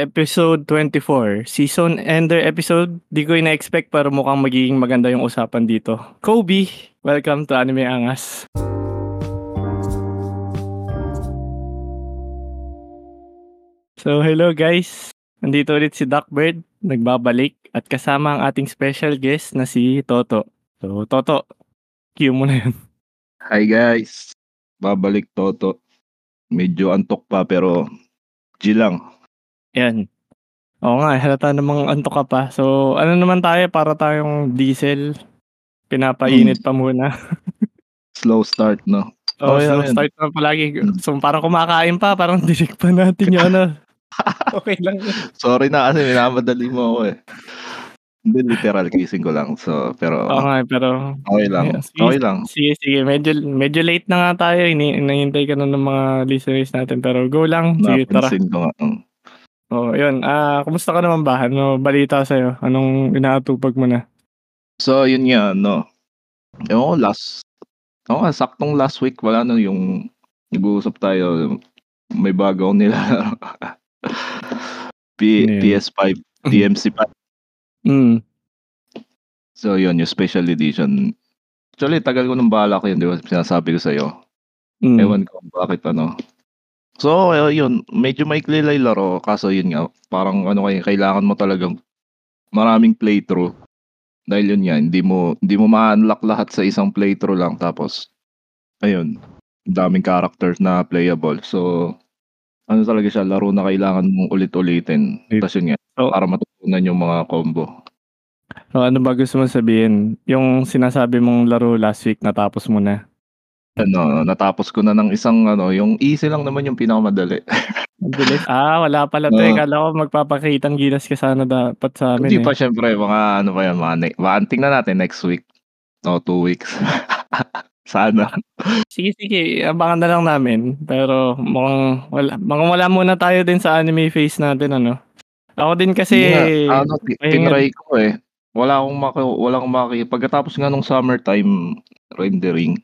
Episode 24, season ender episode. Di ko ina-expect pero mukhang magiging maganda yung usapan dito. Kobe, welcome to Anime Angas. So hello guys, nandito ulit si Duckbird, nagbabalik at kasama ang ating special guest na si Toto. So Toto, cue mo na yun. Hi guys, babalik Toto. Medyo antok pa pero G lang. Yan. Oo nga, halata namang antok ka pa. So, ano naman tayo para tayong diesel? Pinapainit pa muna. Slow start, no? Oh, so lang yun. start na palagi. So, parang kumakain pa, parang dinig pa natin yung ano. okay lang. yun. Sorry na kasi minamadali mo ako eh. Hindi literal gising ko lang. So, pero Oo nga, pero okay lang. Sige, Okay lang. sige, sige. Medyo, medyo late na nga tayo. Ini inahintay ka na ng mga listeners natin. Pero go lang. Sige, tara. Napansin ko nga. mm. Oh, yun. Ah, kumusta ka naman ba? Ano balita sa'yo? Anong inaatupag mo na? So, yun nga, no. Ewan ko, last, Oo nga, saktong last week, wala no, yung nag-uusap tayo, may bago akong nila. P- Ano yun? PS5, DMC5. Hmm. So, yun, yung special edition. Actually, tagal ko nang balak yun, di ba? Sinasabi ko sa'yo. Hmm. Ewan ko bakit ano. So, eh, yun, medyo maikli lang yung laro. Kaso yun nga, parang ano kaya, kailangan mo talagang maraming playthrough. Dahil yun nga, hindi mo, hindi mo ma-unlock lahat sa isang playthrough lang. Tapos, ayun, daming characters na playable. So, ano talaga siya, laro na kailangan mong ulit-ulitin. Ulit. Tapos yun nga, So- para matutunan yung mga combo. So, ano ba gusto mo sabihin? Yung sinasabi mong laro last week, natapos mo na. Ano, natapos ko na ng isang ano, yung easy lang naman yung pinakamadali. Ang bilis. ah, wala pala. Oo. eh. Kala ko magpapakitang gilas ka sana dapat sa amin. Hindi eh. pa syempre, mga ano pa yan, mga, ne- mga tingnan natin next week. O, two weeks. Sana. Sige, sige. Abangan na lang namin. Pero mukhang wala, mukhang wala muna tayo din sa anime face natin, ano? Ako din kasi... Nga, ano, nga. tinry ko eh. Wala akong maki, wala akong maki. Pagkatapos nga nung summertime rendering,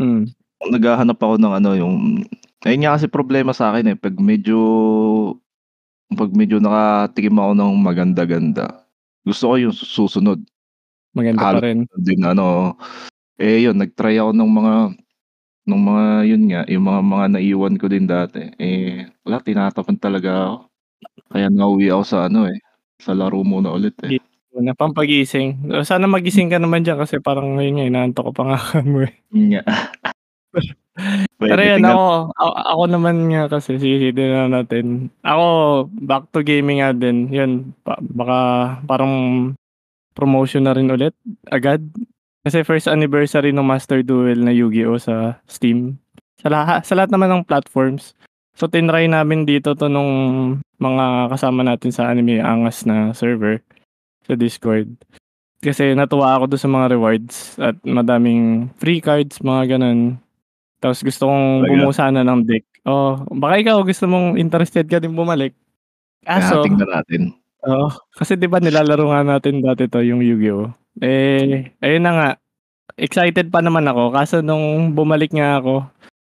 Hmm. naghahanap ako ng ano, yung, ayun nga kasi problema sa akin eh, pag medyo, pag medyo nakatikim ako ng maganda-ganda, gusto ko yung susunod. Maganda Halo. pa rin. din ano eh yun nagtry ako ng mga ng mga yun nga yung mga mga naiwan ko din dati eh wala tinatapan talaga ako kaya nauwi ako sa ano eh sa laro muna ulit eh Na pampagising. Sana magising ka naman dyan kasi parang ngayon nga, inaantok ko pa nga mo eh. Yun nga Pero yan, ako, ako, ako naman nga kasi, sige, na natin. Ako, back to gaming nga din. Yun, pa- baka parang promotion na rin ulit, agad. Kasi first anniversary ng Master Duel na Yu-Gi-Oh! sa Steam. Sa lahat, sa lahat naman ng platforms. So, tinry namin dito to nung mga kasama natin sa Anime Angas na server sa Discord. Kasi natuwa ako doon sa mga rewards at madaming free cards, mga ganun. Tapos gusto kong Talaga? bumuo sana ng deck. Oh, baka ikaw gusto mong interested ka din bumalik. kaya Kaso, tingnan natin Oo. Kasi 'di ba nilalaro nga natin dati to yung Yu-Gi-Oh. Eh, ayun na nga. Excited pa naman ako kaso nung bumalik nga ako,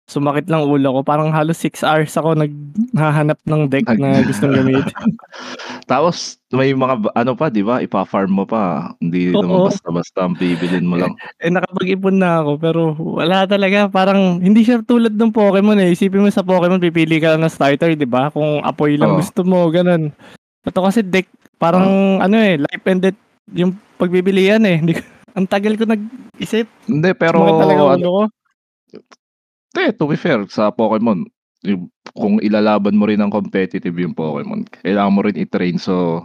sumakit lang ulo ko. Parang halos 6 hours ako naghahanap ng deck na gustong gamitin. tapos may mga ano pa di ba ipa-farm mo pa hindi Oo. naman basta-basta ang bibilin mo lang eh nakapag-ipon na ako pero wala talaga. Parang hindi siya tulad ng Pokemon eh. Isipin mo sa Pokemon pipili ka lang ng starter, 'di ba? Kung apoy lang Oo. gusto mo, ganun. Ito kasi deck parang ano eh, life and death yung pagbibilian eh. Hindi ko, ang tagal ko nag-isip. hindi pero Sumakit talaga ano, ulo ko. Eh, to be fair, sa Pokemon, yung- kung ilalaban mo rin ng competitive yung Pokemon, kailangan mo rin i-train. So,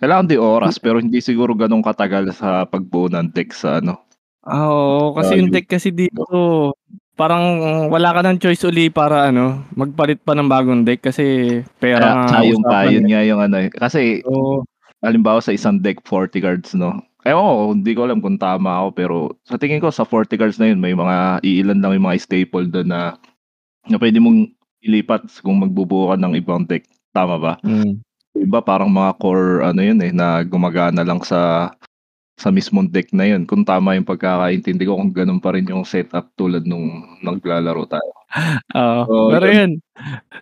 kailangan di oras, pero hindi siguro ganun katagal sa pagbuo ng deck sa ano. Ah, oo, kasi Ah, yung yun. deck kasi dito, parang wala ka ng choice uli para ano, magpalit pa ng bagong deck kasi pera Kaya, nga pa, yun nga yung ano eh. Kasi, Oo. halimbawa sa isang deck, 40 cards, no? Ewan ko, hindi ko alam kung tama ako, pero sa tingin ko, sa 40 cards na yun, may mga, iilan lang yung mga staple doon na, na pwede mong ilipat kung magbubuo ka ng ibang deck. Tama ba? Mm. Iba parang mga core ano yun eh na gumagana lang sa sa mismong deck na yun. Kung tama yung pagkakaintindi ko kung ganun pa rin yung setup tulad nung naglalaro tayo. Oo, Oo, pero yun. yun,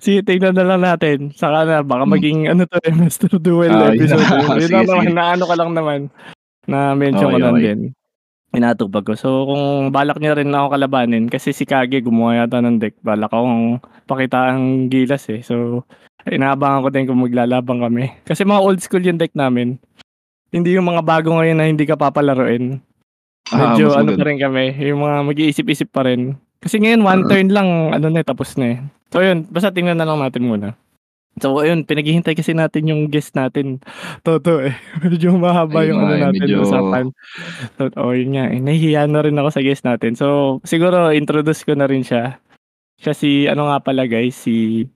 sige tignan na lang natin, saka na baka Hmm. maging ano 'to, eh, Master Duel yun episode, na. yun Sige, lang naman, sige. naano ko lang na-mention ko Okey, lang okey. din, inatupag ko. So, kung balak niya rin ako kalabanin kasi si Kage gumawa yata ng deck, balak akong pakitaan gilas, eh. So, inaabangan ko din kung maglalaban kami. Kasi mga old school yung deck namin. Hindi yung mga bago ngayon na hindi ka papalaruin. Ah, Medyo mas ano pa rin kami, yung mga mag-iisip-isip pa rin. Kasi ngayon one Mm. turn lang, ano na, eh, tapos na, eh. So yun, basta tingnan na lang natin muna. So ayun, pinaghihintay kasi natin yung guest natin. Toto, eh. Medyo mahaba Ayun yung ano eh, natin, medyo usapan. So, oo, yun nga, eh. Nahihiya na rin ako sa guest natin. So, siguro introduce ko na rin siya. Siya si, ano nga pala guys, si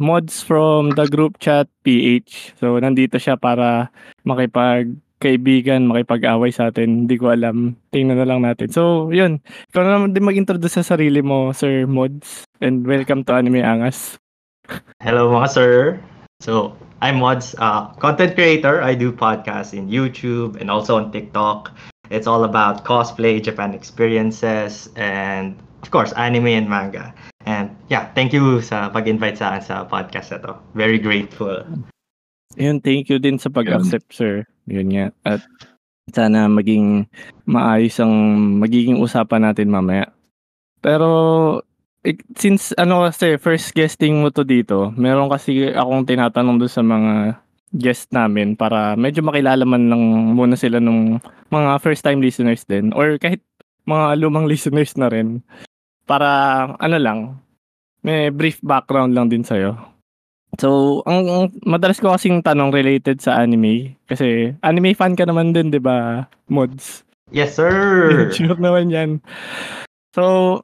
Mods from the group chat PH. So, nandito siya para makipagkaibigan, makipag-away sa atin. Hindi ko alam. Tingnan na lang natin. So, yun. Ikaw na naman din mag-introduce sa sarili mo, Sir Mods. And welcome to Anime Angas. Hello mga sir. So, I'm Mods, uh, content creator. I do podcasts in YouTube and also on TikTok. It's all about cosplay, Japan experiences, and of course, anime and manga. And yeah, thank you sa pag-invite sa akin sa podcast na to. Very grateful. Yun, thank you din sa pag-accept, sir. Yun nga. At sana maging maayos ang magiging usapan natin mamaya. Pero, since ano kasi, first guesting mo to dito, meron kasi akong tinatanong doon sa mga guest namin para medyo makilala man lang muna sila nung mga first time listeners din or kahit mga lumang listeners na rin para ano lang may brief background lang din sa'yo. So, ang, ang madalas ko kasing tanong related sa anime kasi anime fan ka naman din, 'di ba, Mods? Yes, sir! Sure naman 'yan. So,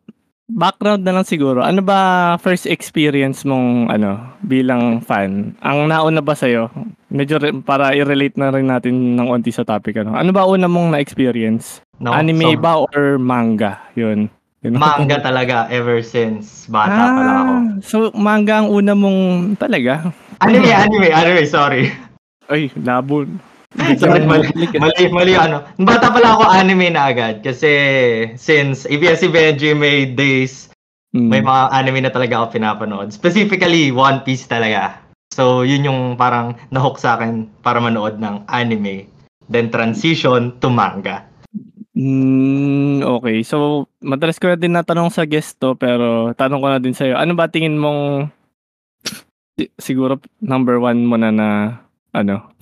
background na lang siguro. Ano ba first experience mong ano bilang fan? Ang nauna ba sa'yo? Medyo re- para i-relate na rin natin ng onti sa topic ano. Ano ba una mong na-experience? No, anime so, ba or manga? 'Yun. Yun. Manga talaga ever since bata pa lang ako. Ah, so manga ang una mong talaga? Anime, anime, anime, sorry. Ay, labo. Sorry, mali, mali, mali ano. Bata pa lang ako anime na agad kasi since ABS-CBNG made days Mm. may mga anime na talaga ako pinapanood. Specifically, One Piece talaga. So, yun yung parang nahook sa akin para manood ng anime. Then transition to manga. Mm, okay. So, madalas ko na din natanong sa guest to, pero tanong ko na din sa'yo. Ano ba tingin mong si- siguro number one mo na na ano,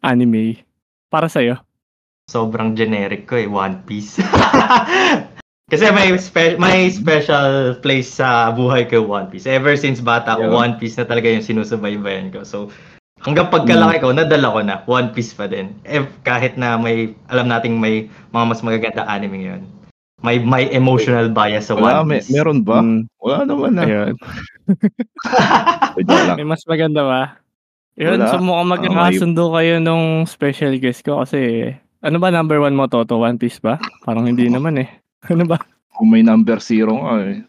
anime para sa'yo? Sobrang generic ko eh, One Piece. Kasi may spe- may special place sa buhay ko One Piece. Ever since bata ko, Yeah. One Piece na talaga yung sinusubaybayan ko. So, hanggang pagkalaki ko, nadala ko na One Piece pa din. Eh, kahit na may, alam nating may mga mas magaganda anime ngayon. May may emotional bias sa Wala, One may, Piece. meron ba? Mm, Wala naman na. ayun. May mas maganda ba? Yun, Wala. so mukhang magkakasundo kayo nung special guest ko kasi ano ba number one mo, Toto? One Piece ba? Parang hindi naman eh. Ano ba? Kung may number zero nga eh.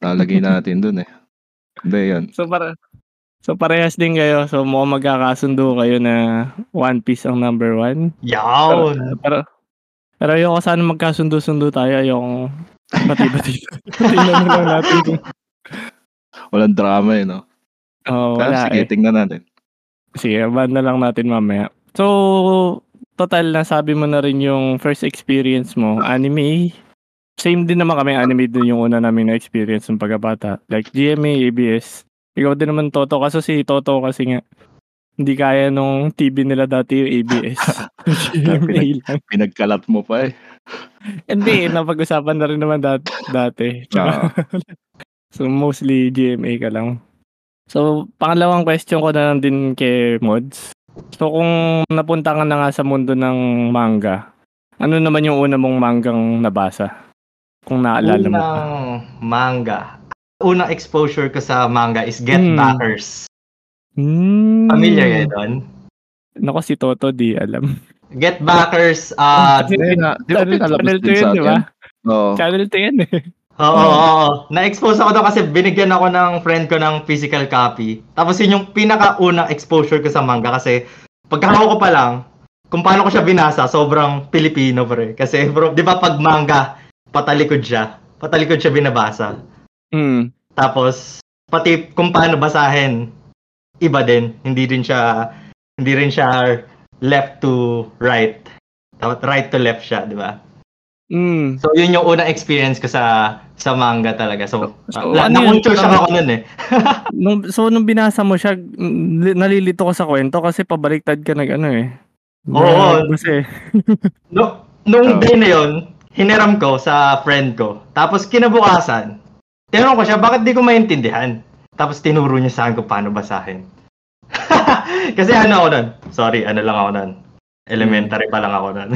Lalagay natin dun eh. Hindi yan. So para So parehas din kayo. So mukhang magkakasundo kayo na One Piece ang number one. Yawn! Pero pero ayoko sana magkasundo-sundo tayo. Ayoko bati-bati. Tingnan na lang natin kung Walang drama eh, no? oh, Kaya wala sige, eh. tingnan natin. Sige, ban na lang natin mamaya. So, total na sabi mo na rin yung first experience mo, anime. Same din naman kami, anime din yung una namin na experience ng pagkabata. Like GMA, ABS. Ikaw din naman Toto, kaso si Toto kasi nga hindi kaya nung TV nila dati yung ABS. GMA lang. Pinagkalat mo pa eh. Hindi, napag-usapan na rin naman dat- dati. Tsaka, so mostly GMA ka lang. So, pangalawang question ko na lang din kay Mods. So, kung napunta ka na nga sa mundo ng manga, ano naman yung una mong manggang nabasa? Kung naalala mo. pa. Unang manga. Unang exposure ko sa manga is Get Hmm. Backers. Hmm. Familiar kayo doon? Nako si Toto, di alam. Get Backers, ah, Kasi Hindi na, di ba channel, pinalabas channel din 2 yun, sa di ba? Oo. Channel 2 yan eh. Oo, oo, oo. Na-expose ako doon kasi binigyan ako ng friend ko ng physical copy. Tapos yun yung pinakaunang exposure ko sa manga kasi pagkakaw ko pa lang, kung paano ko siya binasa, sobrang Pilipino pre. Kasi bro, di ba pag manga, patalikod siya. Patalikod siya binabasa. Mm. Tapos pati kung paano basahin iba din. Hindi rin siya hindi rin siya left to right. Right to left siya, di ba? Mm. So yun yung unang experience ko sa sa manga talaga. So, So, uh, ano yun? shock ako nun eh. Nung, so, nung binasa mo siya, nalilito ko sa kwento kasi pabaliktad ka nag ano eh. Oo. Kasi, No, nung Oh. day na yun, hiniram ko sa friend ko. Tapos kinabukasan, tinanong ko siya, bakit di ko maintindihan? Tapos tinuro niya sa akin kung paano basahin. Kasi ano ako nun? Sorry, ano lang ako nun? Elementary pa lang ako nun.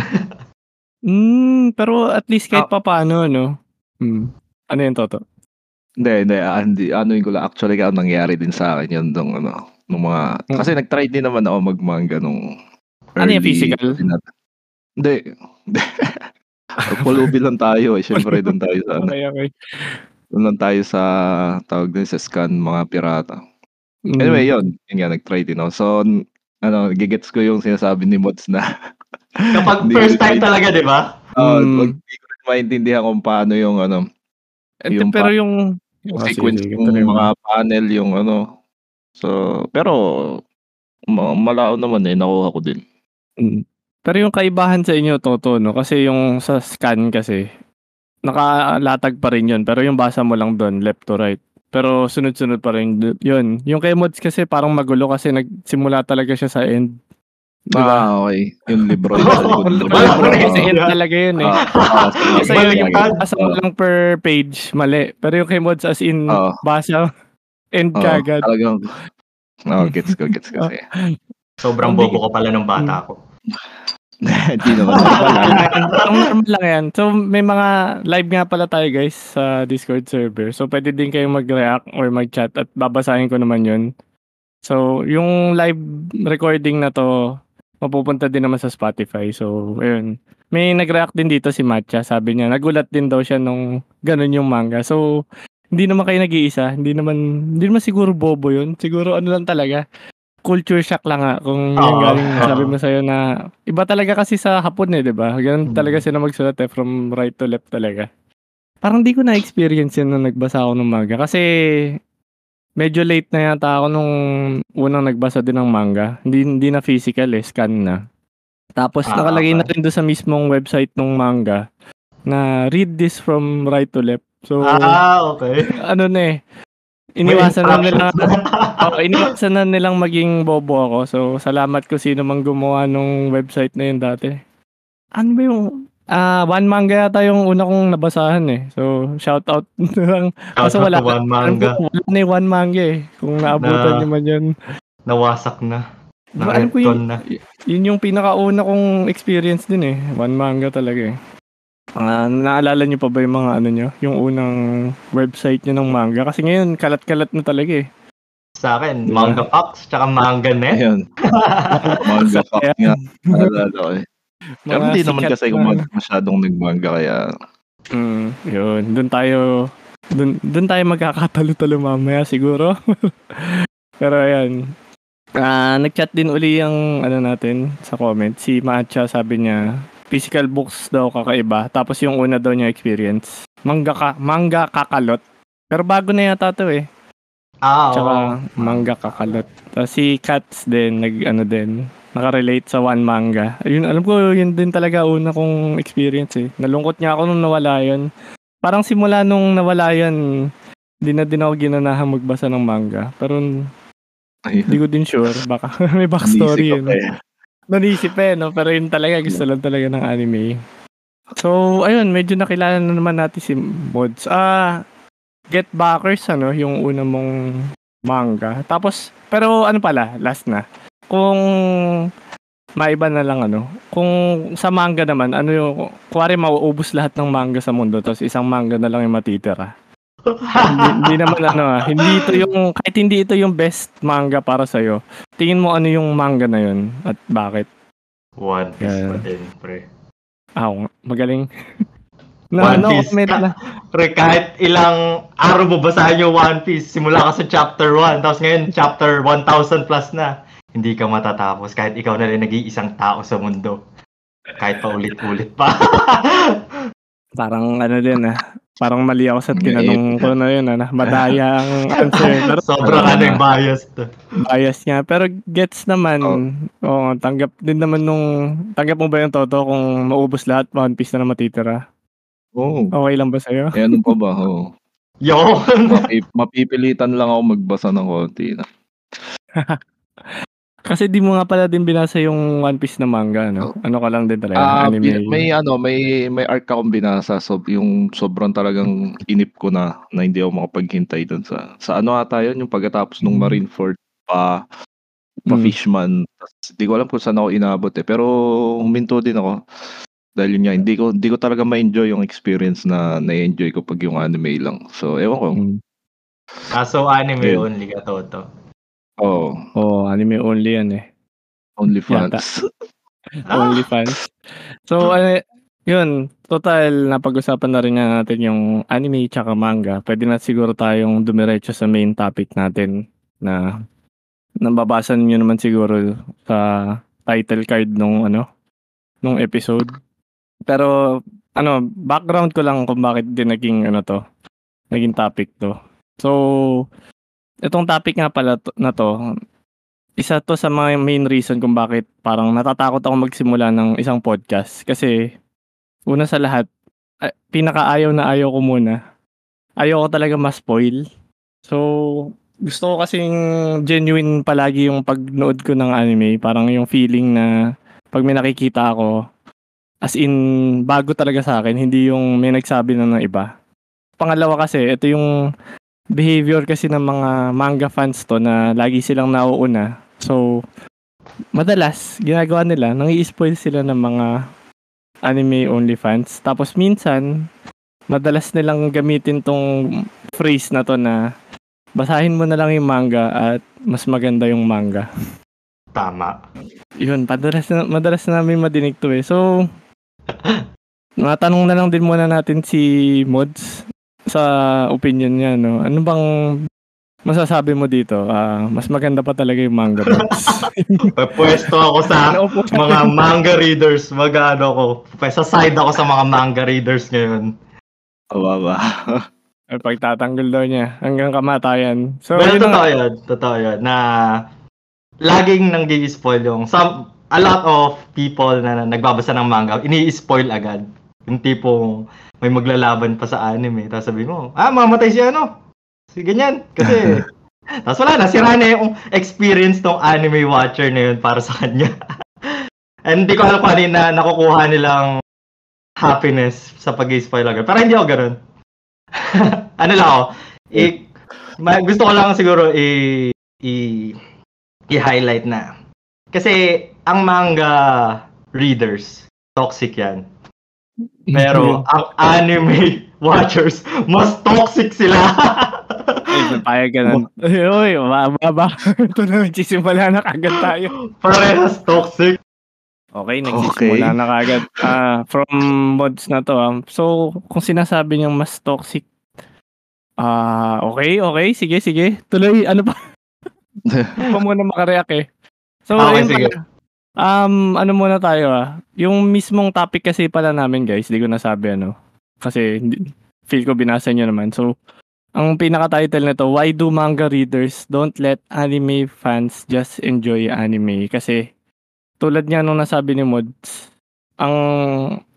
mm, pero at least kahit Ah. pa paano, no? Mm. Ano yun, Toto? Hindi, hindi, ah, hindi, ano yung ko lang, actually, ano nangyari din sa akin yun, nung, ano, nung mga, Mm. kasi nag-try din naman ako magmanga nung Ano yung early- physical? Hindi. Pulubi lang tayo eh. Siyempre, doon tayo sa, ano, Okay, okay. doon lang tayo sa, tawag din sa scan, mga pirata. Mm. Anyway, yun. Yun nga, nag-try din ako. So, ano, gigets ko yung sinasabi ni Mods na Kapag Hindi first time talaga, di ba? uh, Mm. wag di ko rin maintindihan kung paano yung ano, Ente, yung pero yung, yung Ah, sequence sige, ng tuloy mo. mga panel, yung ano. So, pero ma- malao naman eh, nakuha ko din. Mm. Pero yung kaibahan sa inyo, Toto, no? Kasi yung sa scan kasi, nakalatag pa rin yun. Pero yung basa mo lang doon, left to right. Pero sunod-sunod pa rin yun. Yung kay Mods kasi parang magulo kasi nagsimula talaga siya sa end. Diba? Ah, okay. Yung libro. yung sa kasi rin. end talaga yun eh. Ah, ah. Kasi yung yung Ah, pad. basa mo lang per page, mali. Pero yung kay Mods as in, Oo. basa, end Oo, kagad. Talagang, no, gets ko, gets ko. Sige. Sobrang bobo ko pala ng bata ko. Hindi naman. Parang normal lang yan. So, may mga live nga pala tayo guys sa Discord server. So, pwede din kayong mag-react or mag-chat at babasahin ko naman yun. So, yung live recording na to, mapupunta din naman sa Spotify. So, ayun. May nag-react din dito si Matcha. Sabi niya, nagulat din daw siya nung ganun yung manga. So, hindi naman kayo nag-iisa. Hindi naman, hindi naman siguro bobo yun. Siguro ano lang talaga. Culture shock lang nga kung yung Oo, galing oo. sabi mo sa'yo na iba talaga kasi sa hapon eh, di ba? Ganun Mm. talaga sila magsulat eh, from right to left talaga. Parang di ko na-experience yun nung nagbasa ako ng manga. Kasi medyo late na yata ako nung unang nagbasa din ng manga. Hindi, hindi na physical eh, scan na. Tapos Ah, nakalagay na okay. rin doon sa mismong website ng manga na read this from right to left. So, Ah, okay. ano na eh, iniwasan na nila, oh, iniwasan na nilang maging bobo ako. So, salamat ko sino mang gumawa nung website na yun dati. Ano ba yung, ah, one manga yata yung una kong nabasahan eh. So, shout out na lang. Out wala, one manga. ko, wala na yung one manga eh. Kung naabutan Na- nyo man yun. Nawasak na. Diba, alam ko yun, na. yun yung pinakauna kong experience din eh. One manga talaga eh. Ah, naalala nyo pa ba yung mga ano nyo? Yung unang website nyo ng manga? Kasi ngayon, kalat-kalat na talaga eh. Sa akin, Diba? Manga Fox, tsaka Manga Net. Ayun. Manga fuck Kaya, nga. Naalala ko eh. Pero hindi naman kasi na- kung mag- masyadong nagmanga kaya Mm, yun. Doon tayo, doon, doon tayo magkakatalo-talo mamaya siguro. Pero ayan. Ah, nag-chat din uli yung ano natin sa comment. Si Matcha sabi niya, physical books daw kakaiba. Tapos yung una daw niya experience. Manga ka, manga kakalot. Pero bago na yata to eh. Ah. Tsaka manga kakalot. Tapos si Cats din, nag ano din, nakarelate sa one manga. Ayun, alam ko yun din talaga una kong experience eh. Nalungkot nga ako nung nawala yun. Parang simula nung nawala yun, hindi na din ako ginanahang magbasa ng manga. Pero hindi ko din sure. Baka may backstory yun. eh. Nanisip eh, no? Pero yun talaga, gusto lang talaga ng anime. So, ayun, medyo nakilala na naman natin si Mods. Ah, Get Backers, ano, yung una mong manga. Tapos, pero ano pala, last na. Kung maiba na lang ano, kung sa manga naman, ano yung, kuwari mauubos lahat ng manga sa mundo, tapos isang manga na lang yung matitira. hindi, hindi naman ano ah, hindi ito yung, kahit hindi ito yung best manga para sa'yo, tingin mo ano yung manga na yun at bakit? One Piece Yeah. pa din, pre. Ah, magaling. One na, no, Piece. comment na. Pre, kahit ilang araw mo basahin yung One Piece, simula ka sa chapter 1, tapos ngayon chapter 1000 plus na, hindi ka matatapos kahit ikaw na rin nag-iisang tao sa mundo. Kahit pa ulit-ulit pa. Parang ano din ah, parang mali ako sa tinanong ko na yun, ano, madaya ang answer. Pero Sobrang ano yung biased. bias niya. Pero gets naman, oo, tanggap din naman nung, tanggap mo ba yung Toto kung maubos lahat, One Piece na na matitira? Oo. Okay lang ba sa'yo? Eh, ano pa ba? Oo. Yun. Mapi- mapipilitan lang ako magbasa ng konti. Na. Kasi di mo nga pala din binasa yung One Piece na manga, no? Ano ka lang din talaga, Ah, anime. may ano, may may arc akong binasa so yung sobrang talagang inip ko na na hindi ako makapaghintay dun sa sa ano ata yun yung pagkatapos nung Marineford pa pa Mm. Fishman. Tas, Hindi ko alam kung saan ako inabot eh pero huminto din ako. Dahil yun nga, hindi ko hindi ko talaga ma-enjoy yung experience na na-enjoy ko pag yung anime lang. So ewan ko. Mm. Ah, so anime Yun. only ka, Toto. Oh, Oo, anime only yan eh. only Yata. fans. Ah, Only fans. So, ano, yun, total, napag-usapan na rin natin yung anime tsaka manga. Pwede na siguro tayong dumiretso sa main topic natin na nababasa niyo naman siguro sa title card nung ano, nung episode. Pero, ano, background ko lang kung bakit din naging ano to, naging topic to. So, itong topic nga pala to, na to, isa to sa mga main reason kung bakit parang natatakot ako magsimula ng isang podcast. Kasi, una sa lahat, ah, pinakaayaw na ayaw ko muna. Ayaw ko talaga ma-spoil. So, gusto ko kasing genuine palagi yung pagnood ko ng anime. Parang yung feeling na pag may nakikita ako, as in, bago talaga sa akin. Hindi yung may nagsabi na ng iba. Pangalawa kasi, ito yung behavior kasi ng mga manga fans to na lagi silang nauuna. So, madalas, ginagawa nila, nang spoil sila ng mga anime only fans. Tapos minsan, madalas nilang gamitin tong phrase na to na basahin mo na lang yung manga at mas maganda yung manga. Tama. Yun, madalas na, madalas na namin madinig to eh. So, matanong na lang din muna natin si Mods sa opinion niya, no? Ano bang masasabi mo dito? Ah, mas maganda pa talaga yung manga, Mods. Pwesto ako sa Ano mga manga readers. Mag-ano ko. Sa side ako sa mga manga readers ngayon. Kawawa. Ay, pagtatanggol daw niya hanggang kamatayan. So, Well, yun na nga. totoo yun. Totoo yun. Na laging nang spoil yung some a lot of people na, na nagbabasa ng manga, ini-spoil agad. Yung tipong may maglalaban pa sa anime. Tapos sabi mo, ah, mamatay si ano. Si ganyan. Kasi, tapos wala na. Sira na yung experience ng anime watcher na yun para sa kanya. And hindi ko alam kung ano na nakukuha nilang happiness sa pag-spoil agad. Pero hindi ako ganun. ano lang ako, i- ma- gusto ko lang siguro i- i- i-highlight na. Kasi ang manga readers, toxic yan. Pero ang anime watchers, mas toxic sila. Ay, ka na. Uy, uy, mababa. Ito na, nagsisimula na kagad tayo. Parehas toxic. Okay, nagsisimula Okay. na kagad. Ah, from mods na to. ah. So, kung sinasabi niyang mas toxic, ah, okay, okay, sige, sige. Tuloy, ano pa? Pa muna makareact eh. So, Okay, ayun sige. pala. Um, ano muna tayo ah. Yung mismong topic kasi pala namin guys, di ko nasabi ano. Kasi hindi- feel ko binasa niyo naman. So, ang pinaka-title nito, Why do manga readers don't let anime fans just enjoy anime? Kasi tulad nga nung nasabi ni Mods, ang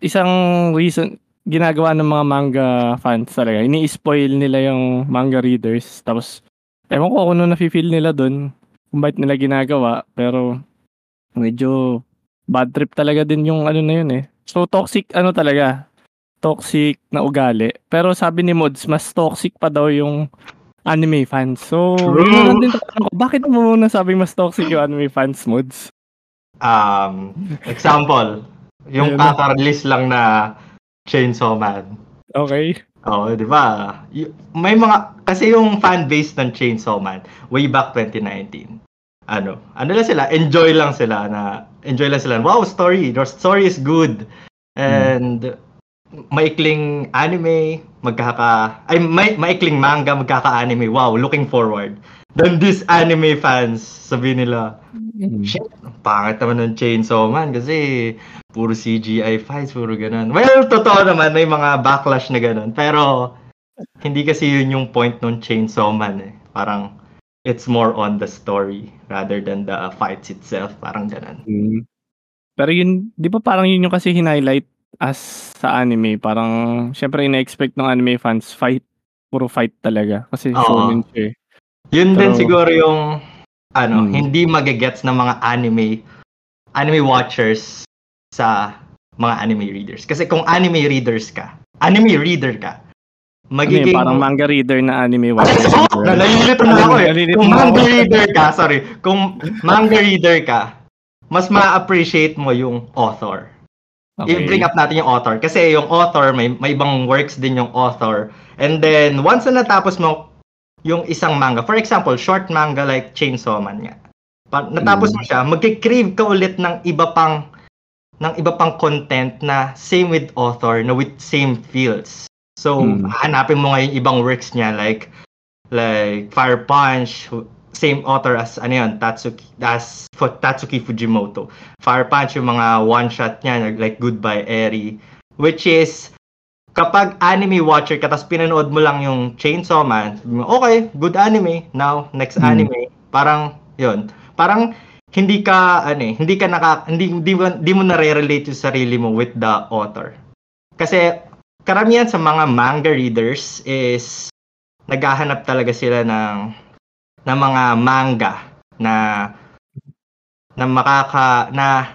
isang reason ginagawa ng mga manga fans talaga, ini-spoil nila yung manga readers. Tapos, ewan ko kung ano nafe-feel nila dun, kung bakit nila ginagawa, pero medyo bad trip talaga din yung ano na yun eh. So, toxic ano talaga, toxic na ugali. Pero sabi ni Mods, mas toxic pa daw yung anime fans. So, yun din ko, bakit mo muna sabing mas toxic yung anime fans, Mods? Um, example, yung kaka-release lang na Chainsaw Man. Okay. Oo, di ba? May mga, kasi yung fan base ng Chainsaw Man, way back 2019, ano, ano lang sila, enjoy lang sila na, enjoy lang sila, wow, story, your story is good. And, maikling anime, magkaka, ay, may, maikling manga, magkaka-anime, wow, looking forward. Then these anime fans, sabi nila, Mm. Shit, ang pangit naman ng Chainsaw Man kasi puro CGI fights, puro ganun. Well, totoo naman, may mga backlash na ganun. Pero, hindi kasi yun yung point ng Chainsaw Man eh. Parang, it's more on the story rather than the fights itself. Parang ganun. Mm. Pero yun, di ba parang yun yung kasi hinighlight as sa anime. Parang, syempre ina-expect ng anime fans, fight. Puro fight talaga. Kasi Oo. shonen siya eh. Yun din Pero- siguro yung ano, Hmm. hindi magagets ng mga anime anime watchers sa mga anime readers. Kasi kung anime readers ka, anime reader ka, Ano yun, magiging parang manga reader na anime watcher. oh, nalilito na ako eh. Kung na ako. manga reader ka, sorry, kung manga reader ka, mas ma-appreciate mo yung author. I-bring up natin yung author. Kasi yung author, may, may ibang works din yung author. And then, once na natapos mo yung isang manga, for example, short manga like Chainsaw Man nga. Pag natapos mo siya, magki-crave ka ulit ng iba pang ng iba pang content na same with author, na with same feels. So, Hmm. hanapin mo ngayon ibang works niya like like Fire Punch, same author as ano yun, Tatsuki, as Fu- Tatsuki Fujimoto. Fire Punch yung mga one-shot niya, like Goodbye Eri, which is, kapag anime watcher ka, tapos pinanood mo lang yung Chainsaw Man, okay, good anime, now, next Hmm. anime, parang, yun, parang, hindi ka, ano eh, hindi ka naka, hindi, hindi, mo, hindi mo nare-relate yung sarili mo with the author. Kasi, karamihan sa mga manga readers is, naghahanap talaga sila ng ng mga manga na na makaka na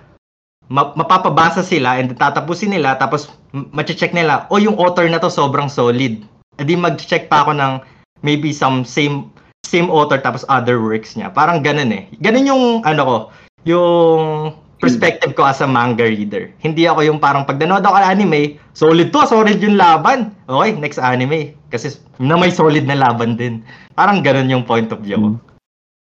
ma- mapapabasa sila and tatapusin nila tapos m- mache-check nila oh yung author na to sobrang solid. Edi mag-check pa ako ng maybe some same same author tapos other works niya. Parang ganun eh. Ganun yung ano ko yung perspective ko as a manga reader hindi ako yung parang pag nanood ako ng anime solid to solid yung laban okay next anime kasi na may solid na laban din parang ganun yung point of view ko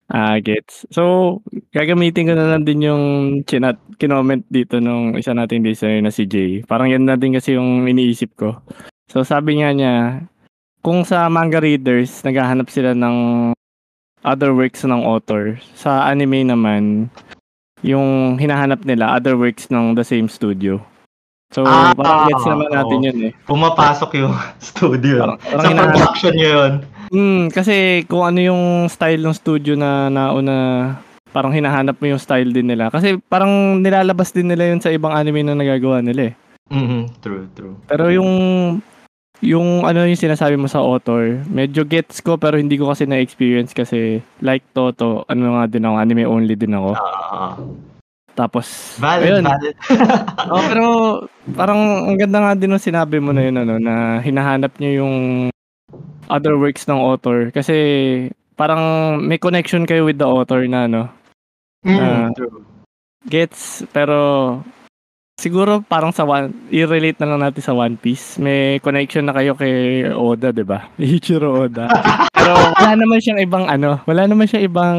Ah, gets. So, gagamitin ko na lang din yung chinat, kinoment dito nung isa nating listener na si Jay. Parang yan na din kasi yung iniisip ko. So, sabi nga niya, kung sa manga readers, naghahanap sila ng other works ng author. Sa anime naman, yung hinahanap nila, other works ng the same studio. So, Ah, parang gets naman natin oo. yun eh. pumapasok yung studio Parang, parang sa hinahanap production nyo yun Hmm, kasi kung ano yung style ng studio na nauna, parang hinahanap mo yung style din nila. Kasi parang nilalabas din nila yun sa ibang anime na nagagawa nila eh. Mhm, true true Pero yung yung ano yung sinasabi mo sa author, medyo gets ko pero hindi ko kasi na-experience kasi like Toto, ano nga din ako, anime only din ako. Ah, Tapos, valid ayun. valid Oh, pero parang ang ganda nga din ng sinabi mo na yun ano na hinahanap niyo yung other works ng author kasi parang may connection kayo with the author na ano Mhm, Ah. true gets pero siguro parang sa one i-relate na lang natin sa One Piece. May connection na kayo kay Oda 'di ba? Ichiro Oda. Pero wala naman siyang ibang ano wala naman siyang ibang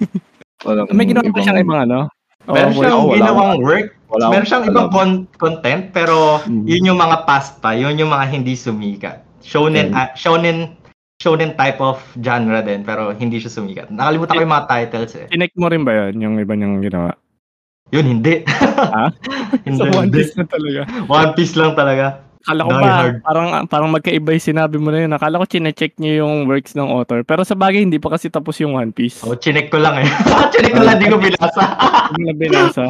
Walang may ginawa pa ibang- siyang ibang ano? Oo, meron siyang wala- wala. ginawang work. Wala meron siyang alam. ibang con- content pero Mm. yun yung mga past pa. Yun yung mga hindi sumikat. Shonen Mm. ah, shonen shonen type of genre din pero hindi siya sumikat. Nakalimutan ko yung mga titles eh. Connect mo rin ba yun? Yung iba niyang ginawa yun hindi Ha? hindi, sa One hindi. Piece na talaga One Piece lang talaga Akala ko Die ba, Hard. parang, parang magkaiba yung sinabi mo na yun. Akala ko chinecheck niyo yung works ng author. Pero sa bagay, hindi pa kasi tapos yung One Piece. oh chinek ko lang eh chinek ko lang di ko binasa Yung na binasa.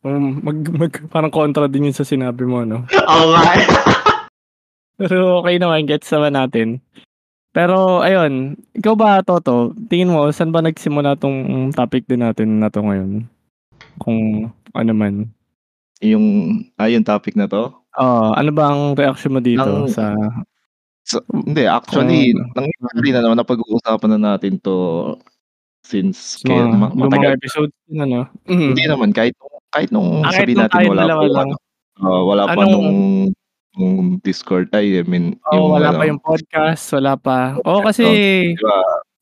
Um, mag, mag, parang kontra din yun sa sinabi mo, no? oo nga eh. Pero okay naman, gets naman natin. Pero, ayun, ikaw ba, Toto, tingin mo, saan ba nagsimula tong topic din natin na to ngayon? Kung ano man. Yung, ah, yung topic na to? Oh, ano ba ang reaction mo dito Ang- sa... So, hindi, actually, Kung- nangyari na naman na pag-uusapan na natin to since sa kaya, ma- lumang matagal. episodes din, ano? Mhm. Hindi naman, kahit, kahit nung Ah, sabihin natin tayong wala pa, lang. ah, wala pa Anong- nung, nung Discord, ay, I mean, Oo, wala ano, pa yung podcast, wala pa. Oo, kasi diba,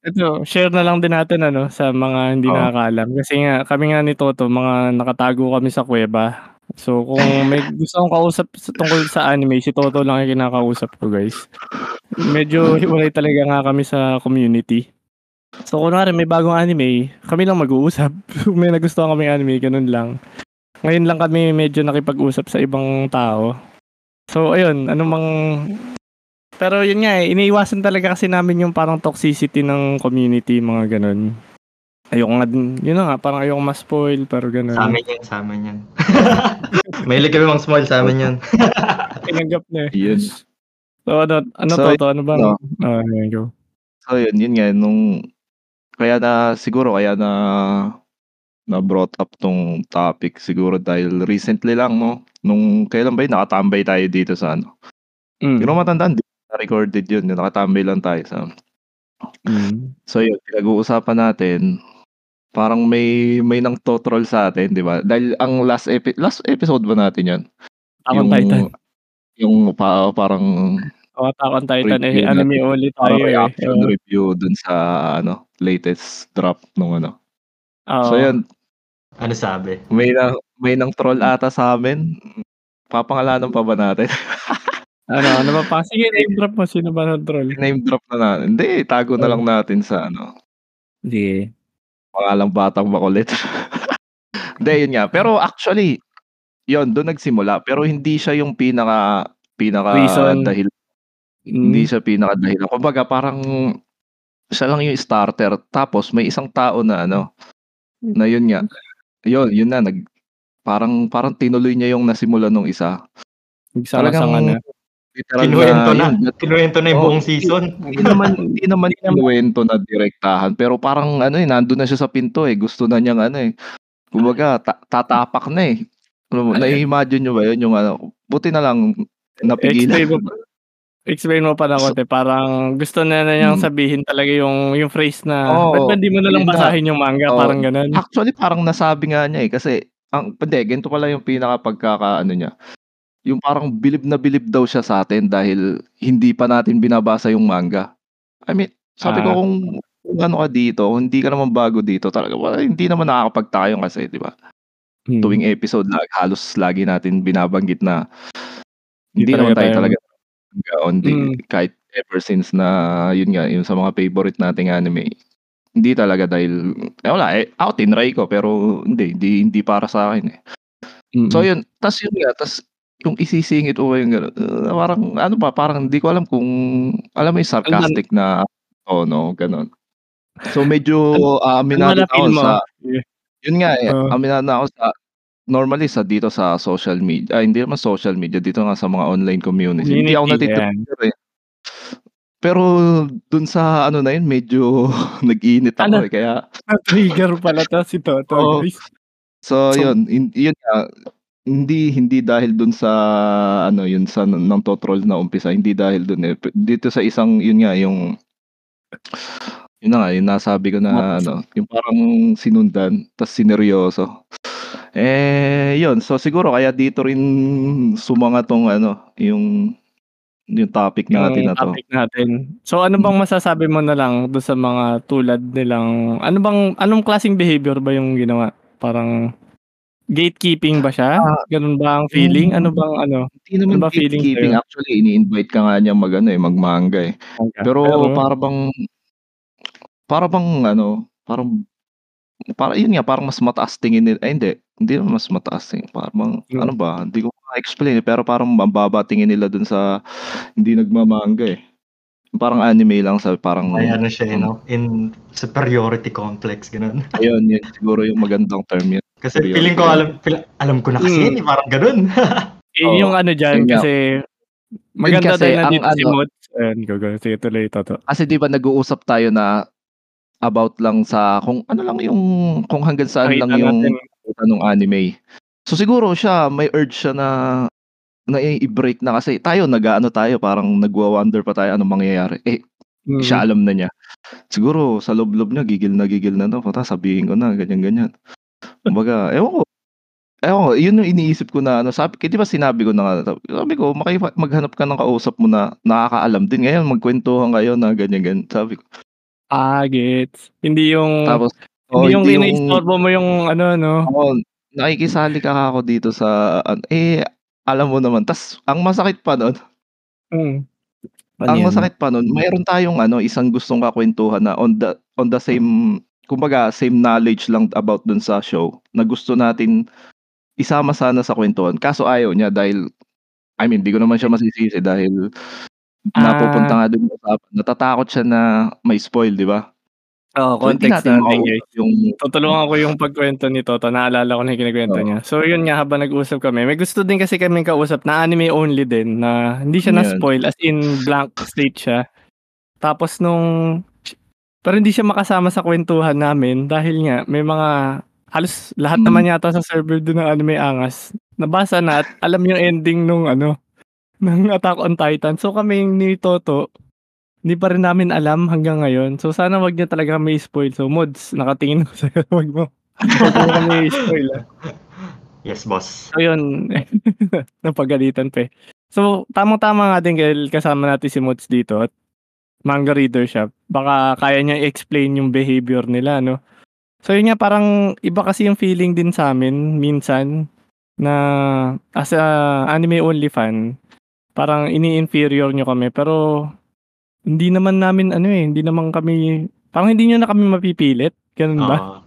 ito, share na lang din natin ano sa mga hindi Oo. nakakaalam. Kasi nga kami nga ni Toto, mga nakatago kami sa kuweba. So kung may gusto kong kausap sa tungkol sa anime, si Toto lang yung kinakausap ko, guys. Medyo hiwalay talaga nga kami sa community. So kunwari may bagong anime, kami lang mag-uusap. Kung may nagustuhan kaming anime, ganun lang. Ngayon lang kami medyo nakipag-usap sa ibang tao. So ayun, ano mang pero yun nga eh, iniiwasan talaga kasi namin yung parang toxicity ng community, mga ganun. Ayoko nga din, yun na nga, parang ayoko ma-spoil, pero ganun. Sa amin yan, sa amin yan. Mahilig kami mang small sa amin yan. Tinanggap na eh. Yun. So ano, ano So, to, to, ano bang, no. ah, yun, go. So yun, yun nga, nung, kaya na, siguro, kaya na, na brought up tong topic siguro dahil recently lang, no? Nung, kailan ba yun, nakatambay tayo dito sa ano? Mm. Ko matandaan, di na-recorded yun, yun, nakatambay lang tayo sa, Mm. so yun, pinag-uusapan natin, parang may, may nang totrol sa atin, di ba? Dahil ang last, epi- last episode ba natin yan? Attack on Titan. Yung pa, parang Oh, Attack on Titan eh, Review anime natin. ulit tayo eh. reaction Oo. review dun sa ano latest drop nung ano. Oo. So yun, Ano sabi? may nang may nang troll ata sa amin. Papangalanan pa ba natin? Ano, ano ba pa? Sige, name drop mo. Sino ba troll? Name drop na natin. Hindi, tago na lang natin sa ano, Sige. pangalang batang makulit. Hindi, yun nga. Pero actually, yun, doon nagsimula. Pero hindi siya yung pinaka, pinaka Reason. dahil, Mm. hindi siya pinaka dahil. Kumbaga, parang, siya lang yung starter. Tapos, may isang tao na ano, na yun nga. Yun, yun na, nag, parang, parang tinuloy niya yung nasimula nung isa. Nagsama-sama na. Literal Kinuwento na. yun, Kinuwento na yung Oo. buong season. hindi naman hindi naman kinuwento na direktahan pero parang ano eh nandoon na siya sa pinto eh gusto na niyang ano eh kumbaga ta- tatapak na eh Alam mo, na-imagine nyo ba yun yung ano buti na lang Explain mo napigilan pa. Explain mo pa na konti. Parang gusto na na niyang Hmm. sabihin talaga yung yung phrase na, Oo. ba't ba hindi mo na lang na. basahin yung manga? Oo. Parang ganun. actually parang nasabi nga niya eh kasi ang hindi ganito pala yung pinaka pagkaka ano niya yung parang bilib na bilib daw siya sa atin dahil hindi pa natin binabasa yung manga I mean sabi ko Ah. kung, kung ano ka dito hindi ka naman bago dito talaga wala, hindi naman nakakapagtaka yun kasi di ba Hmm. tuwing episode lag, halos lagi natin binabanggit na Hindi naman tayo talaga talaga manga only Mm. kahit ever since na yun nga yung sa mga favorite nating anime hindi talaga dahil eh, wala eh ako tinry ko pero hindi hindi hindi para sa akin eh Mm-mm. so yun tas yun nga tas yung isisingit o yung gano'n, uh, parang ano pa parang hindi ko alam kung alam mo yung sarcastic na tono gano'n so medyo uh, Ano aminado na ako mo? sa yun nga eh, Oo. aminado na ako sa normally sa dito sa social media, ah, hindi naman social media, dito nga sa mga online community. Hindi ako Community, natitrigger eh. Pero dun sa ano na yun, medyo nag-iinit ako Ano? eh. Kaya, Trigger pala to si Toto. Guys. so, So- yun, hin- yun nga, hindi hindi dahil dun sa ano yun sa ng totrol na umpisa. Hindi dahil dun eh. Dito sa isang yun nga yung yun na nga yung nasabi ko na ano yung parang sinundan tas sineryoso. Eh yun. So siguro kaya dito rin sumanga tong ano yung yung topic natin yung na to. topic natin. So ano bang masasabi mo na lang do sa mga tulad nilang ano bang anong klaseng behavior ba yung ginawa? Parang gatekeeping ba siya? Ah, Ganun ba ang feeling? Ano bang ano? hindi naman Ano ba feeling gatekeeping sa'yo? actually ini-invite ka nga niya mag ano eh magmanga eh Pero, para bang para bang ano, parang para yun nga parang mas mataas tingin nila. Ay hindi, hindi naman mas mataas eh. Parang Hmm. ano ba, hindi ko ma-explain eh, pero parang mababa tingin nila dun sa hindi nagmamanga eh. Parang anime lang sa parang May ano siya, you know, in superiority complex, ganun. ayun, yun siguro yung magandang term yun. Kasi Superiority. feeling ko, alam, feel- alam ko na kasi Mm. yun, eh, parang ganun. eh, yung ano diyan yun kasi maganda kasi tayo na ang si ano- Mods. Go go. Sige tuloy Toto. Kasi 'di ba nag-uusap tayo na about lang sa kung ano lang yung kung hanggang saan Nakita lang yung natin. kita ng anime. So siguro siya may urge siya na na i-break na kasi tayo nag-aano tayo parang nagwa-wonder pa tayo anong mangyayari. Eh Mm. siya alam na niya. Siguro sa loob-loob niya gigil na gigil na to. Puta sabihin ko na ganyan ganyan. Kumbaga, ewan ko. Ewan ko, yun yung iniisip ko na ano, sabi, di ba sinabi ko na nga, sabi ko, maki, maghanap ka ng kausap mo na nakakaalam din. Ngayon, magkwentuhan kayo na ganyan, ganyan. Sabi ko. Ah, gets. Hindi yung Tapos, hindi oh, yung hindi ina-istorbo mo yung ano no. Ako, nakikisali ka ako dito sa, an- eh, alam mo naman. Tas, ang masakit pa nun, Mm. Ano ang yan? masakit pa nun, mayroon tayong ano, isang gustong kakwentuhan na on the on the same kumbaga same knowledge lang about dun sa show na gusto natin isama sana sa kwentuhan. Kaso ayaw niya dahil I mean, di ko naman siya masisisi dahil napupunta Ah. nga dun sa usapan. Natatakot siya na may spoil, di ba? Oo, So, hindi context natin, mauusap guys. yung Tutulungan ko yung pagkwento ni Toto. Naalala ko na yung kinikwento Oo. niya. So, yun nga, habang nag-usap kami, may gusto din kasi kaming kausap na anime only din, na hindi siya na-spoil, as in blank slate siya. Tapos nung, pero hindi siya makasama sa kwentuhan namin dahil nga, may mga, halos lahat Mm. naman yata sa server doon ng anime angas, nabasa na at alam yung ending nung ano, ng Attack on Titan. So kami ni Toto, hindi pa rin namin alam hanggang ngayon. So sana wag niya talaga may spoil. So mods, nakatingin ko sa'yo. Wag mo. Wag mo kami spoil. Ah. Yes, boss. So yun, napagalitan pa eh. So tamang-tama nga din dahil kasama natin si Mods dito at manga reader siya. Baka kaya niya i-explain yung behavior nila, no? So yun nga, parang iba kasi yung feeling din sa amin minsan na as a anime only fan, parang ini-inferior nyo kami. Pero hindi naman namin ano eh, hindi naman kami, parang hindi nyo na kami mapipilit. Ganun ba? Oo.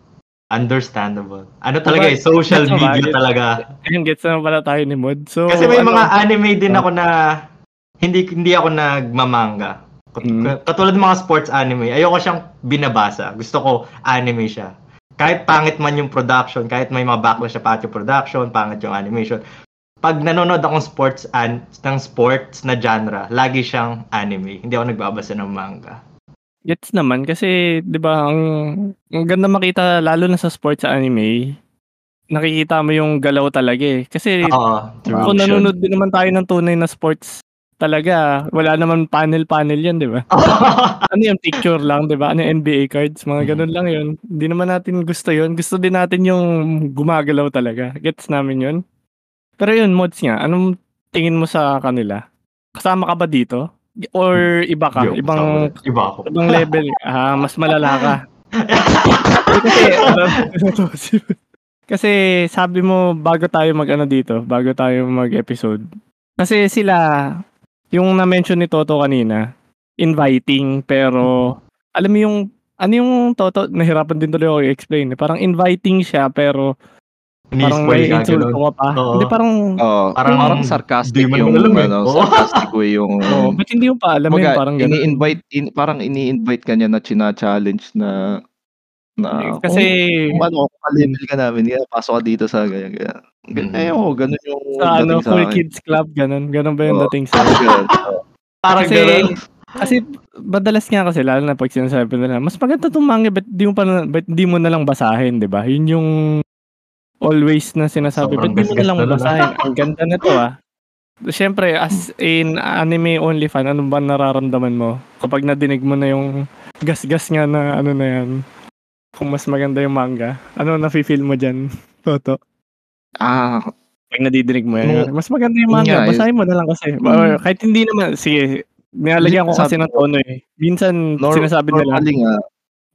understandable. Ano talaga Diba? eh, social ba? media Gets- talaga. Ayun, gets na pala tayo ni Mod. So, Kasi may ano- mga anime din ako na hindi hindi ako nagmamanga. Mm. Katulad ng mga sports anime, ayoko siyang binabasa. Gusto ko anime siya. Kahit pangit man yung production, kahit may mga backlash sa patio production, pangit yung animation. Pag nanonood akong sports an ng sports na genre, lagi siyang anime. Hindi ako nagbabasa ng manga. Gets naman kasi 'di ba ang, ang ganda makita lalo na sa sports sa anime. Nakikita mo yung galaw talaga eh. Kasi true. kung nanonood din naman tayo ng tunay na sports talaga, wala naman panel-panel 'yan, 'di ba? Ano yung picture lang, 'di ba? Ano yung NBA cards, mga ganun lang 'yun. Hindi naman natin gusto 'yun. Gusto din natin yung gumagalaw talaga. Gets namin 'yun. Pero 'yun, mods nga. Anong tingin mo sa kanila? Kasama ka ba dito? Or iba ka? Yo, Ibang iba ako. Ibang level. Ah, mas malala ka. Kasi, kasi sabi mo bago tayo mag-ano dito, bago tayo mag-episode. Kasi sila, yung na-mention ni Toto kanina, inviting, pero alam mo yung, ano yung Toto, nahirapan din tuloy ako i-explain. Parang inviting siya, pero parang may Ini-spoil ka, pa. Oo. Hindi, parang, Oo, Parang parang, sarcastic di man yung alam eh. ano, sarcastic way yung oh, ba't hindi mo pa alam yun? Kumbaga, Parang ganun. ini-invite in, parang ini-invite ka niya na china-challenge na na Kasi, kung, kung ano, kung level ka namin, kaya pasok ka dito sa ganyan ganyan. Gan- Mm. Eh, oh, ganun yung sa ano, sa Cool akin. Kids Club, ganun. Ganun ba yung Oo. dating sa. Parang Kasi, ganun. kasi madalas nga kasi lalo na pag sinasabi nila, mas maganda tong manga, ba't di mo pa na, ba't di mo na lang basahin, 'di ba? Yun yung always na sinasabi, Sobrang ba't di mo na gasgas lang na lang, ah." basahin? Ang ganda na to ah. Siyempre, as in anime only fan, ano ba nararamdaman mo kapag nadinig mo na yung gas-gas nga na ano na yan? Kung mas maganda yung manga, ano na-feel mo dyan, Toto? Ah, Pag nadidinig mo yan, mas maganda yung yun manga, nga, eh. basahin mo na lang kasi. Mm. Or kahit hindi naman, sige, nilalagyan ko kasi ng tono eh. Minsan, nor- sinasabi nila, normally nga,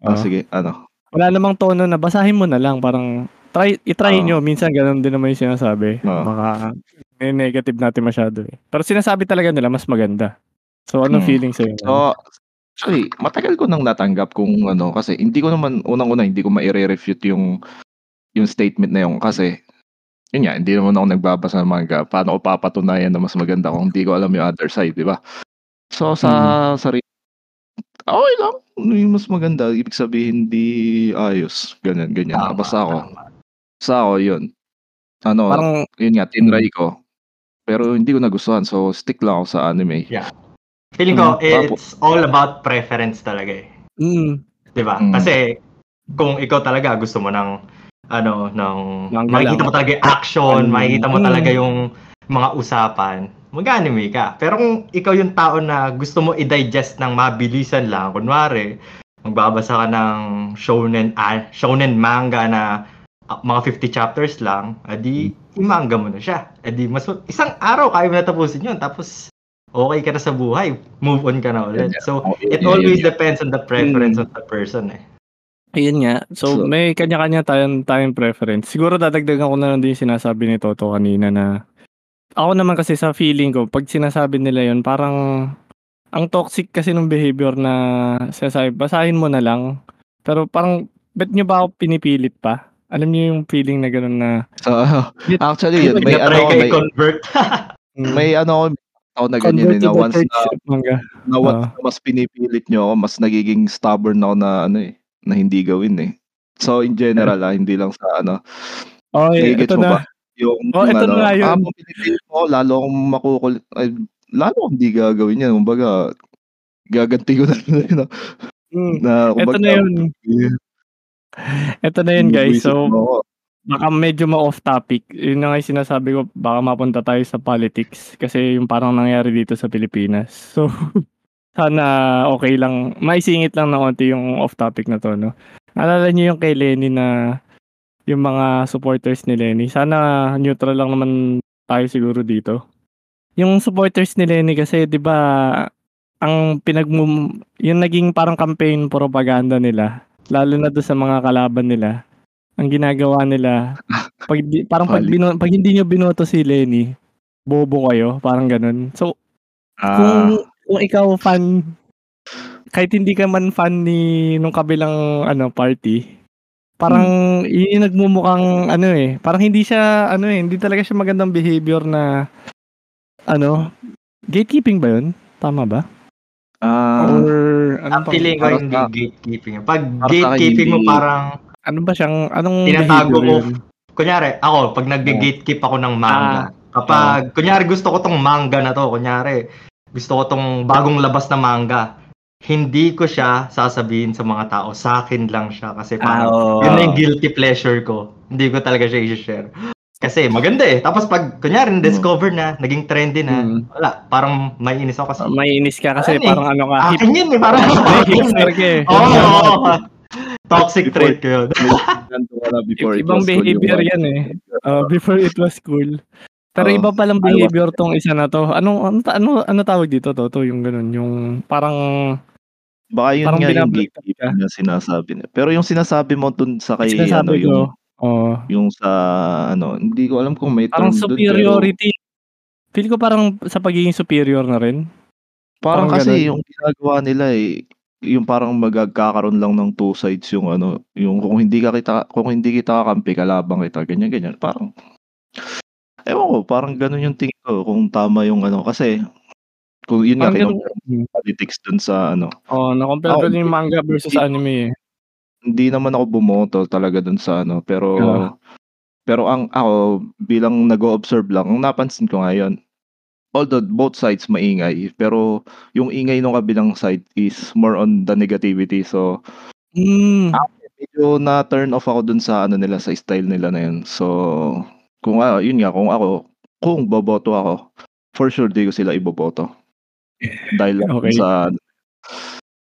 ah, Oo. sige, ano, wala namang tono na basahin mo na lang, parang, try, itry Oo. nyo, minsan ganun din naman yung sinasabi. Oo. Baka, may negative natin masyado eh. Pero sinasabi talaga nila, mas maganda. So, anong Hmm. feeling sa'yo? So, actually, matagal ko nang natanggap kung ano, kasi hindi ko naman, unang-una, hindi ko maire-refute yung, yung statement na yun, kasi, yun nga, hindi naman ako nagbabasa ng manga. Paano ko papatunayan na mas maganda kung hindi ko alam yung other side, di ba? So, sa Mm-hmm. sarili, okay lang. Yung mas maganda, ibig sabihin, hindi ayos. Ganyan, ganyan. Tama, Basta ako, tama. Basta ako, yun. Ano, parang, yun nga, tinry ko. Pero hindi ko nagustuhan, so stick lang ako sa anime. Feeling ko, Mm, it's all about preference talaga eh. mm, 'Di ba? Mm. Kasi kung ikaw talaga gusto mo ng ano, ng Manga makikita lang. mo talaga yung action, Mm. makikita mo Mm. talaga yung mga usapan, mag-anime ka. Pero kung ikaw yung tao na gusto mo i-digest ng mabilisan lang, kunwari, magbabasa ka ng shonen ah, shonen manga na ah, mga 50 chapters lang, adi i-manga mo na siya. Adi mas isang araw kaya mo na tapusin 'yun. Tapos okay ka na sa buhay, move on ka na ulit. So Oh, it always depends on the preference of the person eh. Ayun nga. So, So- may kanya-kanya tayong, tayong preference. Siguro dadagdagan ko na lang din sinasabi ni Toto kanina na ako naman kasi sa feeling ko, pag sinasabi nila yon parang ang toxic kasi ng behavior na sinasabi, basahin mo na lang. Pero parang, ba't nyo ba ako pinipilit pa? Alam niyo yung feeling na gano'n na, So, actually, yun, may ano, may, i-convert. may ano, ako na ganyan convert eh, na once na, manga. na once Ah. na mas pinipilit nyo ako, mas nagiging stubborn ako na ano eh, na hindi gawin eh. So, in general ah, hindi lang sa ano, Okay, ito na. ba? Yung, Oh, yung ito ano, na yun. habang pinipilit mo, lalo akong makukulit, ay, lalo akong hindi gagawin yan. Kumbaga, gaganti ko na yun. ah, Mm. na, Ito kumbaga, na yun. Ito na yun guys. So, baka medyo ma-off topic. Yun na nga yung sinasabi ko, baka mapunta tayo sa politics. Kasi yung parang nangyari dito sa Pilipinas. So, sana okay lang. Maisingit lang na konti yung off topic na to, no? Alala niyo yung kay Lenny na yung mga supporters ni Lenny. Sana neutral lang naman tayo siguro dito. Yung supporters ni Lenny kasi, di ba, ang pinagmum... Yung naging parang campaign propaganda nila, lalo na doon sa mga kalaban nila, ang ginagawa nila, pag, parang pag, bino, pag hindi nyo binoto si Lenny, bobo kayo, parang ganun. So, Ah, kung, kung ikaw fan, kahit hindi ka man fan ni nung kabilang ano party, parang yun yung nagmumukhang ano eh, parang hindi siya ano eh, hindi talaga siya magandang behavior na ano, gatekeeping ba yun? Tama ba? ah, Or ano Ang feeling ko hindi gatekeeping. Pag para gatekeeping mo parang, Ano ba siyang anong Tinatago mo. yun? kunyari, ako, pag nag-gatekeep ako ng manga, kapag, kunyari gusto ko tong manga na to, kunyari, gusto ko tong bagong labas na manga, hindi ko siya sasabihin sa mga tao, sa akin lang siya, kasi parang, oo. yun na yung guilty pleasure ko. Hindi ko talaga siya i-share. Kasi maganda eh. Tapos pag, kunyari, discover na, naging trendy na, Mm. wala, parang maiinis ako kasi, Ah, May inis ka kasi Ano eh, parang ano ka, hip, akin yun eh, parang, hipster ka eh. Oo, oo. Toxic trait ko yun. before it Ibang cool behavior ano. yan eh. Uh, before it was cool. Pero Oo. iba palang behavior tong isa na to. Anong ano ta- ano, ano tawag dito to? To yung ganun, yung parang Baka yun Parang nga yung gatekeeping na sinasabi niya. Pero yung sinasabi mo dun sa kay, ano, sinasabi yung, ko, oh, yung sa, ano, hindi ko alam kung may parang term dun, pero superiority. Feel ko parang sa pagiging superior na rin. parang, parang kasi ganun. yung ginagawa nila eh, yung parang magkakaroon lang ng two sides yung ano, yung kung hindi ka kita, kung hindi kita kakampi, kalabang kita, ganyan, ganyan. Parang, ewan ko, parang ganun yung tingin ko, kung tama yung ano, kasi, kung yun nga, Parang ganun. kinumpare yung politics dun sa ano, Oh, na-compare ko yung manga versus anime eh. Hindi naman ako bumoto talaga dun sa ano, pero, Ah. pero ang ako, bilang nag-observe lang, ang napansin ko ngayon, although both sides maingay, pero yung ingay ng kabilang side is more on the negativity. So, Mm, medyo na turn off ako dun sa ano nila, sa style nila na yun. So, kung ah, yun nga, kung ako, kung boboto ako, for sure di ko sila iboboto. Dahil Okay. sa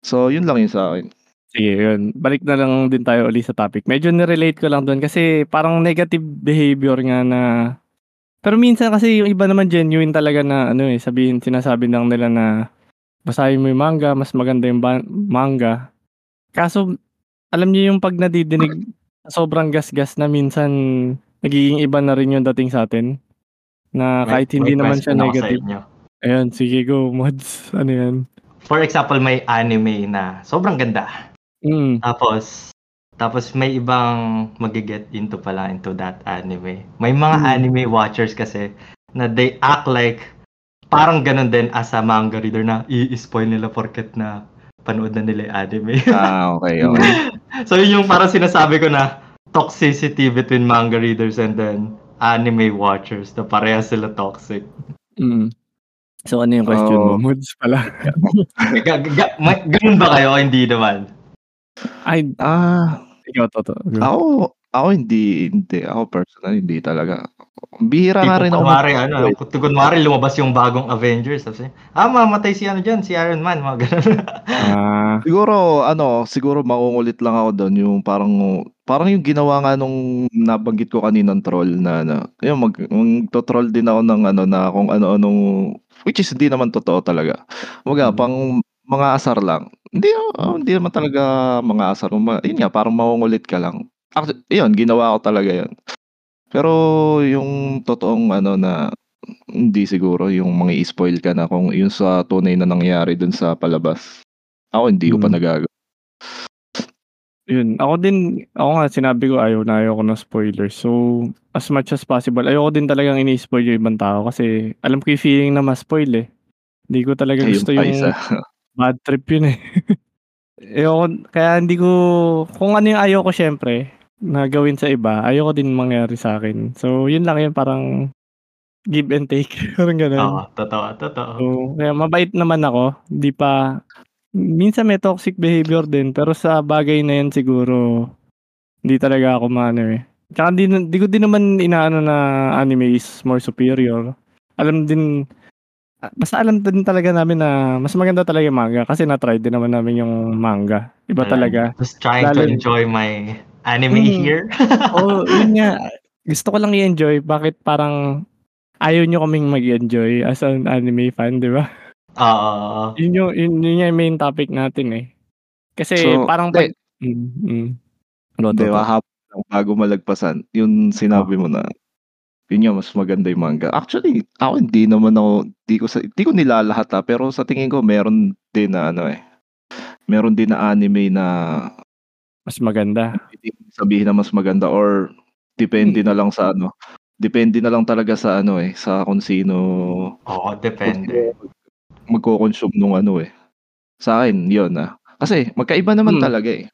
So, yun lang yun sa akin. Sige, yun. Balik na lang din tayo uli sa topic. Medyo nirelate ko lang doon kasi parang negative behavior nga na pero minsan kasi yung iba naman genuine talaga na ano eh, sabihin, sinasabi lang nila na basahin mo yung manga, mas maganda yung ba- manga. Kaso, alam niyo yung pag nadidinig, sobrang gas-gas na minsan nagiging iba na rin yung dating sa atin. Na kahit May- hindi may naman siya negative. Ayan, sige go, mods. Ano yan? For example, may anime na sobrang ganda. Mm. Tapos, tapos may ibang magiget into pala into that anime. May mga Hmm. anime watchers kasi na they act like parang ganun din as a manga reader na i-spoil nila porket na panood na nila yung anime. Ah, okay, okay. so yun yung parang sinasabi ko na toxicity between manga readers and then anime watchers na pareha sila toxic. Mm. So ano yung question mo? Oo. Moods pala. Ga- ma- ganun ba kayo? Hindi naman. Ay, Ah, ikaw toto. Ako, ako hindi, hindi. Ako personal, hindi talaga. Bihira nga Tipo, rin ako. kunwari, ano, kung kunwari lumabas yung bagong Avengers, tapos, ah, mamatay si ano dyan, si Iron Man, mga ganun. Ah, Siguro, ano, siguro makungulit lang ako doon yung parang, parang yung ginawa nga nung nabanggit ko kaninang troll na, ano, yung mag, mag-troll din ako ng ano na kung ano-anong, which is hindi naman totoo talaga. Mga Hmm. pang mga asar lang. Hindi, oh, hindi naman talaga mga asar. Ma- Yun nga, parang makungulit ka lang. Actually, yun, ginawa ko talaga yun. Pero yung totoong ano na hindi siguro yung mga i-spoil ka na kung yun sa tunay na nangyari dun sa palabas. Ako hindi ko pa Hmm. nagagawa. Yun, ako din, ako nga sinabi ko ayaw na ayaw ko ng spoilers. So, as much as possible, ayoko din talagang ini-spoil yung ibang tao kasi alam ko yung feeling na ma-spoil eh. Hindi ko talaga Ayun gusto pa yung isa. Bad trip yun eh. ayoko, kaya hindi ko, kung ano yung ayaw ko syempre, na gawin sa iba, ayoko din mangyari sa akin. So, yun lang yun, parang give and take. parang ganun. Oo, totoo, totoo. So, kaya mabait naman ako. Hindi pa, minsan may toxic behavior din, pero sa bagay na yan siguro, hindi talaga ako maano eh. Tsaka di, di ko din naman inaano na anime is more superior. Alam din, basta alam din talaga namin na mas maganda talaga yung manga kasi na-try din naman namin yung manga. Iba Ayan. talaga. Just trying to Lalo- enjoy my anime Mm. here. Oo, yun nga. Gusto ko lang i-enjoy. Bakit parang ayaw nyo kaming mag-enjoy as an anime fan, di ba? Oo. Yun yung, yun, yun yung main topic natin eh. Kasi So, parang pag... Mm, mm. Ano, to, to? mahaba lang bago malagpasan. Yung sinabi mo na, yun nga, mas maganda yung manga. Actually, ako hindi naman ako, di ko, sa, di ko nilalahat ha, pero sa tingin ko, meron din na ano eh, meron din na anime na Mas maganda. hindi ko sabihin na mas maganda or depende na lang sa ano, depende na lang talaga sa ano eh, sa kung sino Oo, depende. magko-consume nung ano eh. Sa akin, yun ah. Kasi magkaiba naman Hmm. talaga eh.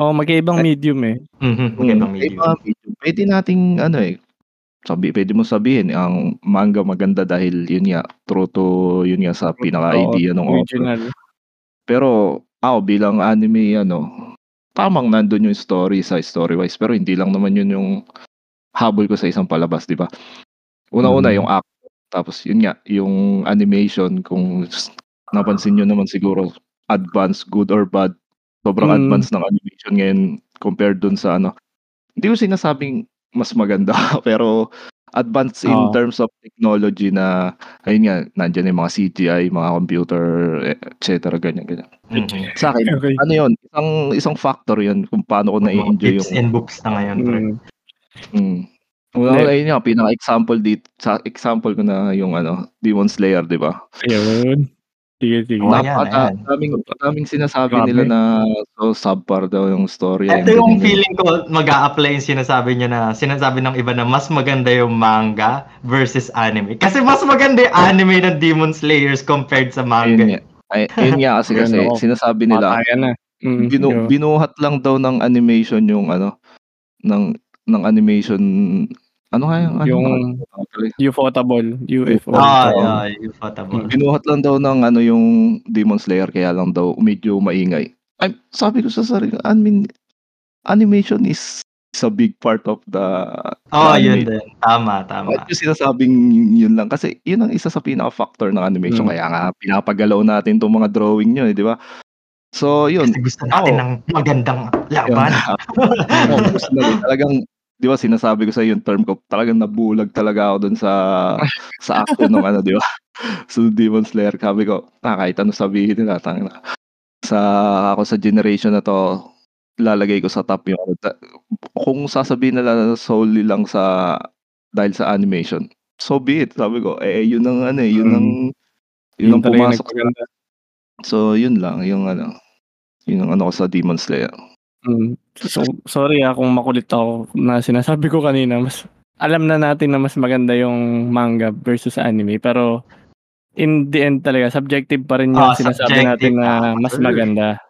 Oo, magkaibang Ay- medium eh. Mhm, Mm, magandang magkaiba medium. ang medium. Pwede nating ano eh, sabi, pwede mo sabihin ang manga maganda dahil yun nga, true to yun nga sa pinaka-idea ng author. Original. Pero ako bilang anime ano, tamang nandun yung story sa story-wise pero hindi lang naman yun yung habol ko sa isang palabas, di ba? Una-una Mm. yung act, tapos yun nga, yung animation kung napansin nyo naman siguro advanced, good or bad, sobrang Mm. advanced ng animation ngayon compared dun sa ano. Hindi ko sinasabing mas maganda pero advanced in Oo. terms of technology na ayun nga, nandiyan yung mga CGI, mga computer, et cetera, ganyan, ganyan. Mhm. Sa akin, Okay. ano yun, isang isang factor yun kung paano ko na-enjoy tips yung and books na ngayon. pre. Mm. Mm. Una Hindi. ayun nga, pinaka-example dito, sa example ko na yung ano, Demon Slayer, di ba? Ayun. Sige, sige. Nap- ayan, at- ah, ayan. daming, daming sinasabi Grabe. nila na so subpar daw yung story. Ito and yung feeling ko mag apply yung sinasabi niya na sinasabi ng iba na mas maganda yung manga versus anime. Kasi mas maganda yung anime ng Demon Slayers compared sa Ayun manga. nga. Ay, yun nga kasi kasi Ayun, sinasabi nila na. Mm, binu, binuhat lang daw ng animation yung ano ng ng animation ano nga yung ano, Yung ano, Ufotable. UFO. Ah, yeah, yung potable. binuhat lang daw ng ano yung Demon Slayer kaya lang daw medyo maingay. Ay, sabi ko sa sarili, I mean, animation is, is a big part of the Oh, the yun din. Tama, tama. Bakit yung sinasabing yun lang? Kasi yun ang isa sa pinaka-factor ng animation. Mm. Kaya nga, pinapagalaw natin itong mga drawing nyo, eh, di ba? So, yun. Kasi gusto natin Ako. ng magandang laban. Ako, gusto na rin. Talagang, di ba, sinasabi ko sa yung term ko, talagang nabulag talaga ako dun sa sa acto ng ano, di ba? So, Demon Slayer, sabi ko, ah, kahit ano sabihin nila, tangin na. Sa, ako sa generation na to, lalagay ko sa top yung ano, kung sasabihin nila solely lang sa dahil sa animation, so be it. Sabi ko, eh, yun ang ano, eh, yun ang yun ang pumasok. sa-. So, yun lang, yung ano, yun ang ano ko sa Demon Slayer. Mm. So, sorry ah kung makulit ako na sinasabi ko kanina. Mas alam na natin na mas maganda yung manga versus anime. Pero in the end talaga, subjective pa rin yung Ah, sinasabi natin na ah, mas maganda.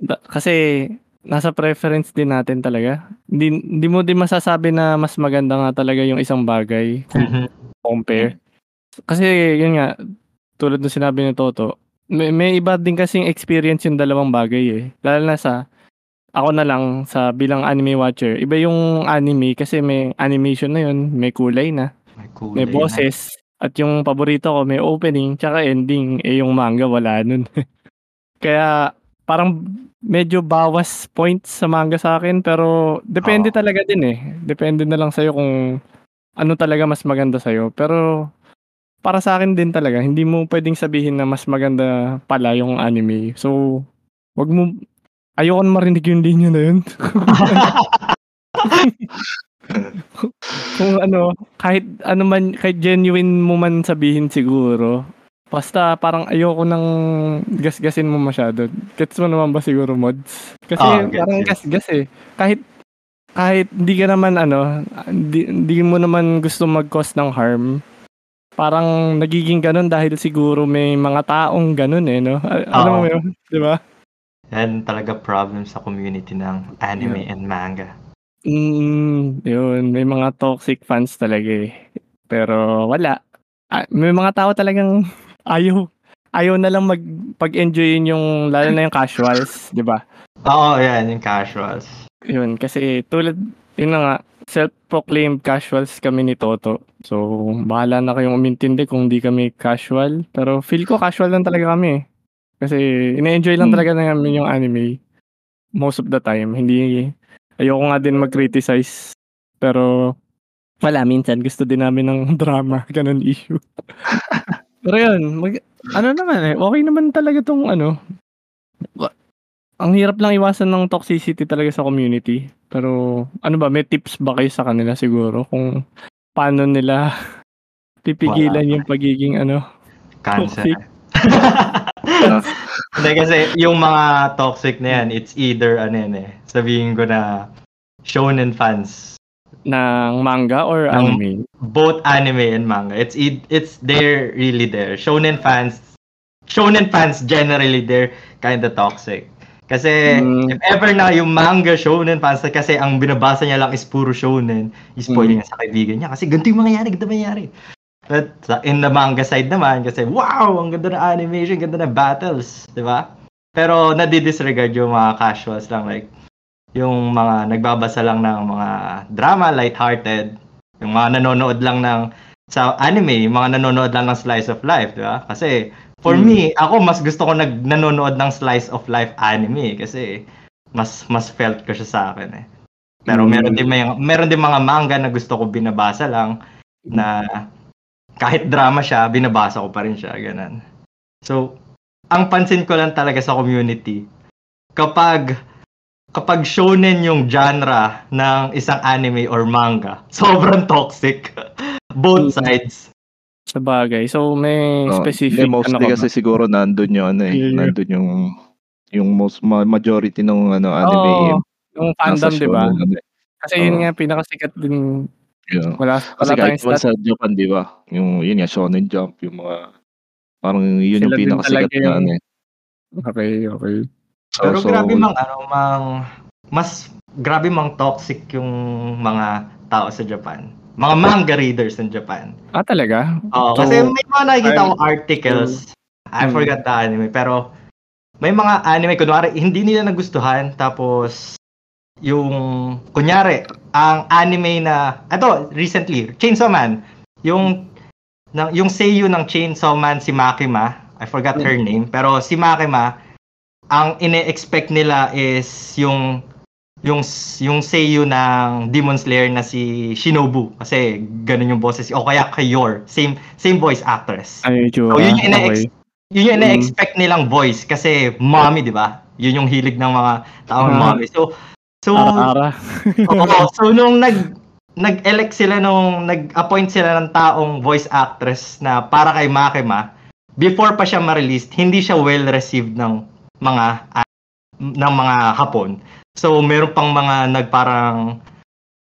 Da- kasi nasa preference din natin talaga. Hindi, hindi mo din masasabi na mas maganda nga talaga yung isang bagay Mhm. compare. Kasi yun nga, tulad ng sinabi ni Toto, may, may iba din kasing experience yung dalawang bagay eh. Lalo na sa, ako na lang sa bilang anime watcher, iba yung anime kasi may animation na yun, may kulay na, May kulay may na. boses, at yung paborito ko may opening, tsaka ending, eh yung manga wala nun. Kaya parang medyo bawas points sa manga sa akin, pero depende Oo. talaga din eh. Depende na lang sa'yo kung ano talaga mas maganda sa'yo. Pero para sa akin din talaga, hindi mo pwedeng sabihin na mas maganda pala yung anime. So, wag mo, ayoko na marinig yung linya na yun. Kung ano, kahit ano man, kahit genuine mo man sabihin siguro, basta parang ayoko nang gasgasin mo masyado. Gets mo naman ba siguro, mods? Kasi Ah, gets, parang gasgas eh. Kahit kahit hindi ka naman ano, hindi, mo naman gusto mag-cause ng harm. Parang nagiging ganun dahil siguro may mga taong ganun eh, no? Alam mo Oo. yun, di ba? Yan talaga problem sa community ng anime and manga. Mm, yun, may mga toxic fans talaga eh. Pero wala. Ah, may mga tao talagang ayaw ayaw na lang mag pag-enjoyin yung lalo na yung casuals, 'di ba? Oo, yan, yung casuals. Yun kasi tulad yun na nga self-proclaimed casuals kami ni Toto. So, bahala na kayong umintindi kung di kami casual. Pero feel ko casual lang talaga kami eh. Kasi ina-enjoy lang Hmm. talaga namin yung anime. Most of the time. Hindi, ayoko nga din mag-criticize. Pero, wala, minsan gusto din namin ng drama. Ganun issue. Pero yun, mag, ano naman eh, okay naman talaga tong ano. Ang hirap lang iwasan ng toxicity talaga sa community. Pero, ano ba, may tips ba kayo sa kanila siguro? Kung paano nila pipigilan Wala. yung pagiging ano, Cancer. Toxic. Hindi kasi yung mga toxic na yan, it's either ano yan eh, sabihin ko na shonen fans. ng manga or Ng- anime? Both anime and manga. It's e- it's there really there. Shonen fans shonen fans generally they're kind of toxic. Kasi Mm. if ever na yung manga shonen fans kasi ang binabasa niya lang is puro shonen, i-spoil niya sa kaibigan niya kasi ganito yung mangyayari, ganito mangyayari. But sa- in the manga side naman kasi wow, ang ganda ng animation, ganda ng battles, 'di ba? Pero nadi-disregard yung mga casuals lang like yung mga nagbabasa lang ng mga drama light-hearted, yung mga nanonood lang ng sa anime, yung mga nanonood lang ng slice of life, 'di ba? Kasi for Mm. me, ako mas gusto ko nag nanonood ng slice of life anime kasi mas mas felt ko siya sa akin eh. Pero Mm. meron din may meron din mga manga na gusto ko binabasa lang na kahit drama siya, binabasa ko pa rin siya, ganun. So, ang pansin ko lang talaga sa community, kapag kapag shonen yung genre ng isang anime or manga, sobrang toxic. Both Mm. sides. Sa bagay. So, may Oh, specific hindi, mostly ano ka kasi ba? siguro nandun yung ano eh. Yeah. Nandun yung yung most ma- majority ng ano anime Oo, eh, yung fandom, di ba? ano eh. Kasi yun Oo. nga, pinakasikat din. Yeah. Wala, Kasi wala kahit tayong naman stat. sa Japan, di ba? Yung yun nga Shonen Jump, yung mga parang yun yung Sila din pinakasikat talaga na yung- ano eh. Okay, okay. So, Pero so, grabe mang ano, mang mas grabe mang toxic yung mga tao sa Japan. Mga manga readers in Japan. Ah, talaga? Oo, So, kasi may mga nakikita akong articles. I Mm. forgot the anime, pero may mga anime, kunwari, hindi nila nagustuhan, tapos yung, kunyari, ang anime na, ito, recently, Chainsaw Man, yung, na, yung seiyuu ng Chainsaw Man, si Makima, I forgot her name, pero si Makima, ang ine-expect nila is yung yung yung seiyuu ng Demon Slayer na si Shinobu. Kasi ganun yung boses. O kaya kay Yor same same voice actress. Ay, so yun yung ina-ex- okay. yun yung Mm. ina-expect nilang voice. Kasi mommy di ba? Yun yung hilig ng mga taong Ah. mommy. So so Ara-ara. oo, so nung nag nag-elect sila nung nag-appoint sila ng taong voice actress na para kay Makima before pa siya ma-release hindi siya well received ng mga ng mga Hapon. So meron pang mga nagparang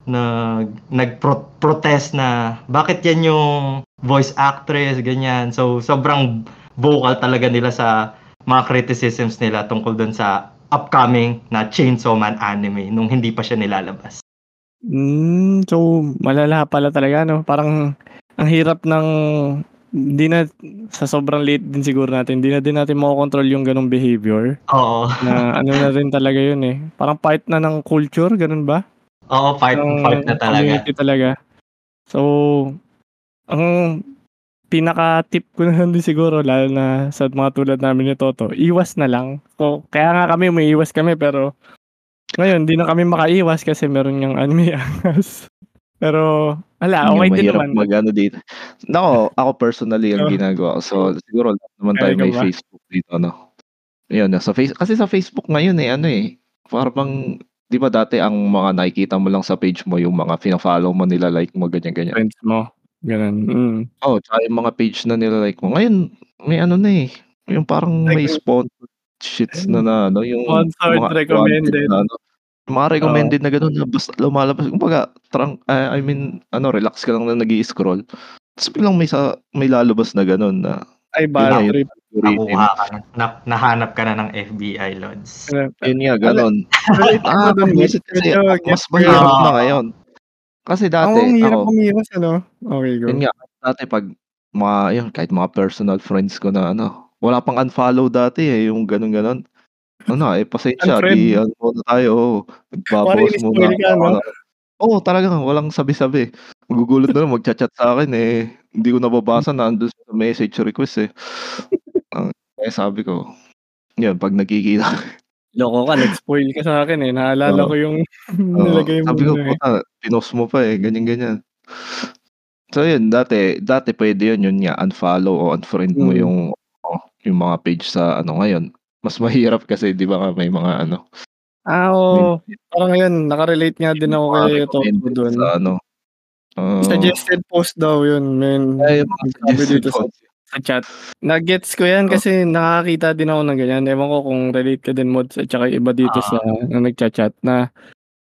nag nag-protest na bakit yan yung voice actress? Ganyan. So sobrang vocal talaga nila sa mga criticisms nila tungkol dun sa upcoming na Chainsaw Man anime nung hindi pa siya nilalabas. Mm, so, malala pala talaga, no? Parang, ang hirap ng, hindi na, sa sobrang late din siguro natin, hindi na din natin makokontrol yung ganong behavior. Oo. Na ano na rin talaga yun eh. Parang part na ng culture, ganun ba? Oo, part, ng part na talaga. community talaga. So, ang pinaka-tip ko na lang din siguro, lalo na sa mga tulad namin ni Toto, iwas na lang. So, kaya nga kami, may iwas kami, pero ngayon, di na kami makaiwas kasi meron yung anime angas. Pero, ala, Yun okay din naman. mag-ano dito. Nako, ako personally ang ginagawa. So, siguro lahat naman tayo may ba? Facebook dito, no? Ayun, sa face kasi sa Facebook ngayon eh, ano eh, parang 'di ba dati ang mga nakikita mo lang sa page mo yung mga fina-follow mo, nila-like mo, ganyan-ganyan. Friends mo, gano'n, mm. Oo, tsaka yung mga page na nila-like mo. Ngayon, may ano na, eh, yung parang may Like sponsored shits na na ano, yung Sponsored, mga recommended. na ano, yung mga Oo. recommended na gano'n na basta lumalabas kumbaga trang ah, I mean ano, relax ka lang na nag-i-scroll, ta's biglang may sa may lalabas na gano'n na Ay, yun bad nga yung trip. algorithm. Nakuha ka na. Na, nahanap ka na ng FBI, Lods. Yun nga, gano'n. Relate ako Ah, kasi medyo mas gets ko mahirap yun. na ngayon. Kasi Oo, dati ang hirap ako ano? Okey, go. yun nga, dati 'pag mga yun, kahit mga personal friends ko na ano, wala pang unfollow dati, eh, yung gano'n, gano'n. Ano, eh, pasensya Unfriend. 'di ano muna tayo, oo, Kunwari magbabawas muna ini-spoil ka, ako no? ng oo, talagang walang sabi-sabi. Magugulat na lang magcha-chat sa'kin, eh, hindi ko nababasa nandun sa message request, eh. Ang kaya sabi ko, yun 'pag nagkikita Loko ka, nag-spoil ka sa'kin, eh, naalala Oo. ko yung nilagay mo sabi ko, eh. "Puta, pinost mo pa, eh," ganyan-ganyan. So yun, dati dati puwede yun, yun nga unfollow o unfriend mo Mm. yung ano, yung mga page sa ano, ngayon mas mahirap kasi 'di ba nga may mga ano Ah, oo. Parang ngayon naka-relate nga din ako kay dun. sa ano, oo. Suggested post daw yun, men. Ay, yung mga suggested dito sa post. Sa chat. Na-gets ko yan Oo. kasi nakakakita din ako ng ganyan. Ewan ko kung relate ka din, Mods, at saka iba dito sa Ah. na nagcha-chat na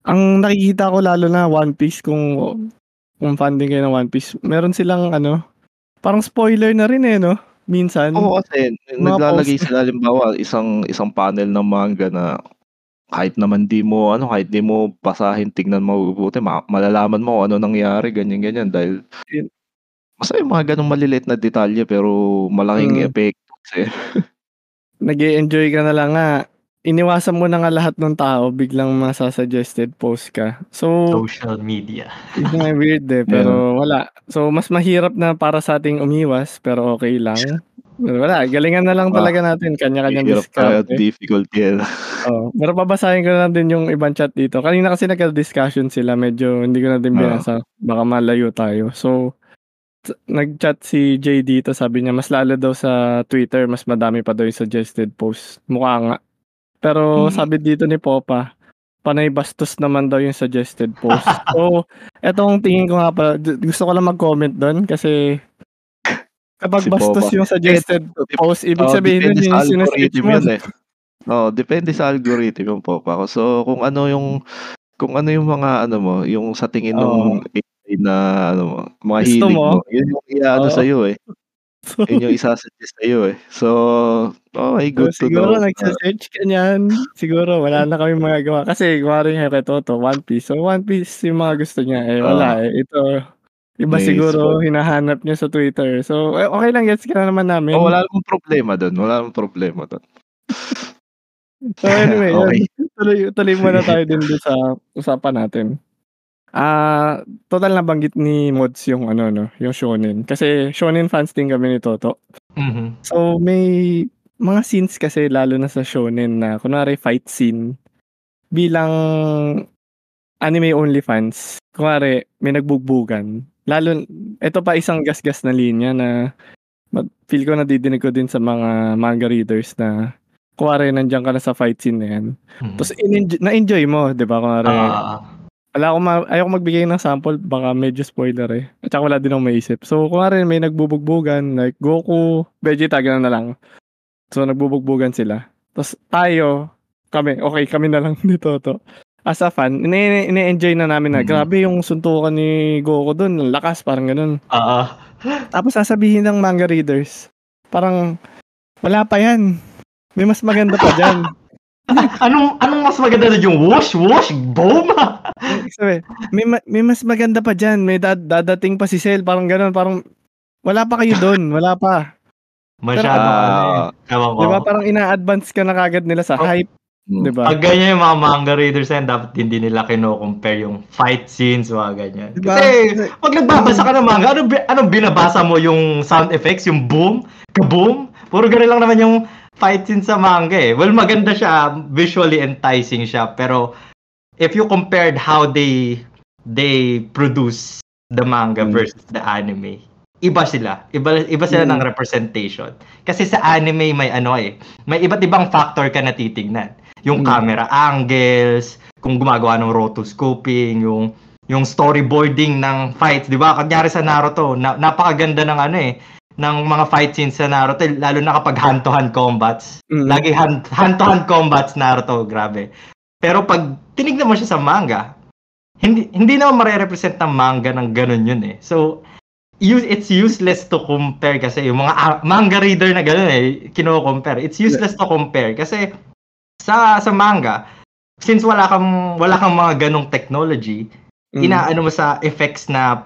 ang nakikita ko lalo na One Piece kung kung fan din kayo ng One Piece, meron silang ano, parang spoiler na rin, eh, 'no, minsan. Oo, kasi Mga naglalagay post. sila halimbawa isang isang panel ng manga na kahit naman 'di mo ano, kahit 'di mo basahin, tignan mo mabuti ma malalaman mo ano nangyari, ganyan-ganyan dahil Yun. Basta yung mga gano'ng maliliit na detalye pero malaking Mm. epekto kasi. Nag-e-enjoy ka na lang nga. Iniwasan mo na nga lahat ng tao, biglang masa-suggested post ka. So Social media. yun nga weird, eh, Yeah. pero wala. So mas mahirap na para sa ating umiwas, pero okey lang. Pero wala, galingan na lang Ah, talaga natin, kanya-kanyang Hirap talaga, diskarte. difficult yan. Oo, pero babasahin ko na din yung ibang chat dito. Kanina kasi nagka-discussion sila, medyo hindi ko na din Oo. binasa, baka malayo tayo. So, nag-chat si Jay dito, sabi niya mas lalo daw sa Twitter, mas madami pa daw yung suggested post. Mukha nga. Pero Mm. sabi dito ni Popa, panay bastos naman daw yung suggested post. So, etong tingin ko nga pala, gu gusto ko lang mag-comment dun kasi kapag Si bastos Popa. yung Eh, suggested dep post, ibig oo, sabihin nun yung algorithm mo yun, eh. Oo, depende sa algorithm yung Popa ko. So, kung ano yung kung ano yung mga ano mo, yung sa tingin nung AI na ano mo, mga Gusto hilig mo? mo, yun yung i-aano Oo. sa'yo, eh. So Yun yung isa-suggest sa'yo, eh. So, okey, So, good to siguro know na nagse-search ka niyan, siguro wala na kaming magagawa kasi kunwari nga kay Toto, One Piece. So, One Piece yung mga gusto niya, eh, wala, eh. Ito, iba May siguro hinahanap niya sa Twitter. So, eh, okey lang, gets ka na naman namin. wala namang problema dun, wala namang problema dun. So, anyway. Okey. Tuloy tuloy muna tayo dun dun sa usapan natin. Ah, total nabanggit ni Mods yung ano 'no, yung shonen. Kasi shonen fans din kami ni Toto. Mhm. So, may mga scenes kasi lalo na sa shonen na kunwari fight scene, bilang anime only fans, kunwari may nagbugbugan, lalo eto pa isang gasgas na linya na mag feel ko nadidinig ko din sa mga manga readers na kunwari nandiyan ka na sa fight scene na 'yan, Mhm. tapos inenjo na-enjoy mo, 'di ba, kunwari Oo. Wala akong ma ayokong magbigay ng sample baka medyo spoiler, eh, at saka wala din akong maisip. So, kunwari may nagbubugbugan like Goku, Vegeta, gano'n na lang. So, nagbubugbugan sila. Tapos tayo, kami, okey kami na lang ni Toto, as a fan, ine ine-enjoy na namin na, Mm. "Grabe yung suntukan ni Goku dun, ang lakas." Parang gano'n. Oo. Tapos sasabihin ng manga readers, parang, "Wala pa 'yan, may mas maganda pa diyan." Anong anong mas maganda dun, yung whoosh, whoosh, boom? Ibig sabihin, "May ma may mas maganda pa diyan, may da dadating pa si Cell." Parang gano'n, parang wala pa kayo dun, wala pa. Masyadong ano, eh, Ah. ewan ko. 'Di ba parang ina-advance ka na kaagad nila sa Oh. hype, Hmm. 'di ba? Pag ganyan yung mga manga readers na yan, dapat hindi nila kino-compare yung fight scenes, mga ganyan. 'Di ba? Kasi, pag nagbabasa ka ng manga, ano, anong binabasa mo yung sound effects, yung boom, kaboom? Puro ganun lang naman yung fight scene sa manga eh. Well, maganda siya, visually enticing siya, pero if you compared how they they produce the manga Mm. versus the anime, iba sila. Iba iba sila Mm. ng representation. Kasi sa anime may ano eh, may iba't ibang factor ka na titignan. Yung Mm. camera angles, kung gumagawa ng rotoscoping, yung yung storyboarding ng fights, 'di ba? Kunyari sa Naruto, na, napakaganda ng ano eh ng mga fight scenes sa Naruto lalo na kapag hand to hand combats. Mm. Lagi hand, hand to hand combats Naruto, grabe. Pero pag tinignan mo siya sa manga, hindi hindi naman mare-represent ng manga ng ganun yun eh. So use, it's useless to compare kasi yung mga ah, manga reader na ganun eh, kino-compare. It's useless to compare kasi sa sa manga, since wala kang wala kang mga ganong technology, Mm. inaano mo sa effects na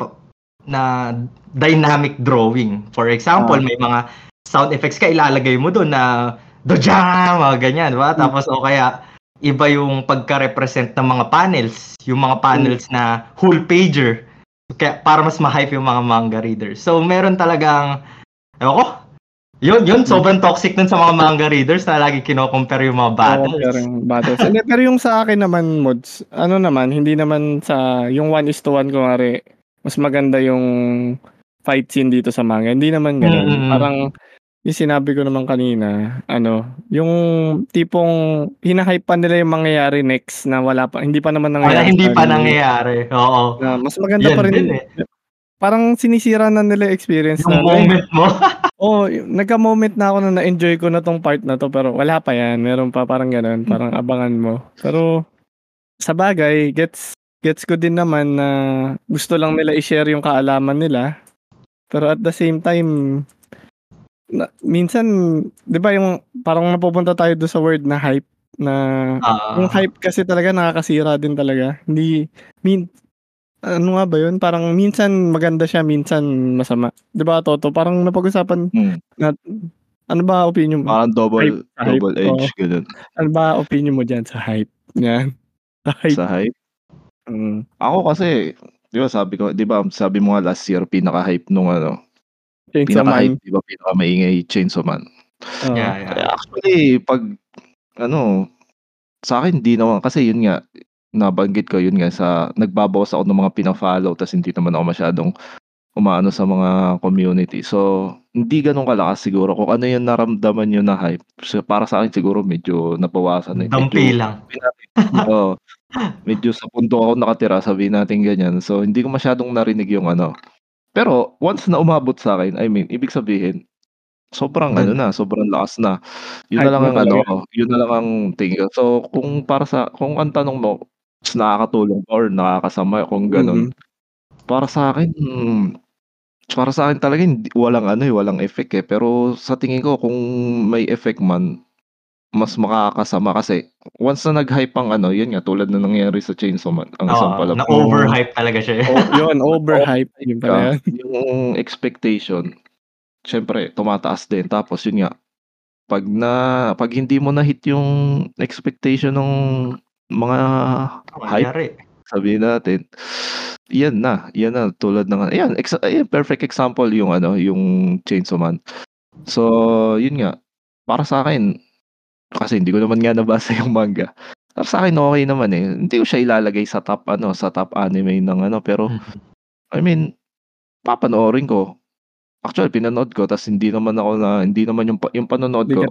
na dynamic drawing. For example, Ah. may mga sound effects ka ilalagay mo doon na dojang, mga ganyan, ba? Mm. Tapos o kaya iba yung pagka-represent ng mga panels, yung mga panels na whole pager. Kaya para mas ma-hype yung mga manga readers. So meron talagang ewan ko. Yun, yun, sobrang toxic nun sa mga manga readers na lagi kino-compare yung mga battles. Pero yung battles. Hindi, pero yung sa akin naman, mods, ano naman, hindi naman sa, yung 1 is to 1, kunwari, mas maganda yung fight scene dito sa manga. Hindi naman ganun. Mm-mm. Parang, yung sinabi ko naman kanina, ano, yung tipong hinahype pa nila yung mangyayari next na wala pa, hindi pa naman Wala, nangyayari. hindi sa pa nangyayari. Oo. Na mas maganda Yan pa rin. din eh. Parang sinisira na nila yung experience Yung na, moment mo. Oh, nagka-moment na ako na na-enjoy ko na tong part na to pero wala pa yan. Meron pa parang ganun, parang abangan mo. Pero sa bagay, gets gets ko din naman na gusto lang nila i-share yung kaalaman nila. Pero at the same time na, minsan 'di ba yung parang napupunta tayo do sa word na hype na Ah. yung hype kasi talaga nakakasira din talaga. Hindi min ano nga ba yun? Parang minsan maganda siya, minsan masama. 'Di ba, Toto? Parang napag-usapan Hmm. na ano ba opinion mo? Parang double, Hype, hype, double edge, oo. ganun. Ano ba opinion mo diyan sa hype? Yan. Sa hype. Sa hype. Mm. Ako kasi, di ba sabi ko, di ba sabi mo nga last year, pinaka-hype nung ano, Chainsaw pinaka-hype, Man. di ba, pinaka-maingay Chainsaw Man. Oo. Yeah, yeah. Kaya actually, pag, ano, sa akin, di naman, kasi yun nga, nabanggit ko, yun nga, sa, nagbabawas ako ng mga pina-follow, tas hindi naman ako masyadong umaano sa mga community. So, hindi ganun kalakas siguro. Kung ano yung naramdaman nyo na hype, so, para sa akin siguro medyo nabawasan. Eh. Dampi lang. Oo. Medyo sa punto ako nakatira, sabihin natin ganyan. So, hindi ko masyadong narinig yung ano. Pero, once na umabot sa akin, I mean, ibig sabihin, sobrang ano na, sobrang lakas na. Yun na lang na ang ano, talaga. yun na lang ang tingin ko. So, kung para sa, kung ang tanong mo, nakakatulong ba or nakakasama, kung ganun, para sa akin, hmm, para sa akin talaga hindi, walang ano eh, walang effect eh. Pero sa tingin ko kung may effect man, mas makakasama kasi once na nag-hype ang ano, yun nga tulad na nangyari sa Chainsaw Man. Ang isang Oo, pala na overhype talaga siya. Oh, yun, overhype. Yun pala yan. yung expectation, syempre tumataas din. Tapos yun nga, pag na pag hindi mo na hit yung expectation ng mga hype Nangyari. sabihin natin, yan na, yan na tulad ng ayan, ex, ayan, perfect example yung ano, yung Chainsaw Man. So, yun nga, para sa akin kasi hindi ko naman nga nabasa yung manga. Para sa akin okay naman eh. Hindi ko siya ilalagay sa top ano, sa top anime ng ano, pero I mean, papanoorin ko. Actually, pinanood ko tas hindi naman ako na hindi naman yung yung panonood ko.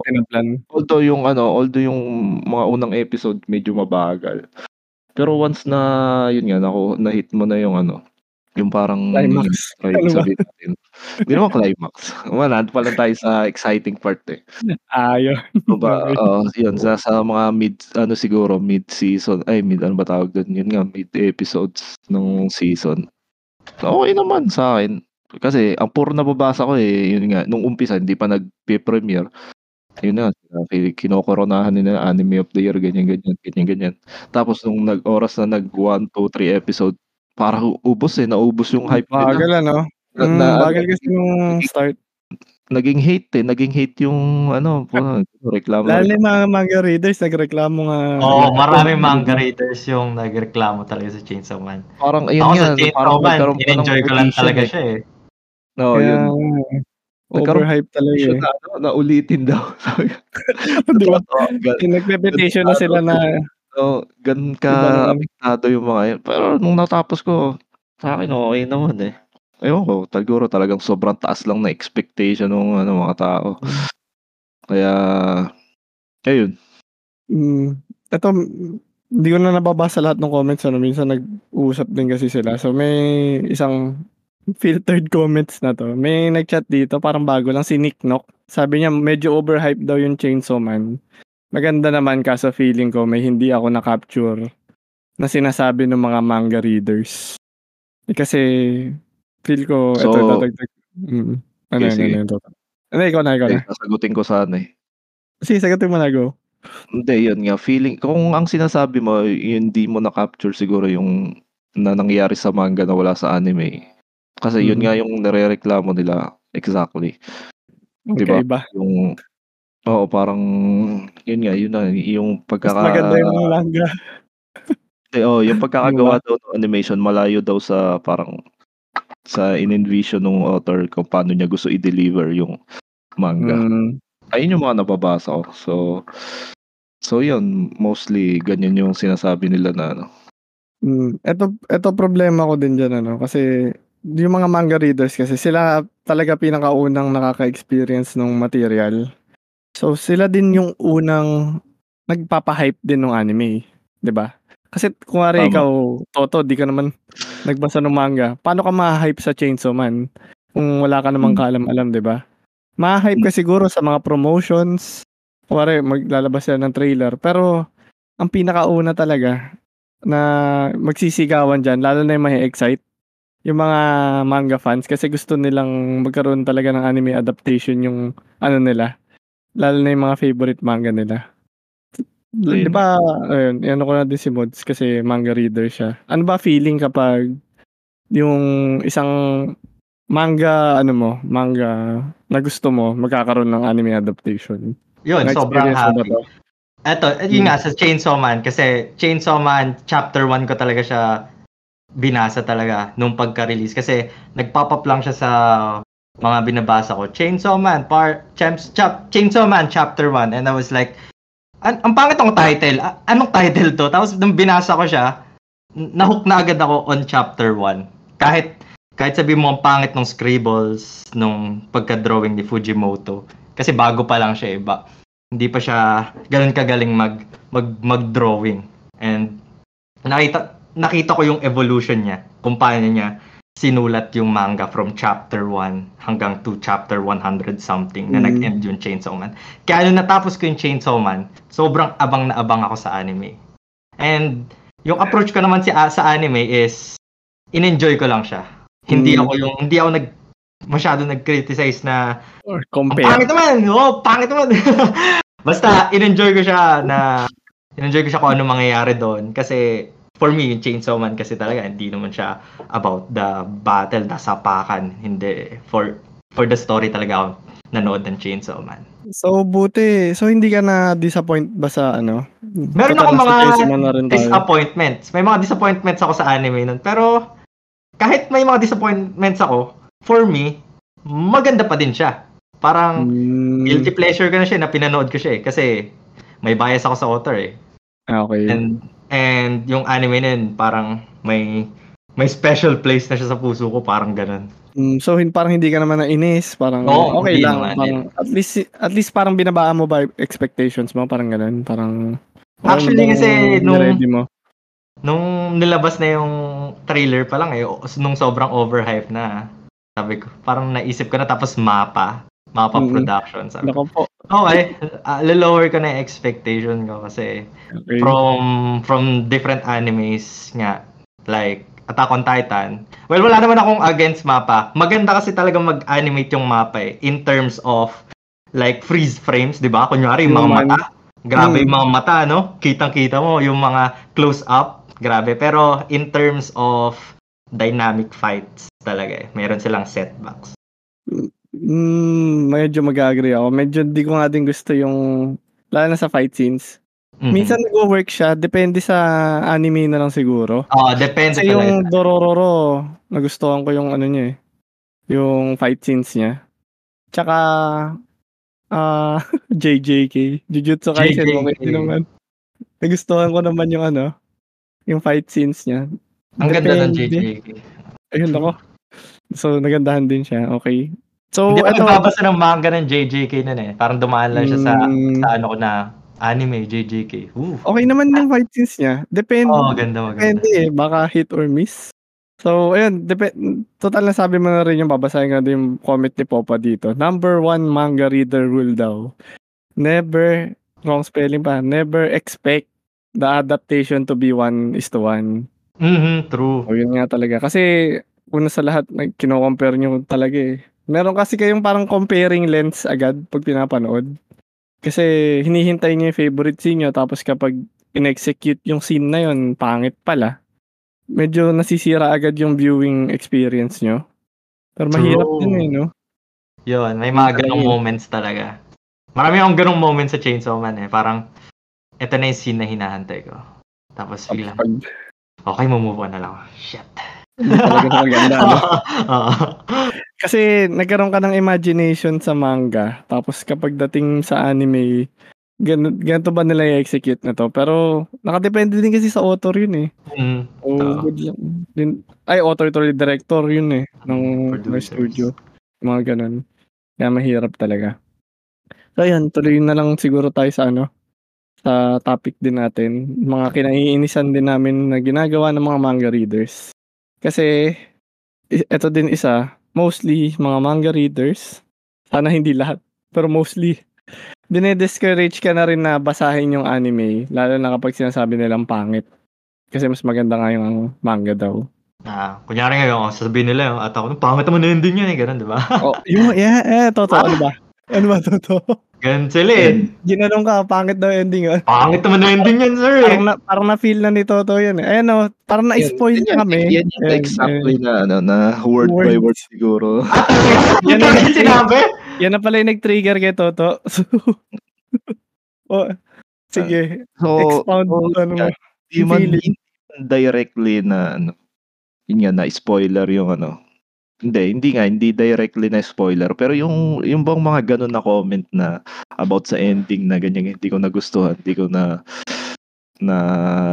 Although yung ano, although yung mga unang episode medyo mabagal. Pero once na yun nga nako na-hit mo na yung ano, yung parang Climax. try sabihin natin. Hindi naman climax. Wala, pa lang tayo sa exciting part eh. Ano ba? Okay. Oo, yun sa, sa mga mid ano siguro mid season ay mid ano ba tawag doon? Yun nga mid episodes ng season. Okay naman sa akin. Kasi ang puro nababasa ko eh, yun nga, nung umpisa hindi pa nag-premiere. Yun na, kinokoronahan nila anime of the year, ganyan, ganyan, ganyan, ganyan. Tapos nung nag-oras na nag 1, 2, 3 episode, parang ubos eh, naubos yung hype nila. Bagal ano? Na, Mm, na- bagal kasi yung start. naging hate eh, naging hate yung ano, po, reklamo. Lalo yung mga manga readers, nagreklamo nga. Oo, maraming manga readers yung nagreklamo talaga sa Chainsaw Man. Parang ayun Ako nga, sa Chainsaw parang Man, nagkaroon pa ng in-enjoy ko lang talaga eh. siya eh. Oo, Kaya, yun. Overhype talaga eh. na, ano, na ulitin daw. Di ba? Nagpe-petition na sila na oh, ganun ka Iba naman. yung mga yun. Pero nung natapos ko, sa akin okay naman eh. Ewan ko, siguro talagang sobrang taas lang na expectation ng ano, mga tao. Kaya, ayun. Mm, ito, hindi ko na nababasa lahat ng comments ano, minsan nag-uusap din kasi sila. So may isang filtered comments na 'to. May nag-chat dito parang bago lang si Nick Nock. Sabi niya medyo overhyped daw yung Chainsaw Man. Maganda naman kaso feeling ko may hindi ako na-capture na sinasabi ng mga manga readers. Eh, kasi feel ko So- eto dadagdag mm. Ano Okay, yun, ano yun, Toto? Ano, ikaw na, ikaw Eh, na. sasagutin ko sana eh. Sige, sagutin mo na, go. Hindi, yun nga. Feeling, kung ang sinasabi mo, yun di mo na-capture siguro yung na nangyari sa manga na wala sa anime. Kasi yun Mhm. nga yung nare-reklamo nila. Exactly. Di ba? Magkaiba. Yung, oo, parang, yun nga, yun na, yung Mas pagkaka... maganda yung manga. Eh, oh, yung pagkakagawa daw ng animation malayo daw sa parang sa in-envision ng author kung paano niya gusto i-deliver yung manga. Mm. Ayun yung mga nababasa ko. So So yun, mostly ganyan yung sinasabi nila na ano. Mm, eto eto problema ko din diyan ano kasi yung mga manga readers kasi sila talaga pinakaunang nakaka-experience ng material. So sila din yung unang nagpapa-hype din ng anime, 'di ba? Kasi kung Tama. ikaw, Toto, di ka naman nagbasa ng manga. Paano ka ma-hype sa Chainsaw Man kung wala ka namang Hmm. kaalam-alam, 'di ba? Ma-hype ka siguro sa mga promotions. Kuwari maglalabas sila ng trailer, pero ang pinakauna talaga na magsisigawan diyan lalo na yung mga excite yung mga manga fans kasi gusto nilang magkaroon talaga ng anime adaptation yung ano nila lalo na yung mga favorite manga nila. Di ba ayun ano ko na din si Mods kasi manga reader siya. Ano ba feeling kapag yung isang manga ano mo manga na gusto mo magkakaroon ng anime adaptation? Yun, sobrang mo ba happy. to? Eto, yun nga sa Chainsaw Man kasi Chainsaw Man chapter 1 ko talaga siya binasa talaga nung pagka-release. Kasi nagpop up lang siya sa mga binabasa ko. Chainsaw Man part champs chap, Chainsaw Man chapter 1 and I was like an ang pangit ng title. A- anong title to? Tapos nung binasa ko siya, nahook na agad ako on chapter 1. Kahit kahit sabi mo ang pangit ng scribbles nung pagka-drawing ni Fujimoto kasi bago pa lang siya eh. Ba, hindi pa siya ganun kagaling mag mag mag-drawing and nakita nakita ko yung evolution niya kung paano niya sinulat yung manga from chapter 1 hanggang to chapter 100 something na Mm. nag-end yung Chainsaw Man. Kaya nung natapos ko yung Chainsaw Man, sobrang abang na abang ako sa anime. And yung approach ko naman si sa anime is in-enjoy ko lang siya. Hindi Mm. ako yung hindi ako nag masyado nag-criticize na or ang compare pangit naman! Oo, pangit naman! Basta, in-enjoy ko siya na in-enjoy ko siya kung ano mangyayari doon. Kasi, for me, yung Chainsaw Man kasi talaga, hindi naman siya about the battle, the sapakan. Hindi. For for the story talaga ako nanood ng Chainsaw Man. So, buti. So, hindi ka na-disappoint ba sa ano? Meron nasa mga disappointments. May mga disappointments ako sa anime nun. Pero, kahit may mga disappointments ako, for me, maganda pa din siya. Parang, Mm, guilty pleasure ko na siya na pinanood ko siya eh. Kasi, may bias ako sa author eh. ah, okay. And and yung anime na yun, parang may may special place na siya sa puso ko, parang ganun. Mm, so, hin- parang hindi ka naman nainis. Parang, Oo, okay lang. naman, Parang, at least, at least parang binabaan mo ba expectations mo? Parang ganun. Parang, Actually, kasi nung- mo? Nung nilabas na yung trailer pa lang eh, nung sobrang overhype na, sabi ko, parang naisip ko na tapos mapa, mapa Mm. production. Sabi ko, Nako po. okay, uh, lower ko na yung expectation ko kasi Okay. from from different animes nga like Attack on Titan. Well, wala naman akong against mapa. Maganda kasi talaga mag-animate yung mapa eh in terms of like freeze frames, 'di ba? Kunyari yung mga mata. Grabe Mm. yung mga mata, no? Kitang-kita mo yung mga close up. Grabe. Pero in terms of dynamic fights talaga eh. Meron silang setbacks. Mm, medyo mag-agree ako. Medyo di ko nga din gusto yung, lalo na sa fight scenes. Mhm. Minsan nag-work siya, depende sa anime na lang siguro. Oo, depende Kasi yung Dorororo, nagustuhan ko yung ano niya eh. Yung fight scenes niya. Tsaka, ah, JJK. Jujutsu Kaisen, okay din naman. Nagustuhan ko naman yung ano, yung fight scenes niya. Ang ganda ng Depende. JJK. Ayun ako. So, nagandahan din siya. Okay. So, Hindi ako nagbabasa ng manga ng JJK nun eh. Parang dumaan lang siya sa Mm, sa ano ko na Anime, JJK. Ooh. Okay naman yung fight scenes niya. Depende. Oh, maganda, maganda. Depende eh. Baka hit or miss. So, ayun. Dep- total na sabi mo na rin yung babasahin ko yung comment ni Popa dito. Number one manga reader rule daw. Never, wrong spelling pa, never expect the adaptation to be one is to one. Mhm, true. O yun nga talaga. Kasi una sa lahat, kino-compare nyo talaga eh. Meron kasi kayong parang comparing lens agad pag pinapanood. Kasi hinihintay nyo yung favorite scene nyo tapos kapag in-execute yung scene na yun, pangit pala. Medyo nasisira agad yung viewing experience nyo. Pero mahirap True. din eh, no? Yun, may mga ganong moments talaga. Marami akong ganong moments sa Chainsaw Man eh. Parang, ito na yung scene na hinahantay ko. Tapos biglang, Pag okay, mamove on na lang. Shit. Talaga maganda, no? Kasi nagkaroon ka ng imagination sa manga. Tapos kapag dating sa anime, gan ganito ba nila i-execute na to? Pero nakadepende din kasi sa author yun eh. Mm, Oh, lang. Din, ay, author to director yun eh. Ng ng studio. Mga ganun. Kaya mahirap talaga. So ayun, tuloy na lang siguro tayo sa ano, sa topic din natin. Mga kinaiinisan din namin na ginagawa ng mga manga readers. Kasi, i- eto din isa, mostly mga manga readers, sana hindi lahat, pero mostly, dinediscourage ka na rin na basahin yung anime, lalo na kapag sinasabi nilang pangit. Kasi mas maganda nga yung manga daw. Ah, kunyari ngayon, sasabihin nila yung at ako, pangit naman na ending yun eh, ganun, di ba? Oh, yung, yeah, eh, totoo, ano ba? Ano ba, totoo? ganun sila eh. Ginanong ka, pangit daw ending. ah. Pangit naman na ending yan, sir eh. Parang na, parang na-feel na ni Toto yun. Eh. Ayan o, parang na-spoil Yan, kami. Yan yung Ayan, exactly na, ano, na word by Words. word siguro. Yan na yung sinabi. Yan na pala yung nag-trigger kay Toto. So, oh, sige, So, expound. so, ano mo. Di man directly na ano, yun nga na spoiler yung ano. Hindi, hindi nga hindi directly na spoiler, pero yung yung bang mga ganun na comment na about sa ending na ganyan hindi ko nagustuhan, hindi ko na na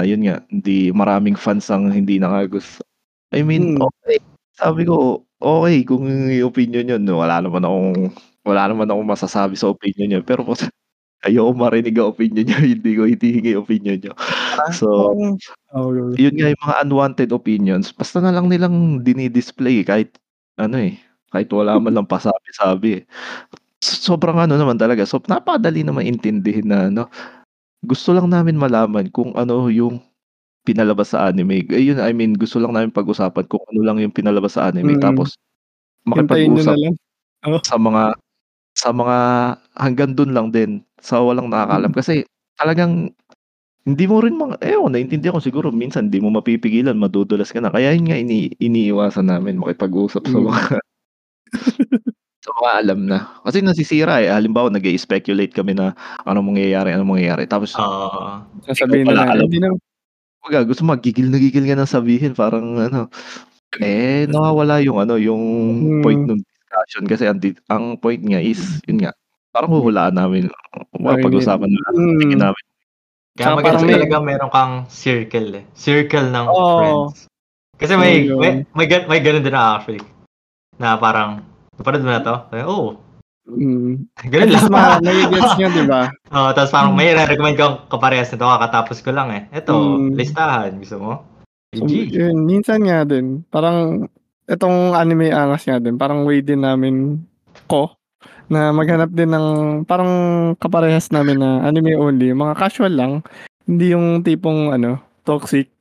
yun nga, hindi maraming fans ang hindi nakagusto. I mean, Hmm. okay. Sabi ko, okay kung yung opinion yun, wala naman akong wala naman akong masasabi sa opinion niya, pero ayoko marinig ang opinion niya, hindi ko hitihingi opinion niya. So, Parang- oh, yun. yun nga yung mga unwanted opinions, basta na lang nilang dinidisplay kahit ano eh, kahit wala man lang pasabi-sabi eh. So- Sobrang ano naman talaga, so napakadali naman intindihin na ano, gusto lang namin malaman kung ano yung pinalabas sa anime. Ayun, I mean, gusto lang namin pag-usapan kung ano lang yung pinalabas sa anime. Mm. Tapos, makipag-usap lang. sa mga sa mga hanggang dun lang din sa walang nakakalam kasi talagang hindi mo rin mga eh naintindihan ko siguro minsan hindi mo mapipigilan madudulas ka na. Kaya yun nga ini, iniiwasan namin makipag-usap sa Mm. mga sa mga alam na. Kasi nasisira eh. Halimbawa nag-speculate kami na ano mangyayari ano mangyayari. Tapos Oo. Sasabihin na lang. alam Hindi na, Wag gusto mo gigil na gigil ka nang sabihin. Parang ano eh nawawala yung ano yung Hmm. point ng discussion. Kasi ang, ang point nga is yun nga parang huhulaan namin. Mapag-usapan na Mm. tingin namin Kaya Tsaka maganda may- talaga meron kang circle eh. Circle ng Oo. friends. Kasi may, Yun, may, may, may ganun din na actually. Na parang, napanood mo na to? Oh, Mm. ganun lang. ma- may gets nyo, di ba? Oh, tapos parang may recommend kang kaparehas nito kakatapos ko lang eh. Ito, Mm. listahan. Gusto mo? So, yun, minsan nga din, parang itong anime angas nga din, parang way din namin ko na maghanap din ng parang kaparehas namin na anime only, mga casual lang, hindi yung tipong ano, toxic.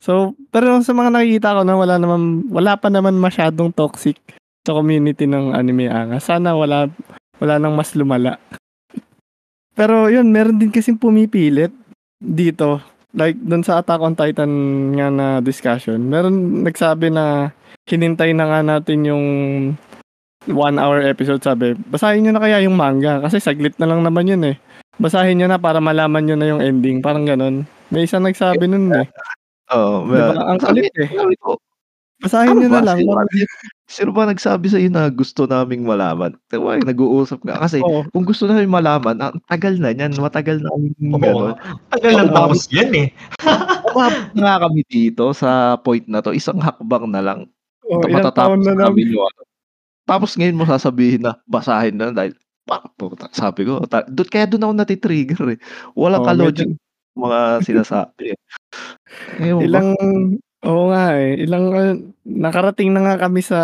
So, pero sa mga nakikita ko na wala naman wala pa naman masyadong toxic sa community ng anime angas. Sana wala wala nang mas lumala. pero yun, meron din kasing pumipilit dito like doon sa Attack on Titan nga na discussion, meron nagsabi na hinintay na nga natin yung one hour episode sabi, basahin nyo na kaya yung manga kasi saglit na lang naman yun eh. Basahin nyo na para malaman nyo na yung ending, parang ganon. May isang nagsabi nun eh. Oo, Diba? well, Ang sabi- kulit eh. Basahin ano nyo na lang. Sino, ba nagsabi sa na gusto naming malaman? Diba, nag-uusap nga. Kasi oo. kung gusto namin malaman, ang tagal na yan. Matagal na ang Oo. gano'n. Tagal lang tapos yan eh. Umabot na nga kami dito sa point na to. Isang hakbang na lang. Oo, ilang taon matatapos na na namin. namin yung ano. Tapos ngayon mo sasabihin na basahin na dahil pa puta, sabi ko, ta dun kaya dun ako nati-trigger, eh. Walang Oo, ka-logic medyo mga sinasabi, eh. Ilang oo nga, eh, ilang, ah, nakarating na nga kami sa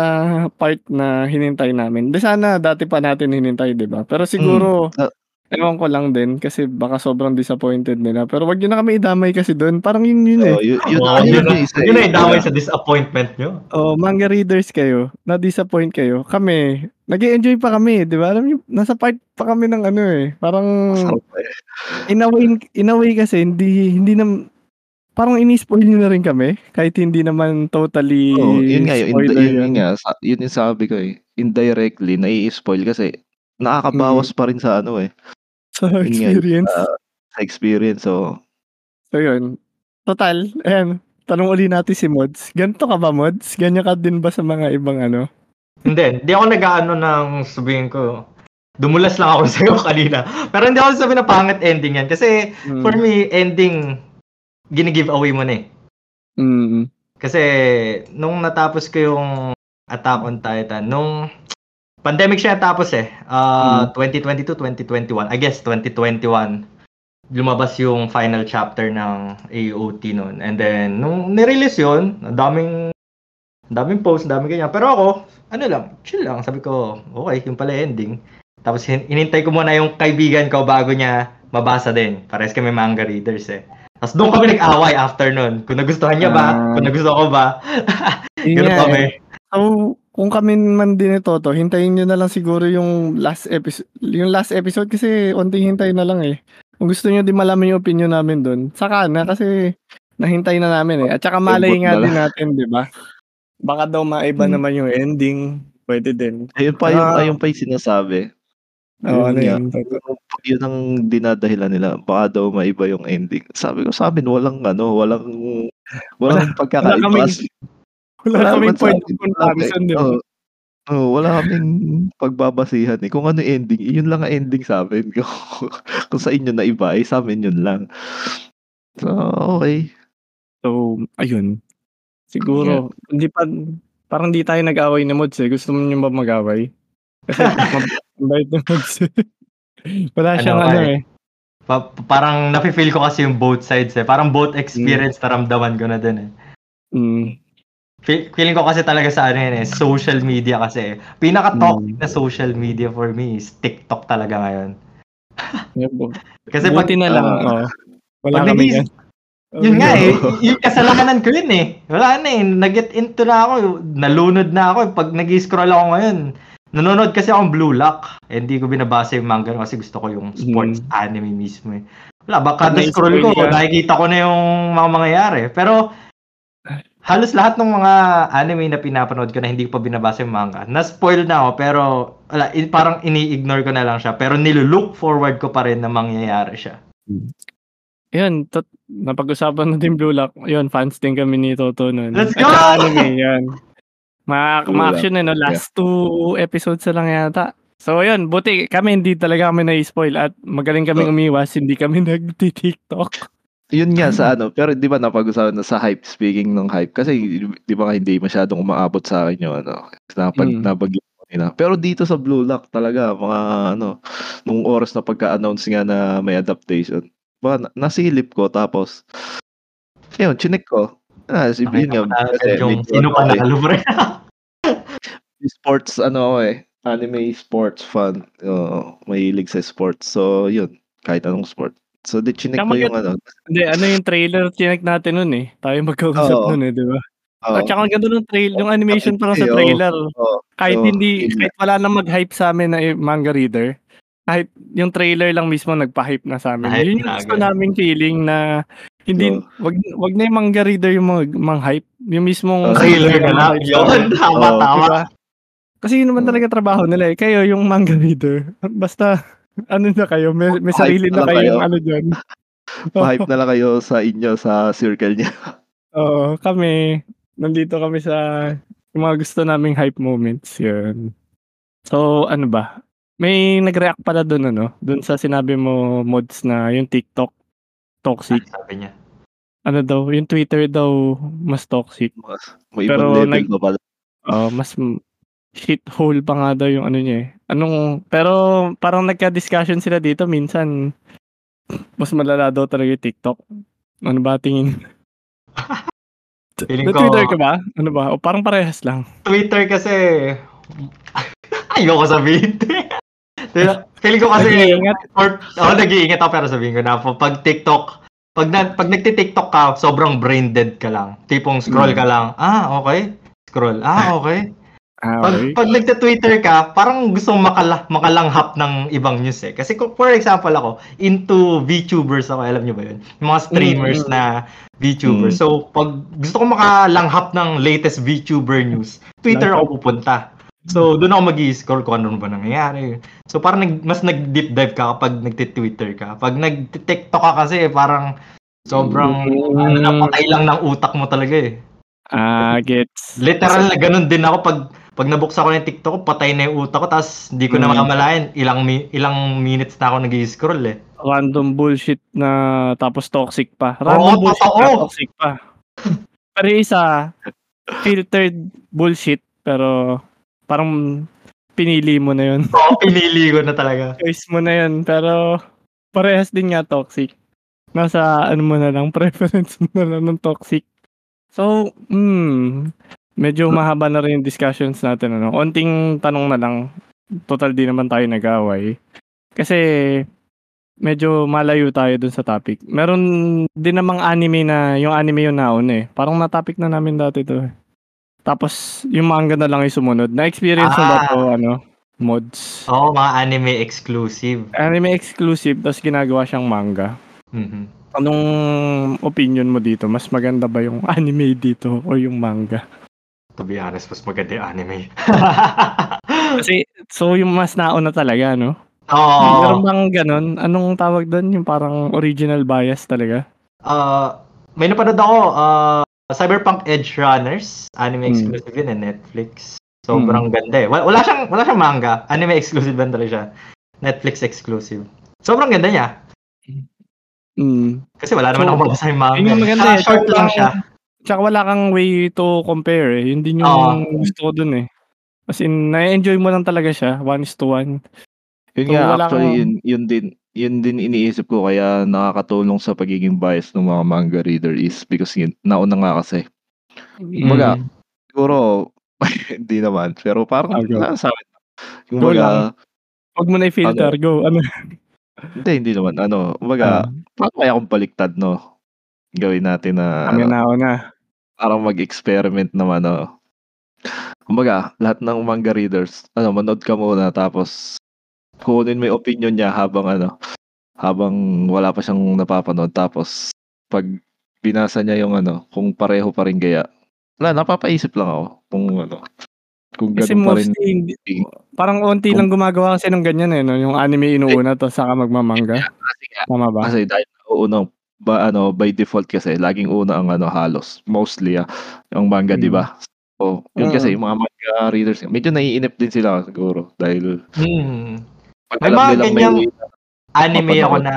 part na hinintay namin. 'Di sana dati pa natin hinintay, 'di ba? Pero siguro, sa ewan ko lang din kasi baka sobrang disappointed nila. Pero 'wag niyo na kami idamay kasi dun, parang yun yun, eh. Yun yun Oo, yun yun na yun na eh, yung damay kaya sa disappointment nyo. Oo, manga readers kayo, na-disappoint kayo. Kami, nag-e-enjoy pa kami, 'di ba? Alam niyo, nasa part pa kami ng ano, eh, parang in a way in a way kasi hindi hindi nam parang ini-spoil niyo na rin kami kahit hindi naman totally Oo, yun nga yun, spoiler yun, yun yan. nga, sa yun yung sabi ko, eh. Indirectly nai-i-spoil kasi Mm. nakakabawas pa rin sa ano, eh. Sa Yun yun experience. sa sa experience, so So yun, total, ayan, tanong uli natin si Mods. Ganito ka ba, Mods? Ganyan ka din ba sa mga ibang ano? Hindi, hindi ako nag-aano ng sabihin ko. Dumulas lang ako sa'yo kanina. Pero hindi ako sabihin na pangit ending yan. Kasi Mm. for me, ending, gini-give away mo na eh. Mm. Kasi nung natapos ko yung Attack on Titan, nung pandemic siya natapos eh. Uh, 2022, 2021. I guess 2021. Lumabas yung final chapter ng AOT noon. And then, nung nirelease yun, ang daming ang daming post, ang daming ganyan. Pero ako, ano lang, chill lang. Sabi ko, okay, yung pala ending. Tapos hin- hinintay ko muna yung kaibigan ko bago niya mabasa din. Pares kami manga readers eh. Tapos doon kami nag-away after nun. Kung nagustuhan niya ba, Ah. kung nagustuhan ko ba. Ganun nga, kami. eh. Kung kami man din ito, to, hintayin nyo na lang siguro yung last episode. Yung last episode kasi onting hintay na lang eh. Kung gusto nyo din malaman yung opinion namin doon, saka na kasi nahintay na namin eh. At saka malay nga na din natin, di ba? Baka daw maiba Hmm. naman yung ending. Pwede din. ayun pa yung Ah. ayun pa yung sinasabi. Oo, ano Yun. Yung yun ang dinadahilan nila, baka daw maiba yung ending. Sabi ko sa amin walang ano, walang walang pagkakaiba. kaming kasi Wala wala kaming sa point of amin comparison, ba? Oo. Oo, wala kaming pagbabasihan, eh. Kung ano ending, yun lang ang ending sa'min. Kung sa inyo na iba, eh, sa'min yun lang. So, okey. So, ayun. Siguro, hindi pa parang di tayo nag-away ni Mods, eh. Gusto mo niyo ba mag-away? Kasi mabait ni Mods, eh. Wala Ano siyang ka ano, eh. Pa- parang nafe-feel ko kasi yung both sides eh. Parang both experience naramdaman ko na din eh. Mm. Fe- feeling ko kasi talaga sa ano yun eh, social media kasi. eh. Pinaka-toxic Mm. na social media for me is TikTok talaga ngayon. Kasi pag, Buti na lang, ah, oh. Wala pag kami yan. yun nga eh, y- yung kasalanan ko yun eh. Wala na eh, nag-get into na ako, nalunod na ako. eh. Pag nag-scroll ako ngayon, nanonood kasi akong Blue Lock. Eh, hindi ko binabasa yung manga kasi gusto ko yung sports anime mismo eh. Wala, baka Pag na-scroll ko, ka. nakikita ko na yung mga mangyayari. Pero, halos lahat ng mga anime na pinapanood ko na hindi ko pa binabasa yung manga, na-spoil na ako, pero wala, i- parang ini-ignore ko na lang siya. Pero nilulook forward ko pa rin na mangyayari siya. Yun, tot, napag-usapan natin Blue Lock. Yun, fans din kami ni Toto nun. Let's At go! saka anime, yan. Ma, ma-action na, no? Last two episodes na lang yata. So, yun, buti kami hindi talaga kami na-spoil at magaling kaming Oh. umiwas, hindi kami nag-tiktok. Yun nga sa ano, pero 'di ba napag-usapan na sa hype, speaking ng hype, kasi 'di ba nga hindi masyadong umaabot sa akin yung ano, napag Mm. nabanggit ko kanina. Pero dito sa Blue Lock talaga mga ano, nung oras na pagka-announce nga na may adaptation, na nasilip ko tapos yun, chineck ko. Ah, si yun nga, yung sino ano pa eh, nalo pre. sports ano ako eh, anime sports fan. Oo, mahilig sa sports. So yun, kahit anong sport. So di Tama ko yung yun. ano. Hindi, ano yung trailer chinek natin nun eh. Tayo magkausap Oo. nun eh, di ba? Oo. At saka ang ganda ng trail, yung animation pa lang sa trailer. Oo. Kahit Oo, hindi, kahit wala nang mag-hype sa amin na eh, manga reader, kahit yung trailer lang mismo nagpa-hype na sa amin. Yun yung na gusto naming feeling na hindi, Oo. wag, wag na yung manga reader yung mag, mang-hype. Yung mismong Oo. Trailer yung lang. hype Yun, tama, tama. Diba? Kasi yun naman talaga trabaho nila eh. Kayo yung manga reader. Basta, ano na kayo, may, may sarili na na kayong kayo. ano dyan. Pa-hype na lang kayo sa inyo sa circle niya. Oo, kami, nandito kami sa yung mga gusto naming hype moments, yun. So, ano ba? May nag-react pala doon, ano? Doon sa sinabi mo, mods na yung TikTok toxic. Sabi niya. Ano daw, yung Twitter daw mas toxic. Mas, may Pero ibang level nag- pa pala. Uh, mas m- shithole pa nga daw yung ano niya eh. Anong pero parang nagka-discussion sila dito minsan mas malala daw talaga yung TikTok. Ano ba tingin? Feeling ko, Twitter ka ba? Ano ba? O parang parehas lang. Twitter kasi, ayoko sabihin. Feeling ko kasi, Nag-iingat. or, oh, nag-iingat ako pero sabihin ko na, pag TikTok, pag, na, pag nagti-TikTok ka, sobrang brain dead ka lang. Tipong scroll Mm. ka lang, ah, okay. Scroll, ah, okay. Ah, Pag, okay. pag nagte-Twitter ka, parang gusto mong makala, makalanghap ng ibang news eh. Kasi kung- for example ako, into VTubers ako, alam niyo ba yun? Yung mga streamers Mm. na VTubers. Mm. So, pag gusto ko makalanghap ng latest VTuber news, Twitter ako pupunta. So, doon ako mag-i-scroll kung ano ba nangyayari. So, parang nag, mas nag-deep dive ka kapag nagti-Twitter ka. Pag nag-TikTok ka kasi, parang sobrang Mm. ano, napatay lang ng utak mo talaga eh. Ah, gets. Literal na ganun din ako pag pag nabuksan ko yung TikTok ko, patay na yung utak ko tapos hindi ko na Mm. makamalayan ilang mi- ilang minutes na ako nag-scroll eh. Random bullshit na tapos toxic pa. Oo, Random bullshit totoo. na toxic pa. Pero yung isa, filtered bullshit pero parang pinili mo na yun. Oo, pinili ko na talaga. Choice mo na yun. Pero parehas din nga toxic. Nasa ano mo na lang, preference mo na lang ng toxic. So, hmm, medyo mahaba na rin yung discussions natin. Ano? Onting tanong na lang. Total di naman tayo nag-away. Kasi medyo malayo tayo dun sa topic. Meron din namang anime na, yung anime yung nauna eh. Parang na-topic na namin dati to eh. Tapos, yung manga na lang yung sumunod. Na-experience mo ba Ah. to, ano, mods? Oo, mga anime exclusive. Anime exclusive, tapos ginagawa siyang manga. Mhm. Anong opinion mo dito? Mas maganda ba yung anime dito o yung manga? To be honest, mas maganda yung anime. Kasi, so yung mas nauna talaga, no? Oo. Meron bang ganun? Anong tawag doon? Yung parang original bias talaga? Ah, may napanood ako, ah, Cyberpunk Edge Runners, anime Hmm. exclusive yun eh, Netflix. Sobrang ganda eh. Wala, wala siyang wala siyang manga, anime exclusive lang talaga siya. Netflix exclusive. Sobrang ganda niya. Mm. Kasi wala naman So, ako mabasa yung manga. yun yung maganda eh. short lang siya. Tsaka wala kang way to compare eh. Yun din yung Oo. gusto ko dun eh. As in, na-enjoy mo lang talaga siya. One is to one. Yun So, nga, actually, kang- yun, yun din, yun din iniisip ko kaya nakakatulong sa pagiging bias ng mga manga reader is because yun, nauna nga kasi. Kumbaga, Mm. siguro, hindi naman, pero parang go. wala sa akin. Kumbaga. Huwag mo na i-filter. Go. Ano? hindi, hindi naman, ano, kumbaga, Ah, paano kaya kung baliktad, no? Gawin natin na, kami ano, na una. Parang mag-experiment naman, no? Kumbaga, lahat ng manga readers, ano, manood ka muna, tapos, kunin mo yung opinion niya habang, ano, habang wala pa siyang napapanood, tapos, pag binasa niya yung, ano, kung pareho pa rin gaya, wala, napapaisip lang ako, kung, ano, kung Kasi pa rin. hindi- parang onti lang gumagawa kasi ng ganyan eh. No? Yung anime inuuna to saka magmamanga. Kasi Tama ba? Kasi dahil unang ba ano by default kasi laging una ang ano halos mostly ah yung manga Mm. di ba? So, yun kasi Mm. yung mga manga readers medyo naiinip din sila siguro dahil Mm. pag May mga ganyang may Anime ako na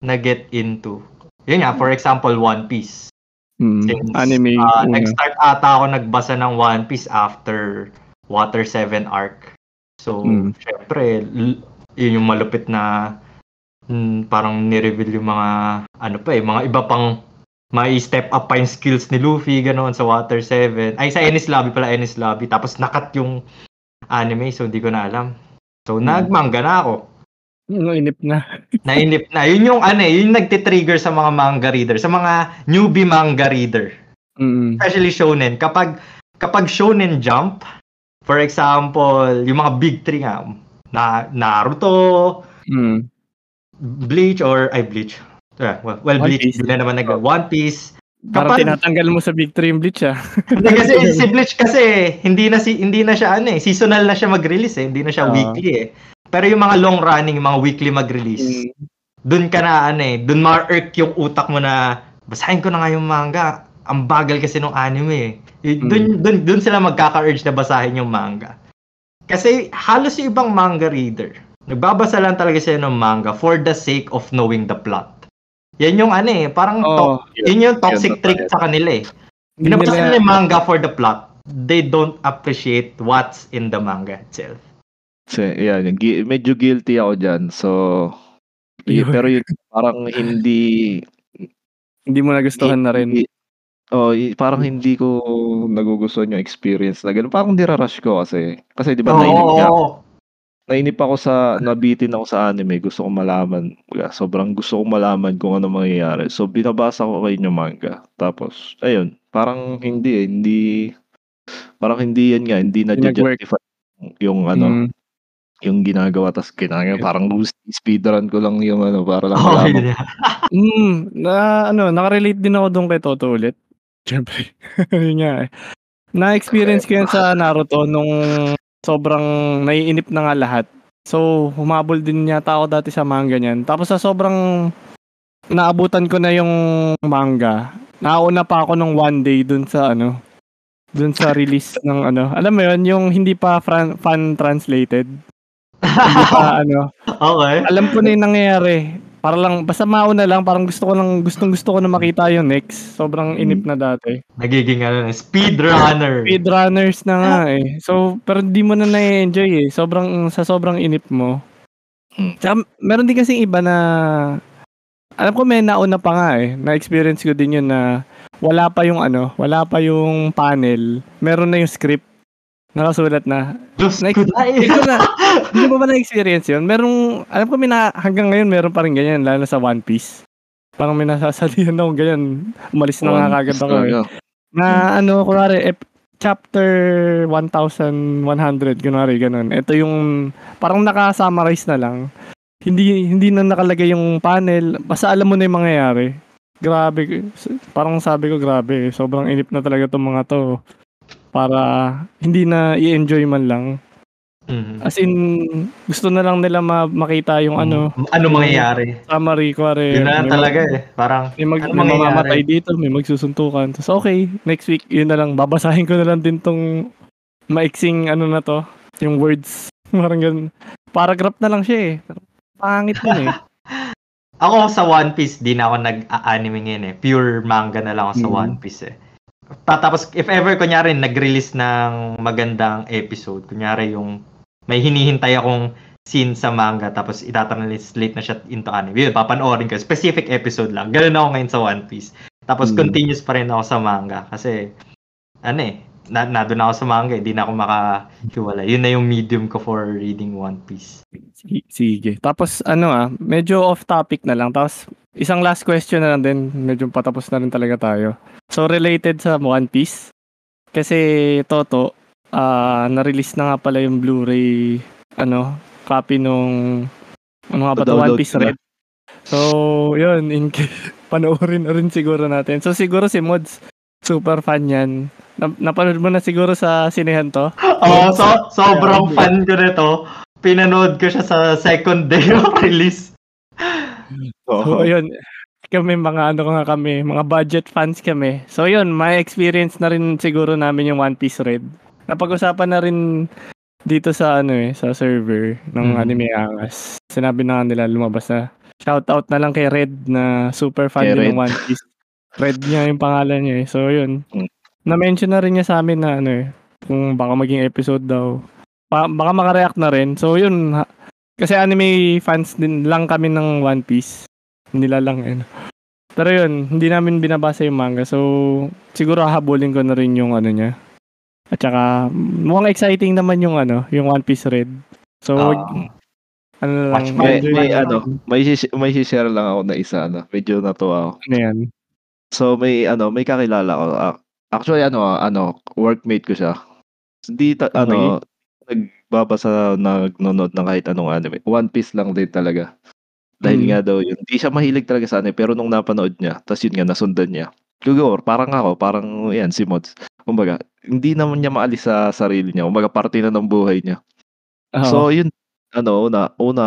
na-get into. Yun nga, for example, One Piece. Mm. Since, Anime. ah, una. nag-start ata ako nagbasa ng One Piece after Water 7 arc. So, Mm. syempre, yun yung malupit na mm, parang ni-reveal yung mga ano pa eh, mga iba pang may step up pa yung skills ni Luffy ganoon sa Water 7. Ay sa Enies Lobby pala Enies Lobby tapos nakat yung anime so hindi ko na alam. So Mm. nagmanga na ako. Ano, inip na. Nainip na. Yun yung ano eh, yun yung nagtitrigger sa mga manga reader, sa mga newbie manga reader. Mm. Especially shonen. Kapag kapag shonen jump, for example, yung mga big three nga, na Naruto, Mm. Bleach or ay Bleach. Yeah, well, well Bleach hindi na naman nag One Piece. Parang Kapag- tinatanggal mo sa Big 3 yung Bleach ah. Hindi kasi si Bleach kasi hindi na si hindi na siya ano eh, seasonal na siya mag-release eh, hindi na siya Ah. weekly eh. Pero yung mga long running, yung mga weekly mag-release, Mm. dun ka na ano eh, dun ma-irk yung utak mo na basahin ko na nga yung manga. Ang bagal kasi nung anime eh. Y- Dun, dun, dun sila magkaka-urge na basahin yung manga. Kasi halos yung ibang manga reader, nagbabasa lang talaga sila ng manga for the sake of knowing the plot. Yan yung ano eh, parang Oo. to- yun yung toxic Yun, trick sa kanila eh. Binabasa nila- yung manga for the plot. They don't appreciate what's in the manga itself. So, yan, medyo guilty ako diyan. So, y- Yun. pero yun parang hindi Hindi mo nagustuhan na rin. Oh, parang hindi ko nagugustuhan yung experience na ganun. Parang nirarush ko kasi. Kasi di ba nainip Oo, nga oo. Nainip ako sa nabitin ako sa anime, gusto kong malaman. Sobrang gusto kong malaman kung ano mangyayari. So binabasa ko kayo yung manga. Tapos ayun, parang hindi eh, hindi parang hindi yan nga, hindi na justify yung ano, Mm. yung ginagawa tas kinanga parang speedrun ko lang yung ano para lang Okay malaman. na. Mm, na ano, nakarelate din ako doon kay Toto ulit. Siyempre. Yun nga eh. Na-experience ko yan sa Naruto nung sobrang naiinip na nga lahat. So, humabol din yata ako dati sa manga niyan. Tapos sa sobrang naabutan ko na yung manga, nauna pa ako nung one day dun sa ano, dun sa release ng ano. Alam mo yun, yung hindi pa fran- fan translated. Hindi pa ano, Okay. alam ko na yung nangyayari. Para lang, basta mauna lang, parang gusto ko lang, gustong gusto ko na makita yung next. Sobrang inip na dati. Nagiging ano, speedrunner. Speedrunners na nga eh. So, pero di mo na na-enjoy eh. Sobrang, sa sobrang inip mo. Hmm. Tsaka, meron din kasing iba na, alam ko may nauna pa nga eh. Na-experience ko din yun na wala pa yung ano, wala pa yung panel. Meron na yung script. Nakasulat na. Diyos Like, ko na ko na, hindi mo ba na-experience yun? Merong, alam ko may na, hanggang ngayon meron pa rin ganyan, lalo na sa One Piece. Parang may nasasalihan ako ganyan. Umalis na nga kagad ako eh. Na ano, kunwari, ep- chapter 1100, kunwari, ganun. Ito yung, parang naka-summarize na lang. Hindi, hindi na nakalagay yung panel. Basta alam mo na yung mangyayari. Grabe. Parang sabi ko, grabe. Sobrang inip na talaga itong mga to. Para hindi na i-enjoy man lang. Mhm. As in, gusto na lang nila ma- makita yung ano, Ano mangyayari? summary, kuwari. Yun na talaga eh. Parang, May, mag, ano may mamamatay dito, may magsusuntukan. Tapos okay, next week, yun na lang. Babasahin ko na lang din tong maiksing ano na to, yung words. Parang ganun. Paragraph na lang siya eh. Pangit din eh. Ako sa One Piece, di na ako nag-anime ngayon eh. Pure manga na lang ako sa Mm. One Piece eh. Tatapos, if ever, kunyari, nag-release ng magandang episode, kunyari yung may hinihintay akong scene sa manga, tapos itatranslate na siya into anime. Yun, papanoorin ko. Specific episode lang. Ganun ako ngayon sa One Piece. Tapos, Mm. continuous pa rin ako sa manga. Kasi, ano eh, na, na doon ako sa manga, hindi na ako makahiwala. Yun na yung medium ko for reading One Piece. Sige. Tapos ano ah, medyo off topic na lang. Tapos isang last question na lang din. Medyo patapos na rin talaga tayo. So related sa One Piece. Kasi Toto, ah na-release na nga pala yung Blu-ray ano, copy nung ano nga ba to, One Piece na. Red. So, yun, in case, panoorin na rin siguro natin. So, siguro si Mods, super fan yan. Na- napanood mo na siguro sa sinehan to? Oo, so, sobrang fan ko nito. Pinanood ko siya sa second day of release. So, Oo. yun. Kami mga ano nga kami, mga budget fans kami. So, yun, may experience na rin siguro namin yung One Piece Red. Napag-usapan na rin dito sa ano eh, sa server ng Mhm. Anime Angas. Sinabi na nga nila lumabas na. Shoutout na lang kay Red na super fan din ng One Piece. Red niya yung pangalan niya eh. So, yun. Mm. Na-mention na rin niya sa amin na ano eh, kung baka maging episode daw. Ba- baka makareact na rin. So, yun. ha- Kasi anime fans din lang kami ng One Piece. Nila lang eh. Pero yun, hindi namin binabasa yung manga. So, siguro hahabulin ko na rin yung ano niya. At saka, mukhang exciting naman yung ano, yung One Piece Red. So, Ah. ano lang, May, may ano, may, sis- may share lang ako na isa, ano, medyo natuwa ako. Ano yan? So may ano, may kakilala ko. Ah, Actually ano, ah, ano, workmate ko siya. Hindi ta- ano, nagbabasa nagnonood ng kahit anong anime. One Piece lang din talaga. Dahil Mm. nga daw yun. Hindi siya mahilig talaga sa anime pero nung napanood niya, tapos yun nga nasundan niya. Gugor, parang ako, parang yan si Mods. Kumbaga, hindi naman niya maalis sa sarili niya. Kumbaga, parte na ng buhay niya. Oo. So yun, ano, una, una,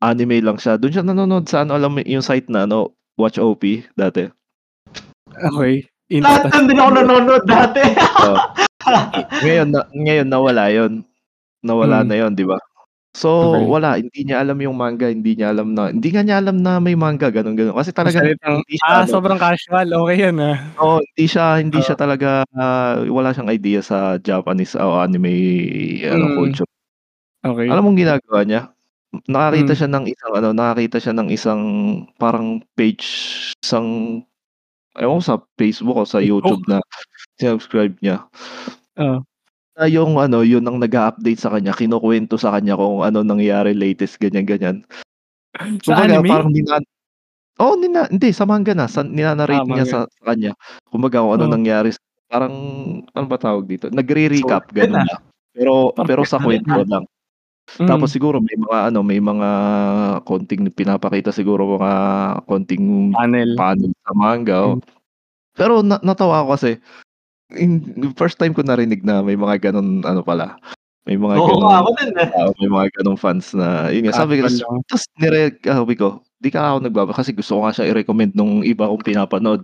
anime lang siya. Doon siya nanonood sa ano, alam mo yung site na ano, Watch OP dati. Okay. Lahat nandun ako nanonood dati. So, ngayon na, ngayon nawala 'yon. Nawala Mm. na 'yon, 'di ba? So, Okay. wala, hindi niya alam yung manga, hindi niya alam na hindi nga niya alam na may manga ganun ganun. Kasi talaga Salitang, hindi siya ah, ano, sobrang casual. Okay yan ah. oo, hindi siya hindi siya talaga ah, wala siyang idea sa Japanese o anime ano Mm. culture. Okey. Alam mong ginagawa niya? Nakakita Hmm. siya ng isang ano, nakakita siya ng isang parang page, isang ewan ko sa Facebook o sa? YouTube na sinubscribe niya. Oo. Na yung ano, yun ang nag-a-update sa kanya, kinukuwento sa kanya kung ano nangyari latest, ganyan-ganyan. Sa Kumbaga anime? parang nina oo, nina hindi sa manga na, sa nina-narrate Ah, niya sa sa kanya. Kumbaga kung ano Oo. nangyari parang ano ba tawag dito, nagre-recap gano'n ah. siya. Pero pero sa na ah. lang. Mm. Tapos siguro may mga ano, may mga konting pinapakita siguro mga konting Panel. panel sa manga, oo. Hmm. Pero na natawa ako kasi in first time ko narinig na may mga gano'n ano pala, may mga Oo nga, ako din, eh. tao, may mga gano'ng fans na yun nga, sabi ko lang. ta's nire sabi ko, 'di ka ako nagbaba kasi gusto ko nga siya i-recommend nung iba kong pinapanood.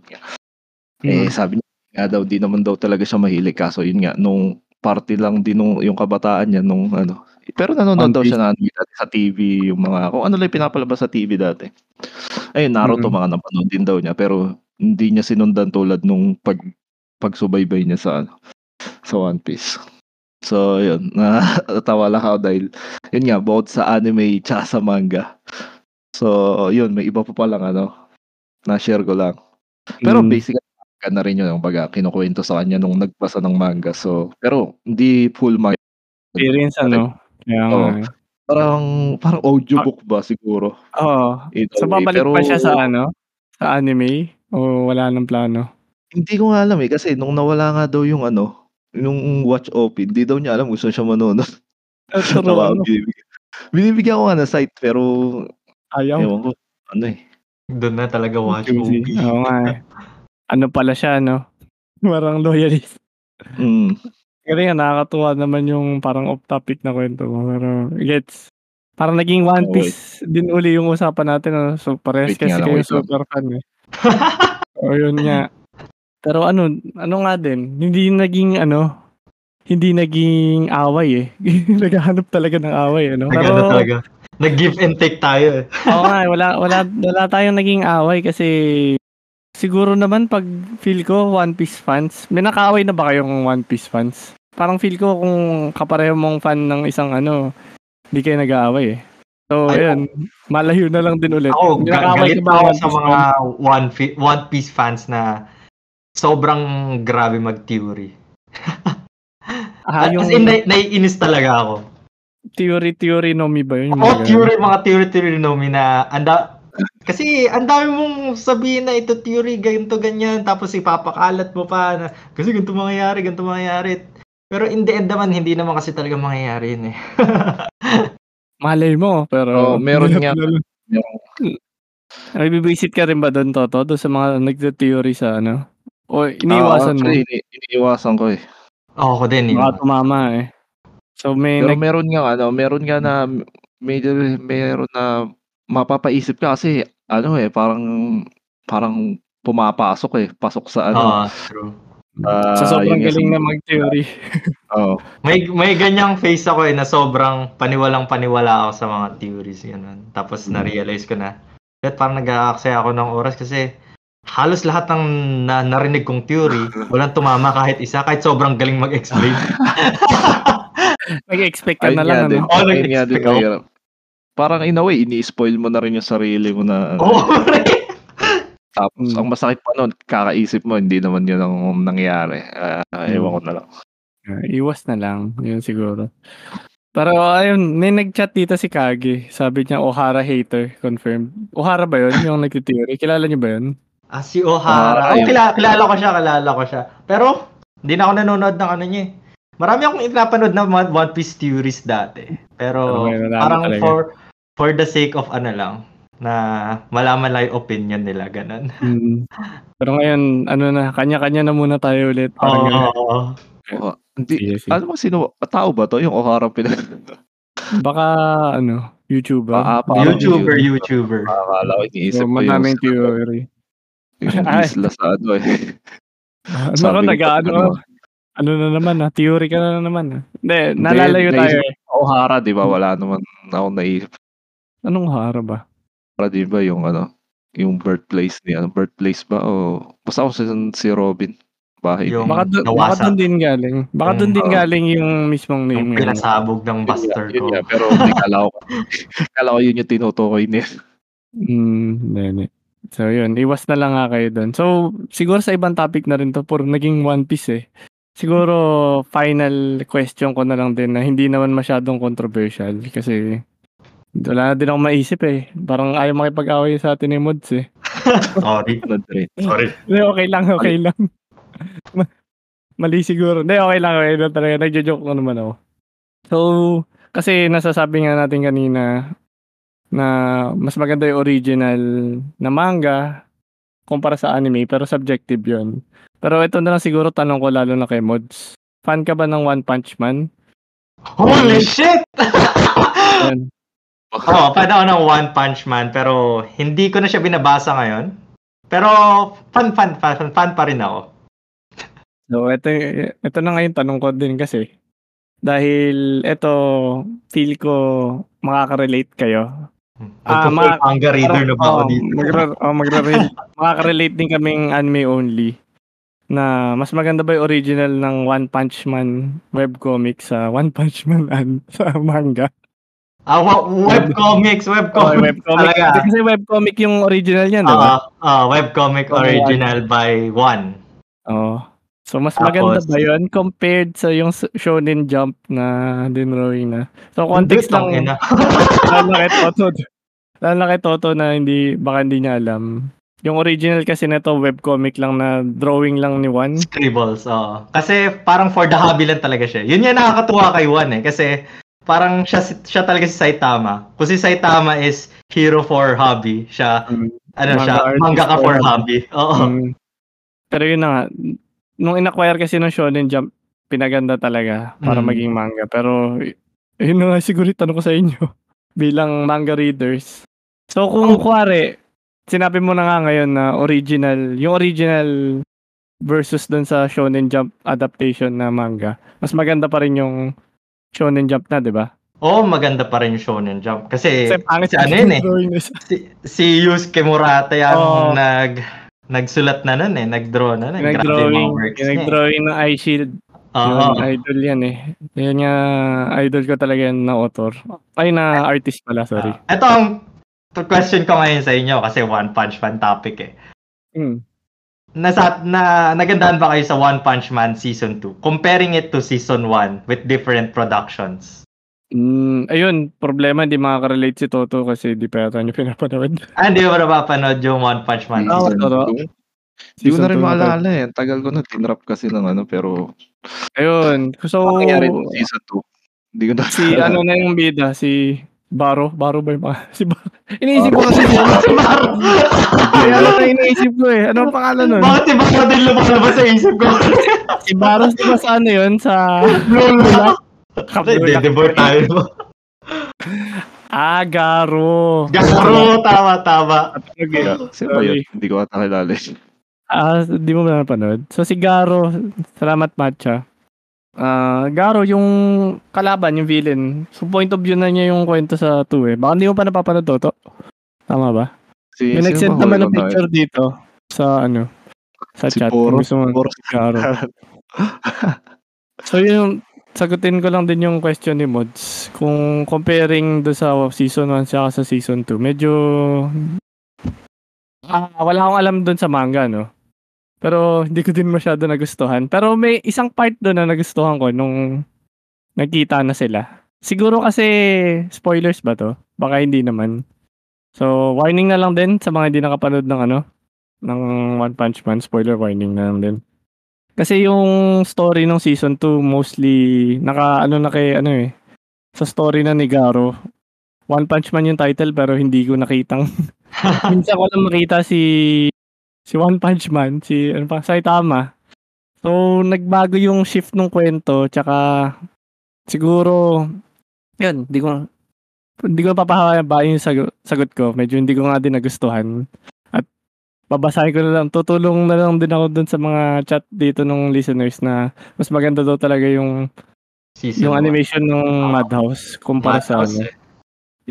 Eh, Hmm. sabi niya nga daw, 'di naman daw talaga siya mahilig kaso yun nga, nung parte lang din nung yung kabataan niya nung ano pero nanonood daw siya ng anime dati sa TV, yung mga kung ano lang yung pinapalabas sa TV dati. Ayun, Naruto Mm. mga napanood din daw niya pero hindi niya sinundan tulad nung pag pagsubaybay niya sa ano, sa One Piece. So yun, natawa lang ako dahil yun nga, bukod sa anime tsaka sa manga. So yun, may iba pa palang ano, na-share ko lang. Pero Hmm. basically manga na rin yun, kumbaga kinukuwento sa kanya nung nagbasa ng manga. So pero hindi full manga. Experience ano, kaya nga, Oo. eh. Parang parang audiobook ba siguro. Oo. A So, babalik pero pa siya sa ano, sa anime o wala ng plano? Hindi ko nga alam, eh, kasi nung nawala nga daw yung ano, yung watch OP, hindi daw niya alam kung saan siya manonood. Ah, ako, mo. binibigyan binibigyan ko nga ng site pero Ayaw. ewan ko, ano, eh. Dun na talaga watch movie. Oo nga, eh. Ano pala siya 'no, parang loyalist. Mm. Galing nakakatuwa naman yung parang off topic na kuwento mo, pero gets. Parang naging One eh. Piece din uli yung usapan natin ano, so nga kasi kayo super fan, eh. Oo, yun nga. Pero ano, ano nga din, hindi naging ano, hindi naging away, eh. Naghahanap talaga ng away ano, Nag-ano pero talaga, nag-give and take tayo, eh. Oo nga, eh, wala wala wala tayong naging away kasi siguro naman 'pag feel ko One Piece fans, may nakaaway na ba kayong One Piece fans? Parang feel ko kung kapareho mong fan ng isang ano, hindi kayo nag-aaway, eh. So Ay, ayun, malayo na lang din ulit. Ako, galit ba ako sa mga? One Pi One Piece fans na sobrang grabe mag-theory. Ah, yung as in nai naiinis talaga ako. theory theory no mi ba yun? Gano'n? theory, mga theory theory no mi na anda kasi ang dami mong sabihin na ito theory, ganito, ganyan, tapos ipapakalat mo pa na kasi ganito mangyayari, ganito mangyayari. Pero in the end naman, hindi naman kasi talaga mangyayari yun, eh. Malay mo, pero meron hindi nga Nagbi-visit ka rin ba dun Toto, dun sa mga nagte-theory sa ano? O iniiwasan mo? actually ini iniiwasan ko, eh. Oo, ako din, Baka iniiwasan. tumama, eh. So may Pero nag meron ngang ano, meron nga na medyo meron na mapapaisip ka kasi ano, eh, parang parang pumapasok, eh, pasok sa ano, Oo, true. Sa ah, sobrang sa galing na mag-theory. Oo. May may ganyang face ako, eh, na sobrang paniwalang-paniwala ako sa mga theories, gano'n. Tapos Mm. na-realize ko na, bakit parang nag-aaksaya ako ng oras kasi halos lahat ng na narinig kong theory, walang tumama kahit isa, kahit sobrang galing mag-explain. Nag-expect ka na lang din, ano? Din nag-expect ako. Parang in a way, ini-spoil mo na rin yung sarili mo na Oo, tapos Hmm. ang masakit pa nun, kakaisip mo hindi naman yun ang nangyari. Ah, ewan ko na lang. Ah, iwas na lang, yun siguro. Pero ayun, may nag-chat dito si Kage. Sabi niya Ohara hater, confirmed. Ohara ba yun, yung nagti-theory? Kilala niyo ba yun? Ah, si O'Hara. Ah, Oh, kilala, kilala ko siya, kilala ko siya. Pero, hindi na ako nanonood ng ano niya eh. Marami akong pinapanood na One Piece theories dati. Pero, Okay, parang talaga. for for the sake of ano lang, na malaman lang yung opinion nila, ganun. Hmm. Pero ngayon, ano na, kanya-kanya na muna tayo ulit. Parang Oo, ganun. oo, oo. Oo. Hindi, Sige, ano ba sino, tao ba to? Yung O'Hara pinag... Baka, ano, YouTuber. Ah, ah, parang YouTuber. YouTuber. Akala ko, iniisip So, ko yung, madaming theory. yung Ay. isla sa ano eh. Ano nag-ano, ano, ano na naman ah, theory ka na naman ah. Hindi, nalalayo tayo eh. O'Hara, di ba? Wala naman ako naisip. Anong hara ba? Para di ba yung ano, yung birthplace ni ano, birthplace ba o basta ako si, si Robin. Bahay Yung-. Baka, dun, baka Nawasa. dun din galing. Baka dun din galing yung mismong Yung name. nga. pinasabog ng buster ko. nga, pero hindi, kala ko, kala ko yun yung tinutukoy niya. Hmm, hindi, hindi. So yun, iwas na lang nga kayo doon. So siguro sa ibang topic na rin to, puro naging One Piece eh. Siguro final question ko na lang din na hindi naman masyadong controversial kasi wala na din ako maisip eh. Parang ayaw makipag-away sa atin ni Mods eh. Sorry. Sorry. Hindi, okay lang, okay lang. Ma- Mali siguro. Hindi, okay lang. Okay lang talaga. Nagjo-joke ko naman ako. So, kasi nasasabi nga natin kanina na mas maganda yung original na manga kumpara sa anime, pero subjective yun. Pero ito na lang siguro tanong ko lalo na kay Mods. Fan ka ba ng One Punch Man? Holy shit! Yan. Oo, oh, fan ako ng One Punch Man, pero hindi ko na siya binabasa ngayon. Pero fan, fan, fan, fan, fan pa rin ako. So, ito, ito na ngayon tanong ko din kasi. Dahil ito, feel ko makaka-relate kayo. Ah, Magpo-full ma- manga reader na ba ako dito? Magra, oh, magra-relate, makaka-relate din kaming anime only. Na mas maganda ba yung original ng One Punch Man webcomic sa One Punch Man an, sa manga? Ah, wa- webcomics, Oh, webcomics. webcomic. Talaga. Kasi webcomic yung original niyan, di ba? Ah, ah, webcomic Oh, original by One. Oo. So, mas Tapos- maganda ba yun compared sa yung Shonen Jump na dinrawing na? So, context lang. Lalo kay Toto. Lalo kay Toto na hindi, baka hindi niya alam. Yung original kasi na to webcomic lang na drawing lang ni Juan. Scribbles, oo. Kasi parang for the hobby lang talaga siya. Yun yung nakakatuwa kay One eh. Kasi parang siya, siya talaga si Saitama. Kung si Saitama is hero for hobby, siya, Mm. ano Manga siya, manga ka for hobby. Oo. Mm. Pero yun na nga, nung in-acquire kasi ng Shonen Jump, pinaganda talaga para Mm. maging manga. Pero yun na nga siguro yung tanong ko sa inyo bilang manga readers. So kung kuwari, sinabi mo na nga ngayon na original, yung original versus dun sa Shonen Jump adaptation na manga, mas maganda pa rin yung Shonen Jump na, di ba? Oo, maganda pa rin yung Shonen Jump. Kasi, Kasi pangit si ano yun eh. si, si Yusuke Murata yung Oo. nag, nagsulat na nun eh, nag-draw na nun. Grabe yung Nag-drawing, mga works niya. eh. nag-drawing ng eye shield. Oo. Yun, idol yan eh. Yan nga, idol ko talaga yan na author. Ay, na artist pala, sorry. Ito ang to question ko ngayon sa inyo kasi One Punch Man topic eh. Hmm. Nasa, na, nagandahan ba kayo sa One Punch Man Season 2? Comparing it to Season 1 with different productions. Mm, ayun, problema, hindi makaka-relate si Toto kasi di pa yata niyo pinapanood. Ah, hindi mo ba napapanood yung One Punch Man Oo, Season totoo. Hindi ko Season na rin na maalala eh. Ang Tagal ko na tinrap kasi ng ano, pero Ayun. So, ano nangyari nung season 2? Hindi ko na si ano na yung bida, si Baro. Baro ba yung mga? Si Baro. Iniisip ko kasi si Si Baro! Si ano na iniisip ko eh. Ano ang pangalan nun? Bakit si Baro din lumalabas sa isip ko? Si Baro, di ba sa ano yun? Sa... Lula! Kabulak. Dedebor tayo. Ah, Garo. Garo! Tama, tama. Okay. Sino ba yun? Hindi ko ata kilala. Ah, di mo ba napanood? So si Garo, salamat Matcha. Ah, Garo yung kalaban, yung villain. So point of view na niya yung kwento sa 2 eh. Baka hindi mo pa napapanood Toto. Tama ba? Si, May nag-send naman ng picture dito sa ano sa Si chat. Poro. Gusto mo Poro. si Garo. So yung sagutin ko lang din yung question ni Mods. Kung comparing do sa season 1 sa sa season 2, medyo ah, wala akong alam doon sa manga, no. Pero hindi ko din masyado nagustuhan. Pero may isang part doon na nagustuhan ko nung nagkita na sila. Siguro kasi spoilers ba to? Baka hindi naman. So, warning na lang din sa mga hindi nakapanood ng ano, ng One Punch Man. Spoiler warning na lang din. Kasi yung story ng season 2 mostly naka ano na kay ano eh. Sa story na ni Garo. One Punch Man yung title pero hindi ko nakitang minsan ko lang makita si si One Punch Man, si ano pa, Saitama. So nagbago yung shift ng kwento tsaka siguro yun, hindi ko hindi ko papahabain yung sagot, sagot ko. Medyo hindi ko nga din nagustuhan. At babasahin ko na lang, tutulong na lang din ako dun sa mga chat dito ng listeners na mas maganda daw talaga yung Season yung one. animation ng Madhouse kumpara sa Madhouse, ano. eh.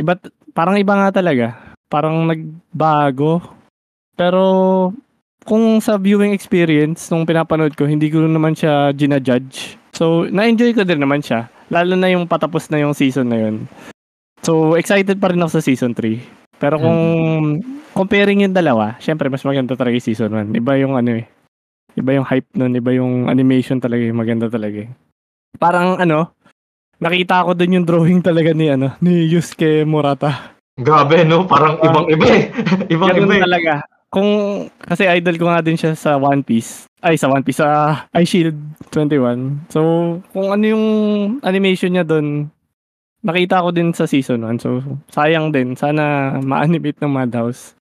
Iba, parang iba nga talaga. Parang nagbago. Pero kung sa viewing experience nung pinapanood ko, hindi ko naman siya ginajudge. So, na-enjoy ko din naman siya. Lalo na yung patapos na yung season na yun. So, excited pa rin ako sa season 3. Pero kung comparing yung dalawa, syempre mas maganda talaga yung season 1. Iba yung ano eh. Iba yung hype nun, iba yung animation talaga, yung maganda talaga. eh. Parang ano, nakita ko dun yung drawing talaga ni ano, ni Yusuke Murata. Grabe, no? Parang Ah. ibang-iba eh. Ibang-iba Ganun eh. talaga. Kung, kasi idol ko nga din siya sa One Piece. Ay, sa One Piece, sa Eye Shield 21. So, kung ano yung animation niya doon, nakita ko din sa season 1. So, sayang din. Sana ma-animate ng Madhouse.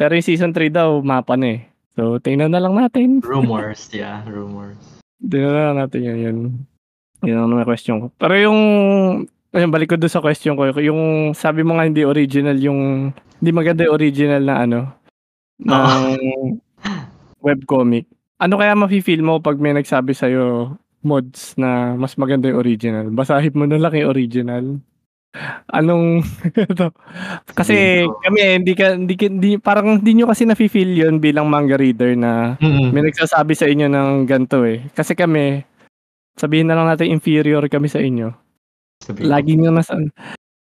Pero yung season 3 daw, mapa na eh. So, tingnan na lang natin. Rumors, yeah. Rumors. Tingnan na lang natin yun. Yun, yun ang naman question ko. Pero yung, ayun, balik ko doon sa question ko. Yung sabi mo nga hindi original yung, hindi maganda yung original na ano, ng webcomic. Ano kaya mafe-feel mo pag may nagsabi sa'yo mods na mas maganda yung original? Basahin mo na lang yung original. Anong ito? Kasi kami hindi ka hindi, hindi parang hindi nyo kasi nafe-feel yun bilang manga reader na Mm-mm. may nagsasabi sa inyo ng ganito eh. Kasi kami, sabihin na lang natin inferior kami sa inyo. Sabi ko. Laging na, nasa,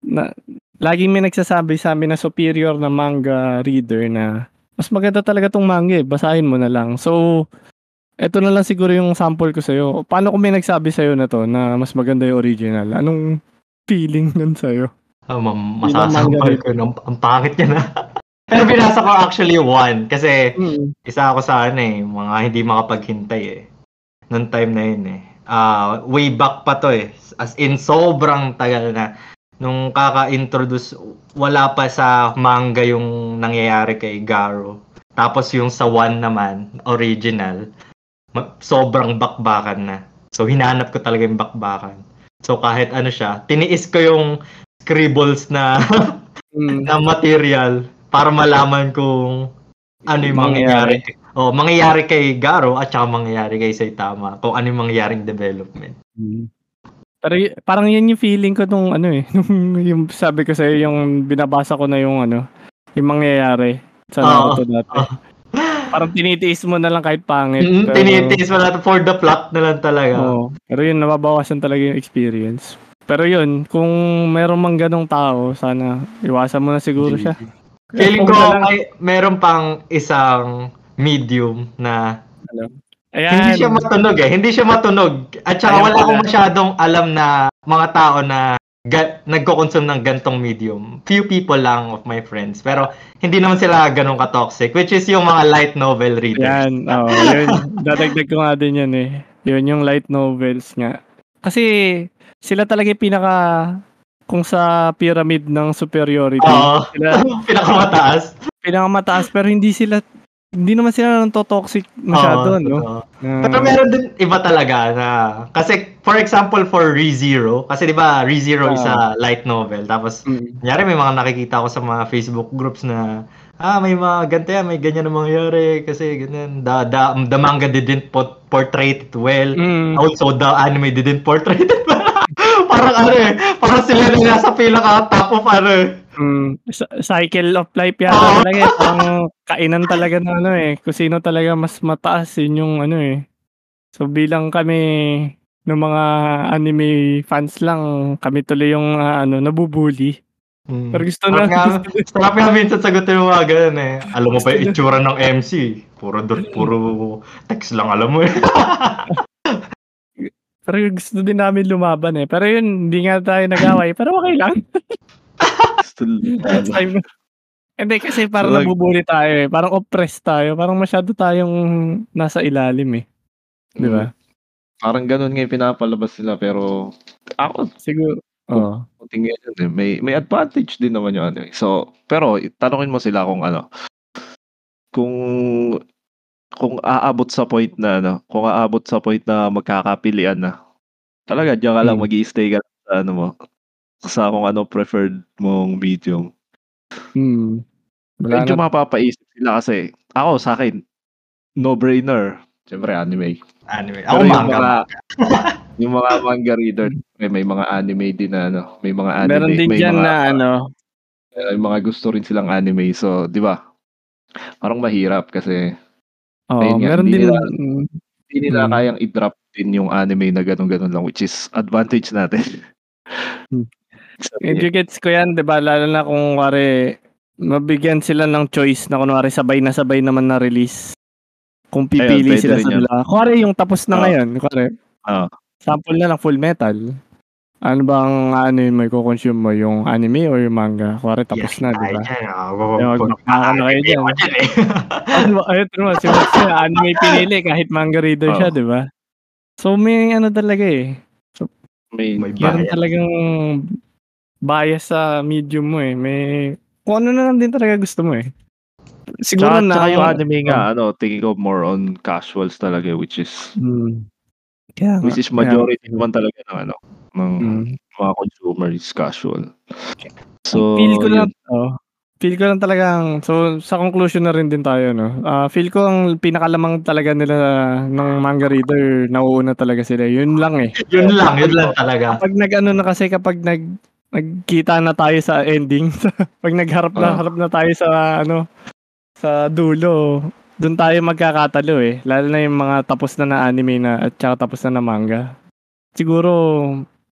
na laging may nagsasabi sa amin na superior na manga reader na mas maganda talaga tong manga eh. Basahin mo na lang. So, eto na lang siguro yung sample ko sa'yo. Paano kung may nagsabi sa'yo na to na mas maganda yung original? Anong feeling nun sa'yo? Ah, mam- Ibang masasampal ko. Ang, ang pangit niya na. Pero binasa ko actually one. Kasi Mm. isa ako sa ano eh, mga hindi makapaghintay eh. Noong time na yun eh. Ah, way back pa to eh. As in, sobrang tagal na. Nung kaka-introduce, wala pa sa manga yung nangyayari kay Garo. Tapos yung sa one naman, original, sobrang bakbakan na. So, hinanap ko talaga yung bakbakan. So, kahit ano siya, tiniis ko yung scribbles na Mm. na material para malaman kung ano yung mangyayari. Oh, mangyayari kay Garo at saka mangyayari kay Saitama. Kung ano yung mangyayaring development. Mm. Pero y- parang yan yung feeling ko nung ano eh, nung yung sabi ko sa'yo, yung binabasa ko na yung ano, yung mangyayari sa Oo. Naruto dati. Parang tinitiis mo na lang kahit pangit. Mm, pero- tinitiis mo natin for the plot na lang talaga. Oo. pero yun, nababawasan talaga yung experience. Pero yun, kung meron mang ganong tao, sana iwasan mo na siguro siya. Feeling ko na lang- meron pang isang medium na Ayan. hindi siya matunog eh. Hindi siya matunog. At saka Ayan wala akong masyadong alam na mga tao na ga- nagko-consume ng gantong medium. Few people lang of my friends. Pero hindi naman sila ganun ka-toxic. Which is yung mga light novel readers. Yan, oo. yun. Dadagdag ko nga din yan eh. Yun yung light novels nga. Kasi sila talaga yung pinaka kung sa pyramid ng superiority. Oo. Sila Pinakamataas. pinakamataas pero hindi sila hindi naman sila nang toxic masyado, Oo, no? Na- Pero meron din iba talaga na kasi for example for ReZero kasi 'di ba ReZero is a light novel tapos Mm. kunyari may mga nakikita ko sa mga Facebook groups na ah may mga ganito yan, may ganyan na mangyayari kasi ganyan the, the, the manga didn't portray it well Mm. also the anime didn't portray it well parang ano eh parang sila na nasa pinaka top of ano eh Mm, Cy- cycle of life yata Oo. talaga eh. Parang kainan talaga na ano eh. Kung sino talaga mas mataas yun yung ano eh. So bilang kami ng mga anime fans lang, kami tuloy yung ah, ano, nabubuli. Hmm. Pero gusto na, sarap nga minsan sagutin yung mga ganun eh. Alam mo pa yung itsura ng MC. Puro, puro text lang alam mo eh. pero gusto din namin lumaban eh. Pero yun, hindi nga tayo nag-away. Pero okay lang. Still, Time- Hindi kasi parang like- nabubuli tayo eh. Parang oppressed tayo. Parang masyado tayong nasa ilalim eh. Di ba? Parang ganun nga yung pinapalabas nila pero ako Siguro. Oo. tingin yun eh. May, may advantage din naman yung ano eh. So, pero tanungin mo sila kung ano, kung kung aabot sa point na ano, kung aabot sa point na magkakapilian na. Talaga diyan ka lang Hmm. magi-stay ka sa ano mo sa kung ano preferred mong medium. Hmm. Wala Medyo na. mapapaisip sila kasi ako sa akin no-brainer. Siyempre anime. Anime. Pero Ako yung manga. mga yung mga manga reader, may, may mga anime din na ano, may mga anime, Meron din may dyan mga, na ano. may mga gusto rin silang anime. So, 'di ba? Parang mahirap kasi Oo, nga, meron din nila- Hindi nila Mm. kayang i-drop din yung anime na ganun-ganun lang which is advantage natin. Hmm. Gets ko yan, di ba? Lalo na kung wari, mabigyan sila ng choice na kunwari sabay na sabay naman na release. Kung pipili Ayun, sila sa dalawa. Kunwari yung tapos na Oo. ngayon. Kunwari, Oo. sample na lang full metal. Ano bang ano yung may kukonsume mo? Yung anime or yung manga? Kunwari tapos na, di ba? ah, Kaya wag- magbaka na kayo dyan. Dyan eh. Ano ba? Ayun, mo, si Max anime pinili kahit manga reader siya, Oo. di ba? So may ano talaga eh. May, May Meron Bias. talagang bias sa medium mo eh. May kung ano na lang din talaga gusto mo eh. Siguro Tsaka, na tsaka yung anime nga, ano, thinking of more on casuals talaga which is Hmm. Kaya which is kaya- majority naman talaga ng ano ng Hmm. mga consumer is casual. So, feel ko lang, yun. oh, feel ko lang talagang, so sa conclusion na rin din tayo, no? Ah, feel ko ang pinakalamang talaga nila ng manga reader, nauuna talaga sila. Yun lang eh. Yun lang, yun lang talaga. Pag nag-ano na kasi, kapag nag, nagkita na tayo sa ending, pag nagharap na, Ah. harap na tayo sa, ano, sa dulo, doon tayo magkakatalo eh. Lalo na yung mga tapos na na anime na, at saka tapos na na manga. Siguro,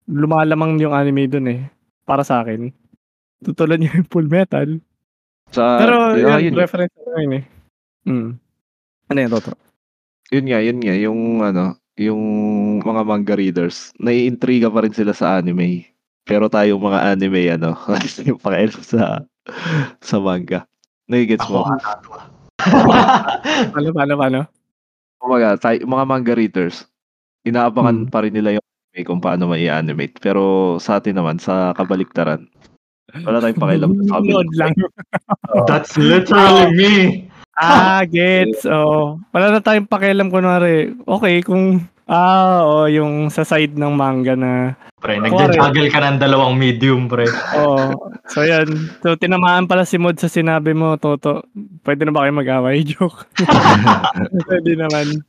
lumalamang yung anime doon eh. Para sa akin. Tutulad yung full metal. Sa, Pero, ah, yun, yun, reference ko yun eh. Mm. Ano yun, Toto? yun nga, yun nga, yung ano, yung mga manga readers, naiintriga pa rin sila sa anime. Pero tayo mga anime, ano, kasi yung pakialam sa sa manga. Nagigets Ako mo? natuwa. Paano, paano, paano? Kumbaga, tayo, mga manga readers, inaabangan Hmm. pa rin nila yung anime kung paano mai animate Pero sa atin naman, sa kabaliktaran, wala tayong pakialam sa Load lang. That's literally me. Ah, gets. Oh. Wala na tayong pakialam kunwari. Okay, kung ah, oh, yung sa side ng manga na Pre, nagja-juggle ka ng dalawang medium, pre. oh. So yan. So tinamaan pala si Mod sa sinabi mo, Toto. Pwede na ba kayo mag-away? Joke. Pwede naman.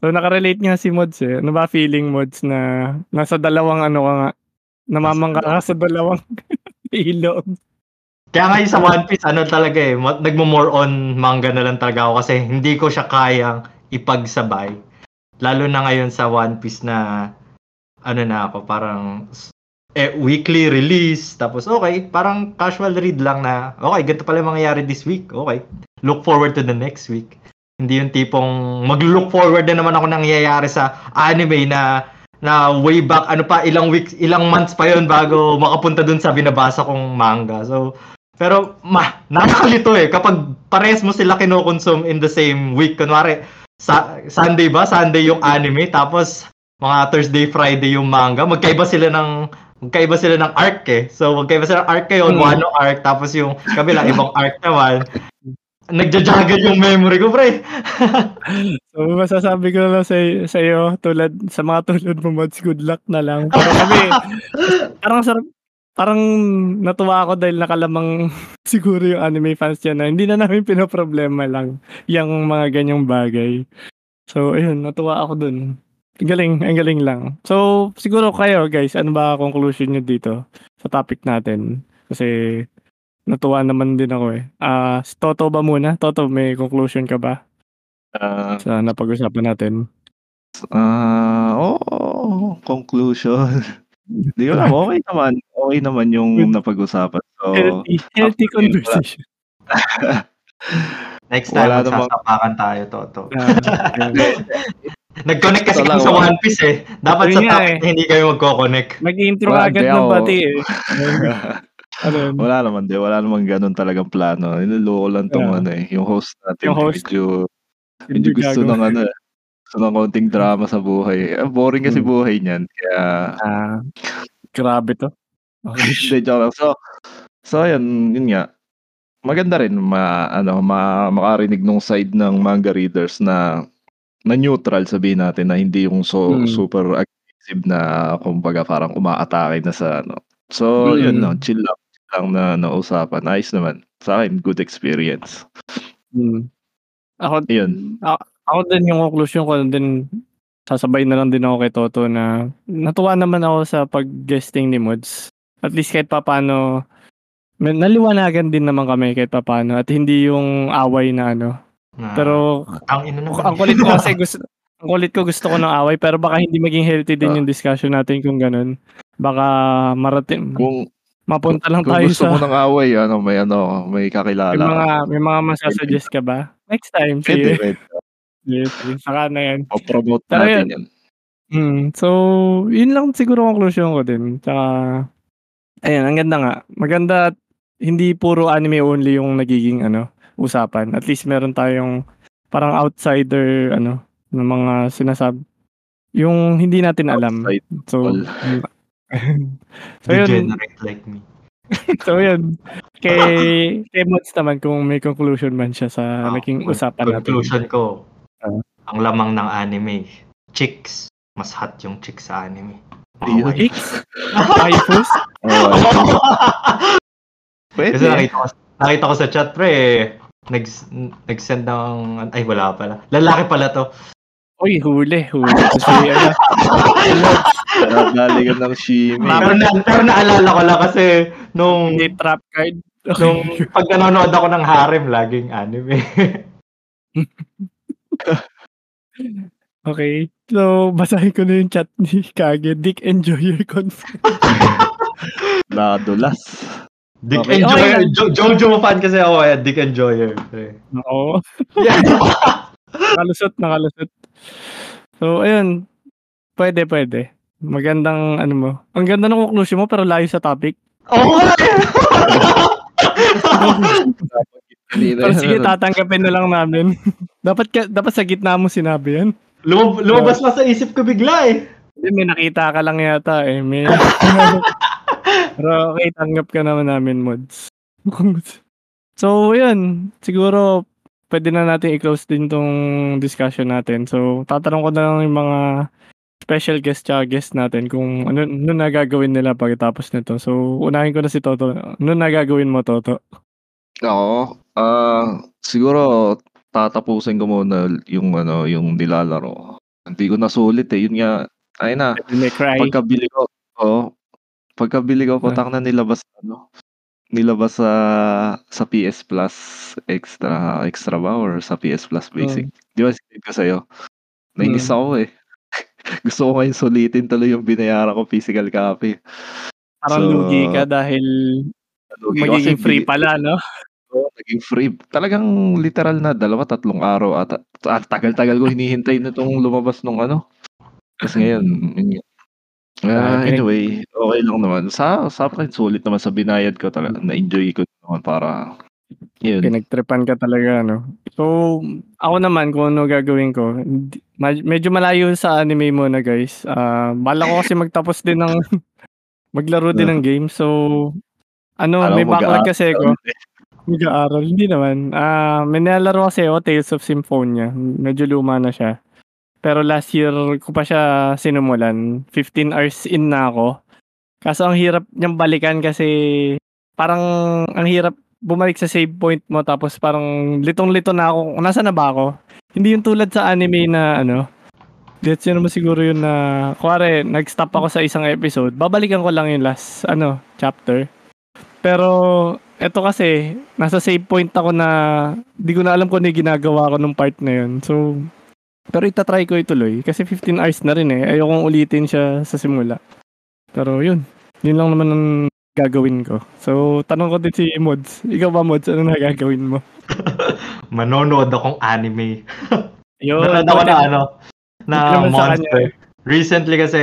So nakarelate nga si Mods eh. Ano ba feeling Mods na nasa dalawang ano ka nga? Namamangka ka sa dalawang ilog. Kaya nga sa One Piece, ano talaga eh, mo- nagmo-more on manga na lang talaga ako kasi hindi ko siya kayang ipagsabay. Lalo na ngayon sa One Piece na, ano na ako, parang eh, weekly release, tapos okay, parang casual read lang na, okay, ganito pala mangyayari this week, okay. Look forward to the next week. Hindi yung tipong mag-look forward na naman ako nangyayari sa anime na na way back ano pa ilang weeks ilang months pa yon bago makapunta dun sa binabasa kong manga. So pero ma, nakakalito eh kapag parehas mo sila kinokonsume in the same week. Kunwari, sa, Sunday ba? Sunday yung anime, tapos mga Thursday, Friday yung manga. Magkaiba sila ng magkaiba sila ng arc eh. So magkaiba sila ng arc kayo, Hmm. Wano arc, tapos yung kabila ibang arc naman. Nagja-juggle yung memory ko, pre. So, masasabi ko lang sa, sa iyo, tulad, sa mga tulad mo, Mods, good luck na lang. Pero kami, parang sarap, parang natuwa ako dahil nakalamang siguro yung anime fans yan na hindi na namin pinoproblema lang yung mga ganyang bagay. So, ayun, natuwa ako dun. Ang galing, ang galing lang. So, siguro kayo, guys, ano ba conclusion nyo dito sa topic natin? Kasi, natuwa naman din ako eh. Ah, si Toto ba muna? Toto, may conclusion ka ba? Ah, sa napag-usapan natin. ah, oh, conclusion. Di ko alam, okay naman. Okay naman yung Good. napag-usapan. So, healthy, healthy conversation. Next time, Wala namang- magsasapakan tayo, Toto. Ah. Nag-connect kasi Ito sa. One Piece eh. Dapat Yun sa nga topic eh. na hindi kayo magko-connect. Wala, ka agad ng ako- bati eh. Ano yun? wala naman din. Wala naman ganun talagang plano. Niloloko lang tong Yeah. ano eh. Yung host natin. Yung host. Medyo, medyo gusto ng ano eh. Gusto ng konting drama sa buhay. Eh, boring kasi Hmm. buhay niyan. Kaya, Ah, grabe to. Okay. Hindi, joke lang. So, so yun, yun nga. Maganda rin ma, ano, ma, makarinig nung side ng manga readers na na neutral sabihin natin na hindi yung so Hmm. super aggressive na kumbaga parang umaatake na sa ano. So, Mm. yun no, chill lang, lang na nausapan. Ayos naman. Sa akin, good experience. Hmm. Ako, Yun. ako din yung conclusion ko din sasabay na lang din ako kay Toto na natuwa naman ako sa pag-guesting ni Mods. At least kahit papano may- naliwanagan din naman kami kahit papano at hindi yung away na ano Na, Pero ang ina naman. ang kulit ko kasi gusto ang kulit ko gusto ko ng away pero baka hindi maging healthy din yung discussion natin kung ganun. Baka marating Kung, mapunta lang kung tayo gusto sa mo ng away, ano, may ano, may kakilala. may mga may mga masasuggest ka ba? Next time Pwede, sige. pwede. Yes. Saka na yan. O-promote natin yan. Mm, so, yun lang siguro conclusion ko din. Tsaka, ayun, ang ganda nga. Maganda at hindi puro anime only yung nagiging ano, usapan. At least meron tayong parang outsider ano, ng mga sinasab yung hindi natin alam. Outside So. So yun, Degenerate like me. so yun. Kay, kay Mods naman kung may conclusion man siya sa Ah, naging usapan natin. Conclusion ko, Ah. ang lamang ng anime, chicks. Mas hot yung chicks sa anime. Okay. X? Waifus? Oh, pwede. Kasi nakita ko, nakita ko sa chat pre, nag, nag-send ng, ay wala pala. Lalaki pala to. Uy, huli, huli. Kasi ano, Nadali ka ng shimmy. Pero, na, pero naalala ko lang kasi nung, hindi trap card. nung pag nanonood ako ng harem, laging anime. Okay. So, basahin ko na yung chat ni Kage. Dick Enjoyer Confirm. Nadulas. Dick Okay. Enjoyer. Okay. Jo- Jojo fan kasi ako eh. Dick Enjoyer. pre. Oo. Yeah. Nakalusot, nakalusot. So, ayun. Pwede, pwede. Magandang, ano mo. Ang ganda ng conclusion mo, pero layo sa topic. Oo na Pero sige, tatanggapin na lang namin. dapat ka, dapat sa gitna mo sinabi yan. Lumab- lumabas pa sa isip ko bigla eh. Hindi, may nakita ka lang yata eh. May... Pero okay, tanggap ka naman namin, mods. so, yun. Siguro, pwede na natin i-close din tong discussion natin. So, tatanong ko na lang yung mga special guest tsaka guest natin kung ano, ano na gagawin nila pagkatapos nito. So, unahin ko na si Toto. Ano na gagawin mo, Toto? Oo. Ah, siguro tatapusin ko muna yung ano, yung nilalaro. Hindi ko nasulit eh. Yun nga, ay na, pagkabili ko, oh, pagkabili ko, Ah. putang na nilabas, ano, nilabas sa sa PS Plus extra extra ba or sa PS Plus basic. Di ba sinid ko sa'yo? Nainis Mm. ako eh. Gusto ko ngayon sulitin tuloy yung binayaran ko physical copy. Parang So, lugi ka dahil Lugi magiging kasi free pala, no? Oo, naging free. Talagang literal na dalawa, tatlong araw at at tagal-tagal ko hinihintay na itong lumabas nung ano. Kasi ngayon, Ah, anyway, okay lang naman. Sa sa akin sulit naman sa binayad ko talaga. Na-enjoy ko naman para yun. Pinagtripan ka talaga, no? So, ako naman, kung ano gagawin ko, hindi- ma- medyo malayo sa anime muna, guys. Ah, bala ko kasi magtapos din ng, maglaro din ng game. So, ano, Alam may backlog mag-aaral kasi ako. Mag-aaral. Hindi naman. Ah, may nilalaro kasi ako, Tales of Symphonia. Medyo luma na siya. Pero last year ko pa siya sinumulan. 15 hours in na ako. Kaso ang hirap niyang balikan kasi parang ang hirap bumalik sa save point mo tapos parang litong-lito na ako. Nasaan na ba ako? Hindi yung tulad sa anime na ano. That's yun naman siguro yun na kuwari nag-stop ako sa isang episode. Babalikan ko lang yung last ano chapter. Pero eto kasi nasa save point ako na di ko na alam kung ano yung ginagawa ko nung part na yun. So pero itatry ko ituloy kasi 15 hours na rin eh. Ayokong ulitin siya sa simula. Pero yun. Yun lang naman ang gagawin ko. So, tanong ko din si Mods. Ikaw ba, Mods? Ano na gagawin mo? Manonood akong anime. Yun. Nanonood ako na ano, na monster. Recently kasi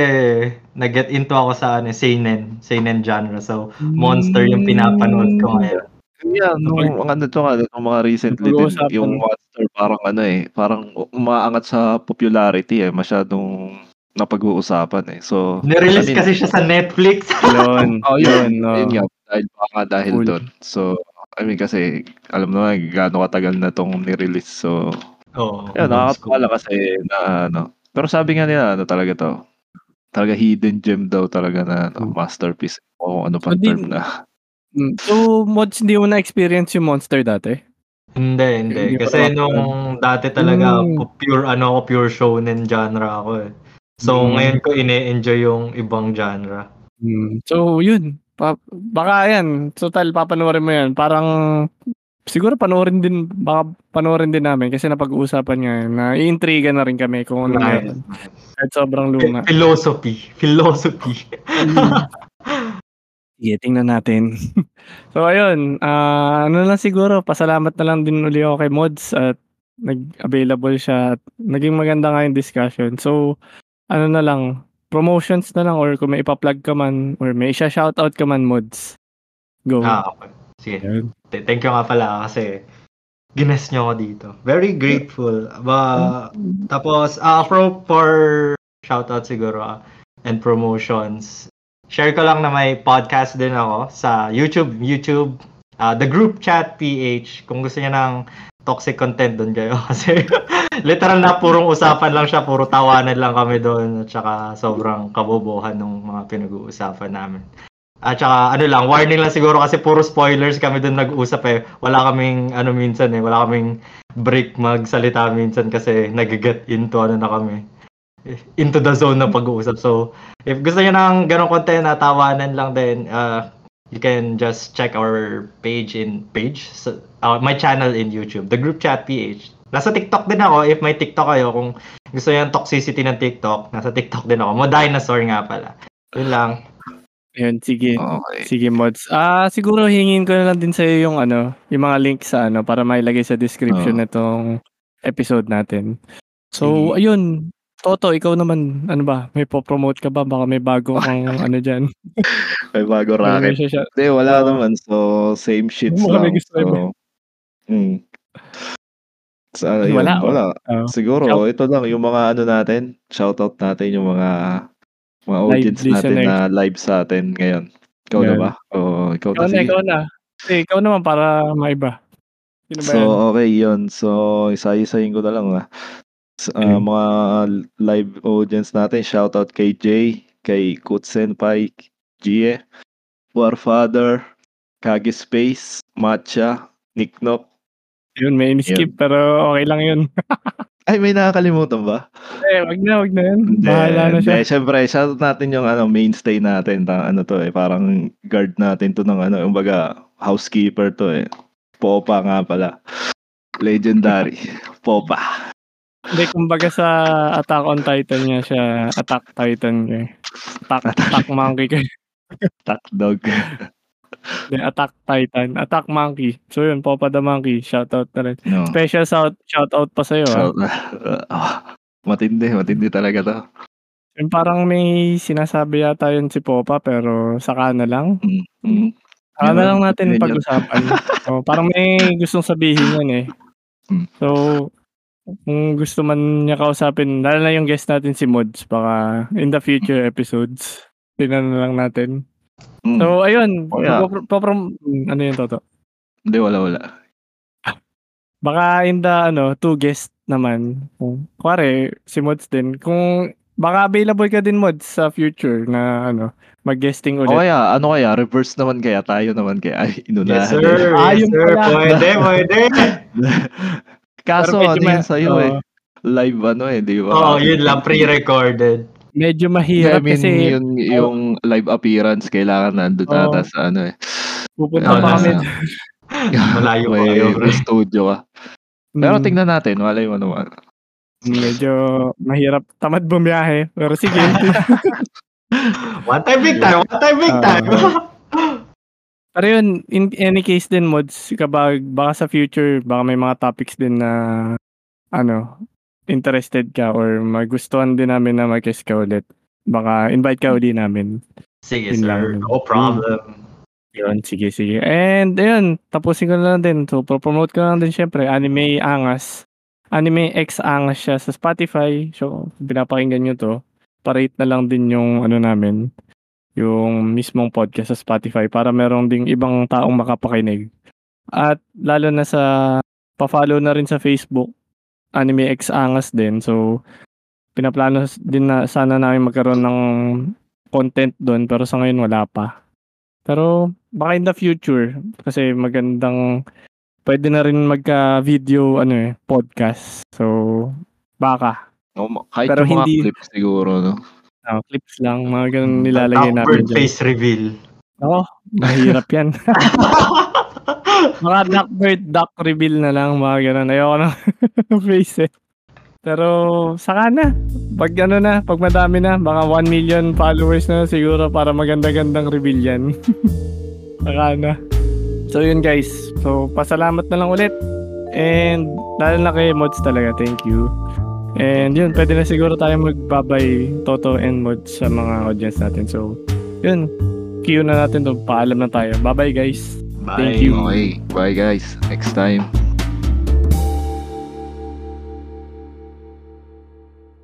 nag-get into ako sa ano, seinen, seinen genre. So, monster yung pinapanood ko ngayon. Yeah, nung mga ano to nga, nung mga recently din, yung monster parang ano eh, parang umaangat sa popularity eh, masyadong napag-uusapan eh. So, Nirelease I mean- kasi siya sa Netflix. Yun. Oh, yun. no. Yun nga, dahil baka dahil Cool. doon. So, I mean kasi, alam mo naman, gaano katagal na tong nirelease. So, Oo. yun, nakakatawa lang kasi na ano. Pero sabi nga nila, ano talaga to, talaga hidden gem daw talaga na ano, Hmm. masterpiece. O ano pa Hindi- term na. Mm. So, Mods, hindi mo na-experience yung monster dati? Hindi, hindi. Kasi nung dati talaga, Mm. pure ano ako, pure shonen genre ako eh. So, Mm. ngayon ko ine-enjoy yung ibang genre. Mm. So, yun. Pa- baka yan. So, tal, papanoorin mo yan. Parang siguro panoorin din baka panoorin din namin kasi napag-uusapan nga na iintriga na rin kami kung ano Nice. Kahit sobrang luma. Philosophy. Philosophy. Sige, tingnan natin. so ayun, ah, ano lang siguro, pasalamat na lang din uli ako kay Mods at nag-available siya at naging maganda nga yung discussion. So, ano na lang, promotions na lang or kung may ipa-plug ka man or may isa-shoutout ka man, Mods. Go. ah, okay. Sige. Ayun. Th- Thank you nga pala kasi gines nyo ako dito. Very grateful. Ba, tapos, ah for, for shoutout siguro ah, and promotions, share ko lang na may podcast din ako sa YouTube. YouTube, ah, The Group Chat PH. Kung gusto niya ng toxic content doon kayo. Kasi literal na purong usapan lang siya. Puro tawanan lang kami doon. At saka sobrang kabobohan ng mga pinag-uusapan namin. At saka ano lang, warning lang siguro kasi puro spoilers kami doon nag-usap eh. Wala kaming ano minsan eh, wala kaming break magsalita minsan kasi nag-get into ano na kami. Into the zone na pag-uusap. So, if gusto niyo ng ganong content na tawanan lang din, uh, you can just check our page in page, so, uh, my channel in YouTube, the group chat PH. Nasa TikTok din ako, if may TikTok kayo, kung gusto niyo ng toxicity ng TikTok, nasa TikTok din ako. Mo dinosaur nga pala. Yun lang. Ayun, sige. Okay. Sige, Mods. Ah, siguro hingin ko na lang din sa yung ano, yung mga link sa ano para mailagay sa description Oo. nitong episode natin. So, ayun. Toto, ikaw naman, ano ba? May po-promote ka ba? Baka may bago kang ano diyan. May bago racket. Hindi, wala Oo. naman. So, same shits Baka may lang. gusto. So, mm. Sa, yun, Wala, wala. oh. Siguro, Shout- ito lang, yung mga ano natin, shoutout natin yung mga mga Live audience natin listeners. na live sa atin ngayon. Ikaw na Yan. ba? O, ikaw Ikaw na, na, ikaw na. Eh, ikaw naman para maiba. Sino ba So, yan? okay, yun. So, isa-isahin ko na lang. Ah. Okay. mga live audience natin, shoutout kay Jay, kay Kut Senpai, Jie, Warfather, Kage Space, Matcha, Nicknock. Yun, may in-skip pero okay lang yun. Ay, may nakakalimutan ba? eh, wag na, wag na yun. Bahala na siya. Hindi, syempre, shoutout natin yung ano, mainstay natin. Ta, ano to eh, parang guard natin to ng ano, yung baga, housekeeper to eh. Popa nga pala. Legendary. Popa. Hindi, kumbaga sa Attack on Titan niya siya, Attack Titan kay. Attack, attack Monkey kay. Tak dog. Hindi, Attack Titan. Attack Monkey. So yun, Popa the Monkey. Shoutout na rin. No. Special shout, shoutout pa sa'yo. ah. Shout, ah, matindi, matindi talaga to. Yung parang may sinasabi yata yun si Popa pero saka na lang. Mm, mm. Saka na Yun, lang natin yun yun. pag-usapan. oh, parang may gustong sabihin yan eh. Mm. So, kung gusto man niya kausapin, lalo na yung guest natin si Mods, baka in the future episodes, tinan na lang natin. Mm. So, ayun. Oh, yeah. papro- paprom- ano yun, Toto? Hindi, wala, wala. Baka in the, ano, two guest naman. Kung, kuwari, si Mods din. Kung, baka available ka din, Mods, sa future na, ano, mag-guesting O ulit. kaya, ano kaya, reverse naman kaya, tayo naman kaya, ay, inunahan. Yes, sir. Ah, yes, sir. Pwede, pwede. Kaso, ano ma- yun sa'yo oo. eh, live ano eh, di ba? Oo, yun lang, pre-recorded. Medyo I mahirap mean, kasi yung, yung live appearance, kailangan nandun Oo. ata sa ano eh. pupunta Oo, pa kami. Malayo pa may, kayo, may studio ka. Pero Mm, tingnan natin, malay mo naman. Medyo mahirap. Tamad bumiyahe. Pero sige. One time, big time. One time, big Ah. time. Pero yun, in any case din, mods, kabag, baka sa future, baka may mga topics din na, ano, interested ka or magustuhan din namin na mag-guest ka ulit. Baka invite ka ulit namin. Sige, Yun sir. lang. No problem. Yun, sige, sige. And, ayun, tapusin ko na lang din. So, promote ko na lang din syempre, Anime Angas. Anime X Angas siya sa Spotify. So, pinapakinggan nyo to. Parate na lang din yung, ano namin, yung mismong podcast sa Spotify para merong ding ibang taong makapakinig. At, lalo na sa, pa-follow na rin sa Facebook, Anime X Angas din. So, pinaplano din na sana namin magkaroon ng content doon pero sa ngayon wala pa. Pero baka in the future kasi magandang pwede na rin magka-video ano eh podcast. So baka O, ma- kahit Pero yung mga hindi- clips siguro, no? Ah, clips lang mga ganun nilalagay Awkward natin dyan. face reveal. Oo, mahirap yan. Mga duck bird, duck reveal na lang, mga ganun. Ayoko na face eh. Pero saka na. Pag ano na, pag madami na, baka 1 million followers na siguro para maganda-gandang reveal yan. saka na. So yun guys. So pasalamat na lang ulit. And lalo na kay Mods talaga. Thank you. And yun, pwede na siguro tayo magbabay Toto and Mods sa mga audience natin. So yun, cue na natin to. Paalam na tayo. Bye-bye guys. Bye. Thank you. Okay, bye guys. Next time.